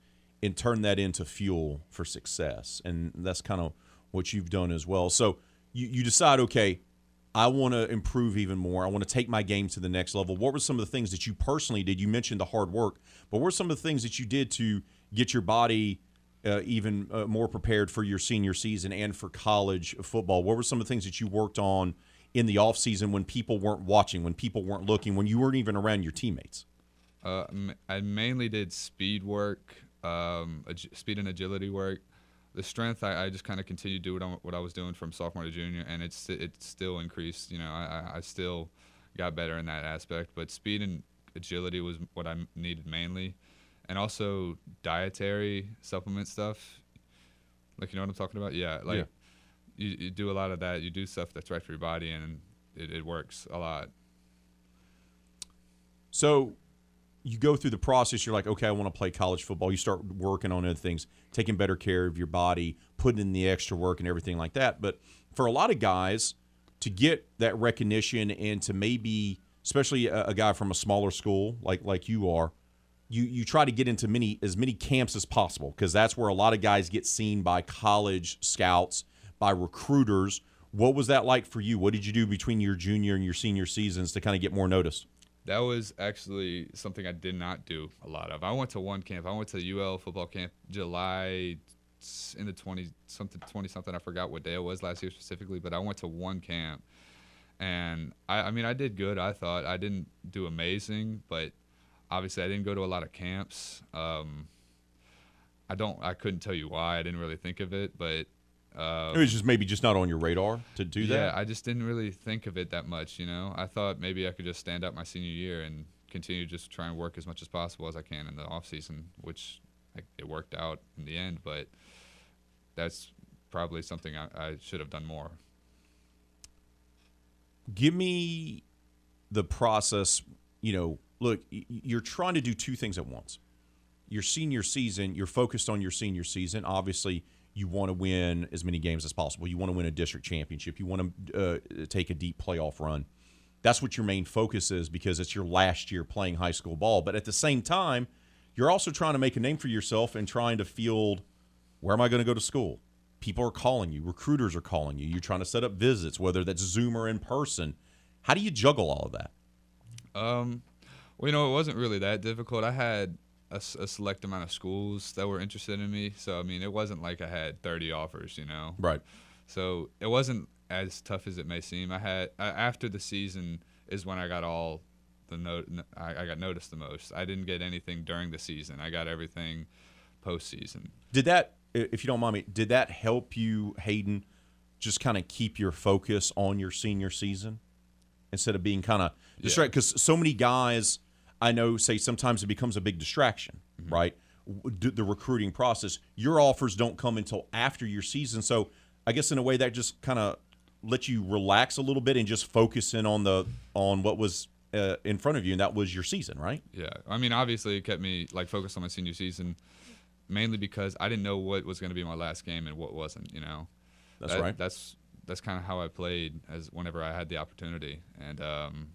and turn that into fuel for success. And that's kind of what you've done as well. So you, you decide, okay, I want to improve even more. I want to take my game to the next level. What were some of the things that you personally did? You mentioned the hard work, but what were some of the things that you did to get your body uh, even uh, more prepared for your senior season and for college football? What were some of the things that you worked on in the off season when people weren't watching, when people weren't looking, when you weren't even around your teammates? Uh, I mainly did speed work, um, ag- speed and agility work. The strength, I, I just kind of continued to do what, I, what I was doing from sophomore to junior, and it's it still increased. You know, I, I- I still got better in that aspect, but speed and agility was what I needed mainly, and also dietary supplement stuff. Like you know what I'm talking about? Yeah, like Yeah. You, you do a lot of that. You do stuff that's right for your body, and it, it works a lot. So you go through the process. You're like, okay, I want to play college football. You start working on other things, taking better care of your body, putting in the extra work and everything like that. But for a lot of guys, to get that recognition and to maybe, especially a, a guy from a smaller school like like you are, you you try to get into many as many camps as possible because that's where a lot of guys get seen by college scouts, by recruiters. What was that like for you? What did you do between your junior and your senior seasons to kind of get more noticed? That was actually something I did not do a lot of. I went to one camp. I went to the UL football camp July in the 20 something 20 something. I forgot what day it was last year specifically, but I went to one camp. And I, I mean, I did good. I thought I didn't do amazing, but obviously I didn't go to a lot of camps. Um, I don't. I couldn't tell you why. I didn't really think of it, but um, It was just maybe just not on your radar to do yeah, that. Yeah, I just didn't really think of it that much. You know, I thought maybe I could just stand up my senior year and continue to just try and work as much as possible as I can in the off season, which it worked out in the end. But that's probably something I, I should have done more. Give me the process. You know, look, you're trying to do two things at once. Your senior season, you're focused on your senior season. Obviously, you want to win as many games as possible. You want to win a district championship. You want to uh, take a deep playoff run. That's what your main focus is because it's your last year playing high school ball. But at the same time, you're also trying to make a name for yourself and trying to field where am I going to go to school? People are calling you, recruiters are calling you. You're trying to set up visits, whether that's Zoom or in person. How do you juggle all of that? Um, well, you know, it wasn't really that difficult. I had a, a select amount of schools that were interested in me, so I mean, it wasn't like I had 30 offers, you know. Right. So it wasn't as tough as it may seem. I had uh, after the season is when I got all the note. I, I got noticed the most. I didn't get anything during the season. I got everything postseason. Did that if you don't mind me, did that help you, Hayden, just kind of keep your focus on your senior season instead of being kind of distracted? Because so many guys I know say sometimes it becomes a big distraction, right? The recruiting process. Your offers don't come until after your season, so I guess in a way that just kind of lets you relax a little bit and just focus in on the on what was uh, in front of you, and that was your season, right? Yeah, I mean, obviously, it kept me like focused on my senior season, mainly because I didn't know what was going to be my last game and what wasn't. You know, That's That- right. That's that's kind of how I played as whenever I had the opportunity, and um,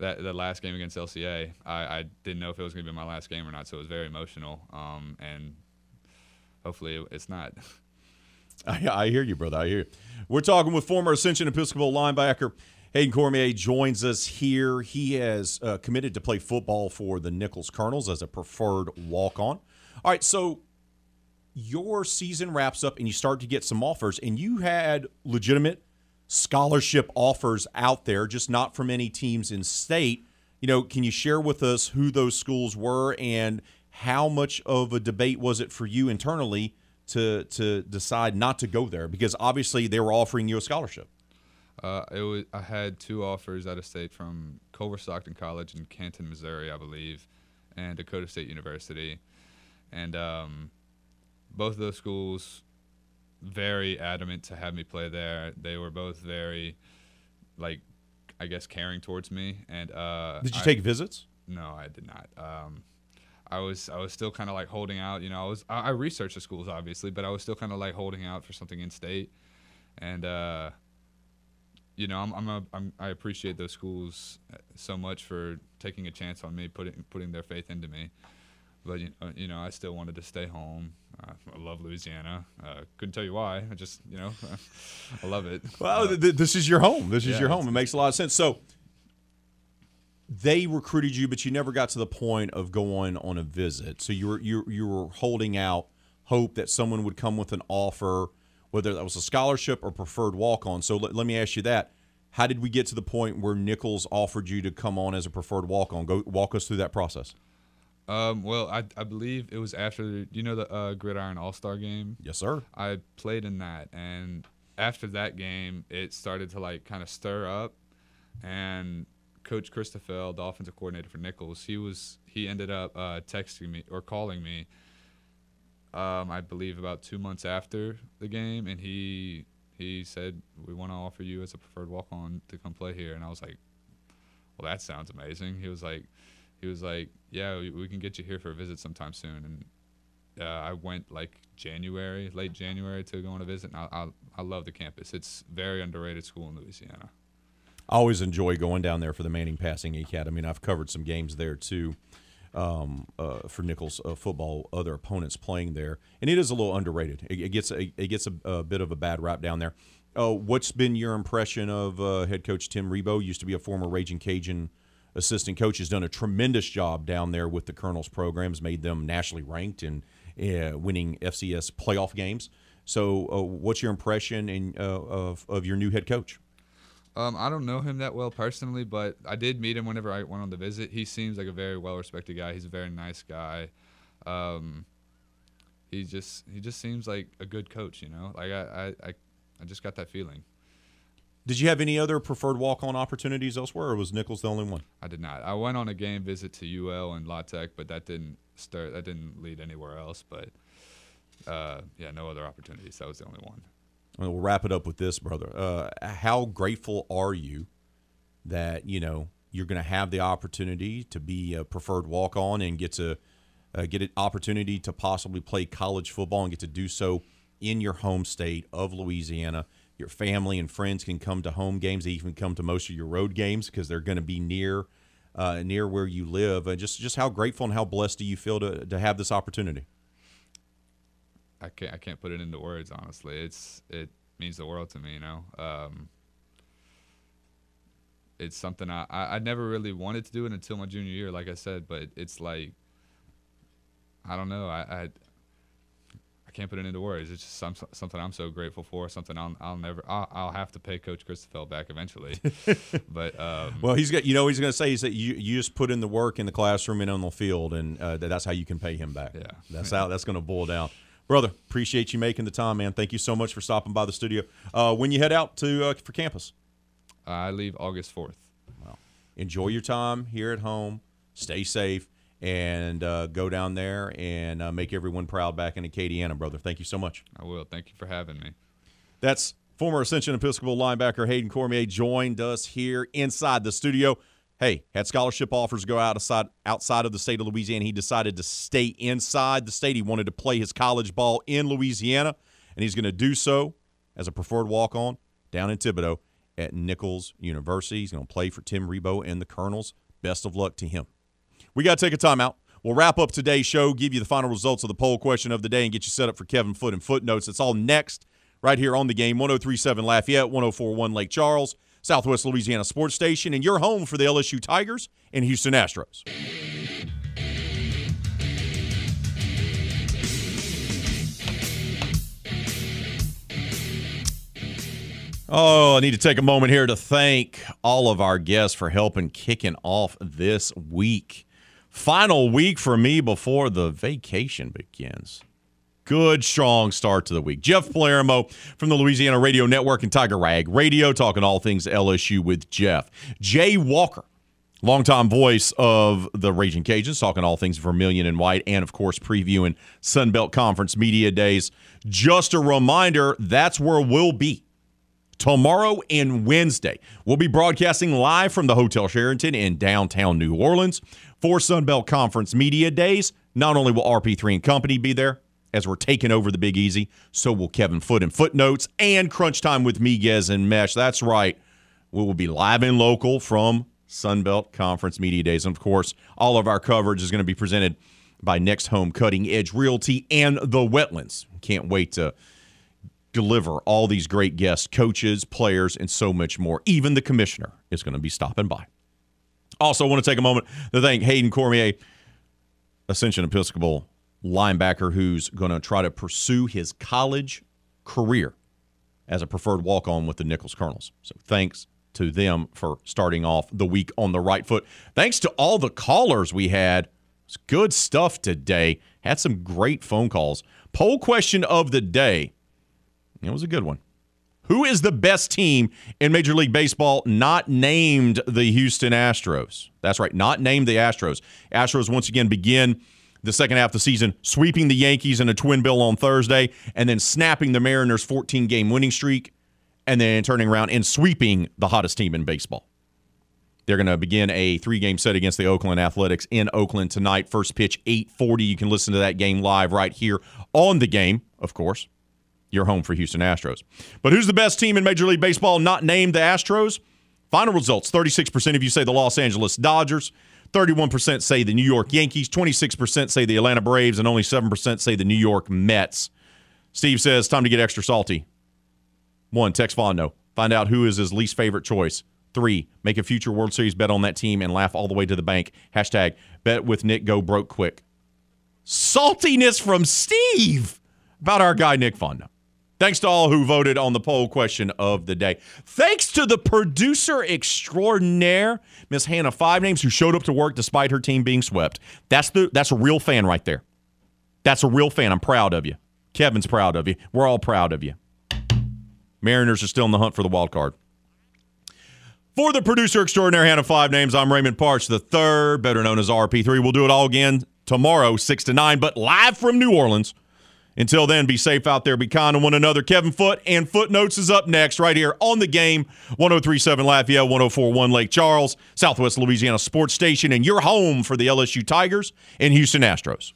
that the last game against LCA, I, I didn't know if it was going to be my last game or not, so it was very emotional. Um, and hopefully, it, it's not. I, I hear you, brother. I hear you. We're talking with former Ascension Episcopal linebacker Hayden Cormier joins us here. He has uh, committed to play football for the Nicholls Colonels as a preferred walk-on. All right, so your season wraps up and you start to get some offers, and you had legitimate scholarship offers out there, just not from any teams in state. You know, can you share with us who those schools were and how much of a debate was it for you internally to to decide not to go there? Because obviously they were offering you a scholarship. Uh, it was. I had two offers out of state from Culver Stockton College in Canton, Missouri, I believe, and Dakota State University, and um, both of those schools very adamant to have me play there. They were both very, like, I guess, caring towards me. And uh, Did you I- take visits? No, I did not. Um, I was I was still kind of like holding out. You know, I was I, I researched the schools obviously, but I was still kind of like holding out for something in state, and uh, you know, I'm, I'm, a, I'm I appreciate those schools uh, so much for taking a chance on me, putting putting their faith into me. But you uh, know, I still wanted to stay home. Uh, I love Louisiana. Uh, couldn't tell you why. I just you know, I love it. Well, Uh, th- th- this is your home. This is yeah, your home. It makes a lot of sense. So they recruited you, but you never got to the point of going on a visit. So you were you you were holding out hope that someone would come with an offer, whether that was a scholarship or preferred walk on. So let, let me ask you that. How did we get to the point where Nicholls offered you to come on as a preferred walk on? Go walk us through that process. Um, well, I, I believe it was after you know the uh, Gridiron All Star game. Yes, sir. I played in that, and after that game, it started to like kind of stir up, and Coach Christoffel, the offensive coordinator for Nicholls, he was he ended up uh, texting me or calling me. Um, I believe about two months after the game, and he he said we want to offer you as a preferred walk on to come play here, and I was like, well, that sounds amazing. He was like, he was like, yeah, we, can get you here for a visit sometime soon. And uh, I went like January, late January, to go on a visit. And I, I, I love the campus. It's very underrated school in Louisiana. I always enjoy going down there for the Manning Passing Academy, and I've covered some games there too um, uh, for Nicholls uh, football, other opponents playing there, and it is a little underrated. It, it gets a, it gets a, a bit of a bad rap down there. Uh, what's been your impression of uh, head coach Tim Rebowe? Used to be a former Ragin' Cajun assistant coach. Has done a tremendous job down there with the Colonels programs, made them nationally ranked and uh, winning FCS playoff games. So, uh, what's your impression in, uh, of of your new head coach? Um, I don't know him that well personally, but I did meet him whenever I went on the visit. He seems like a very well respected guy. He's a very nice guy. Um, he just he just seems like a good coach. You know, like I I, I, I just got that feeling. Did you have any other preferred walk-on opportunities elsewhere, or was Nicholls the only one? I did not. I went on a game visit to UL and La Tech, but that didn't start. That didn't lead anywhere else. But uh, yeah, no other opportunities. That was the only one. Well, we'll wrap it up with this, brother. Uh, how grateful are you that you know you're going to have the opportunity to be a preferred walk-on and get to uh, get an opportunity to possibly play college football and get to do so in your home state of Louisiana. Your family and friends can come to home games. They even come to most of your road games because they're going to be near uh, near where you live. And just just how grateful and how blessed do you feel to to have this opportunity? I can't I can't put it into words honestly. It's it means the world to me, you know. Um, it's something I, I I never really wanted to do it until my junior year, like I said. But it's like I don't know. I I, I can't put it into words. It's just some, something I'm so grateful for. Something I'll I'll never I'll, I'll have to pay Coach Christoffel back eventually. but um, Well, he's got you know what he's going to say is that you you just put in the work in the classroom and on the field, and uh, that's how you can pay him back. Yeah. that's how that's going to boil down. Brother, appreciate you making the time, man. Thank you so much for stopping by the studio. Uh, when you head out to uh, for campus, I leave August 4th. Well, enjoy your time here at home. Stay safe and uh, go down there and uh, make everyone proud back in Acadiana, brother. Thank you so much. I will. Thank you for having me. That's former Ascension Episcopal linebacker Hayden Cormier joined us here inside the studio. Hey, had scholarship offers go outside outside of the state of Louisiana. He decided to stay inside the state. He wanted to play his college ball in Louisiana, and he's going to do so as a preferred walk on down in Thibodaux at Nicholls University. He's going to play for Tim Rebowe and the Colonels. Best of luck to him. We got to take a timeout. We'll wrap up today's show, give you the final results of the poll question of the day, and get you set up for Kevin Foote and footnotes. It's all next, right here on the game 1037 Lafayette, 1041 Lake Charles, Southwest Louisiana Sports Station, and your home for the LSU Tigers and Houston Astros. Oh, I need to take a moment here to thank all of our guests for helping kicking off this week. Final week for me before the vacation begins. Good, strong start to the week. Jeff Palermo from the Louisiana Radio Network and Tiger Rag Radio, talking all things LSU with Jeff. Jay Walker, longtime voice of the Ragin' Cajuns, talking all things Vermilion and White, and of course, previewing Sunbelt Conference Media Days. Just a reminder that's where we'll be tomorrow and Wednesday. We'll be broadcasting live from the Hotel Sheraton in downtown New Orleans for Sunbelt Conference Media Days. Not only will RP3 and Company be there as we're taking over the Big Easy, so will Kevin Foote and Footnotes and Crunch Time with Miguez and Mesh. That's right. We will be live and local from Sunbelt Conference Media Days. And of course, all of our coverage is going to be presented by Next Home Cutting Edge Realty and the Wetlands. Can't wait to deliver all these great guests, coaches, players, and so much more. Even the commissioner is going to be stopping by. Also, want to take a moment to thank Hayden Cormier, Ascension Episcopal linebacker, who's going to try to pursue his college career as a preferred walk on with the Nicholls Colonels. So thanks to them for starting off the week on the right foot. Thanks to all the callers we had. It's good stuff today. Had some great phone calls. Poll question of the day it was a good one. Who is the best team in Major League Baseball not named the Houston Astros? That's right, not named the Astros. Astros once again begin the second half of the season sweeping the Yankees in a twin bill on Thursday and then snapping the Mariners' 14 game winning streak and then turning around and sweeping the hottest team in baseball. They're going to begin a three-game set against the Oakland Athletics in Oakland tonight. First pitch 8:40. You can listen to that game live right here on the game, of course your home for Houston Astros. But who's the best team in Major League Baseball not named the Astros? Final results 36% of you say the Los Angeles Dodgers, 31% say the New York Yankees, 26% say the Atlanta Braves, and only 7% say the New York Mets. Steve says, time to get extra salty. One, text Fondo. Find out who is his least favorite choice. Three, make a future World Series bet on that team and laugh all the way to the bank. Hashtag bet with Nick, go broke quick. Saltiness from Steve about our guy, Nick Fondo. Thanks to all who voted on the poll question of the day. Thanks to the producer extraordinaire, Miss Hannah Five Names, who showed up to work despite her team being swept. That's the that's a real fan right there. That's a real fan. I'm proud of you. Kevin's proud of you. We're all proud of you. Mariners are still in the hunt for the wild card. For the producer extraordinaire Hannah Five Names, I'm Raymond Parks the third, better known as RP3. We'll do it all again tomorrow, six to nine, but live from New Orleans. Until then, be safe out there. Be kind to one another. Kevin Foote and Footnotes is up next, right here on the game 1037 Lafayette, 1041 Lake Charles, Southwest Louisiana Sports Station, and your home for the LSU Tigers and Houston Astros.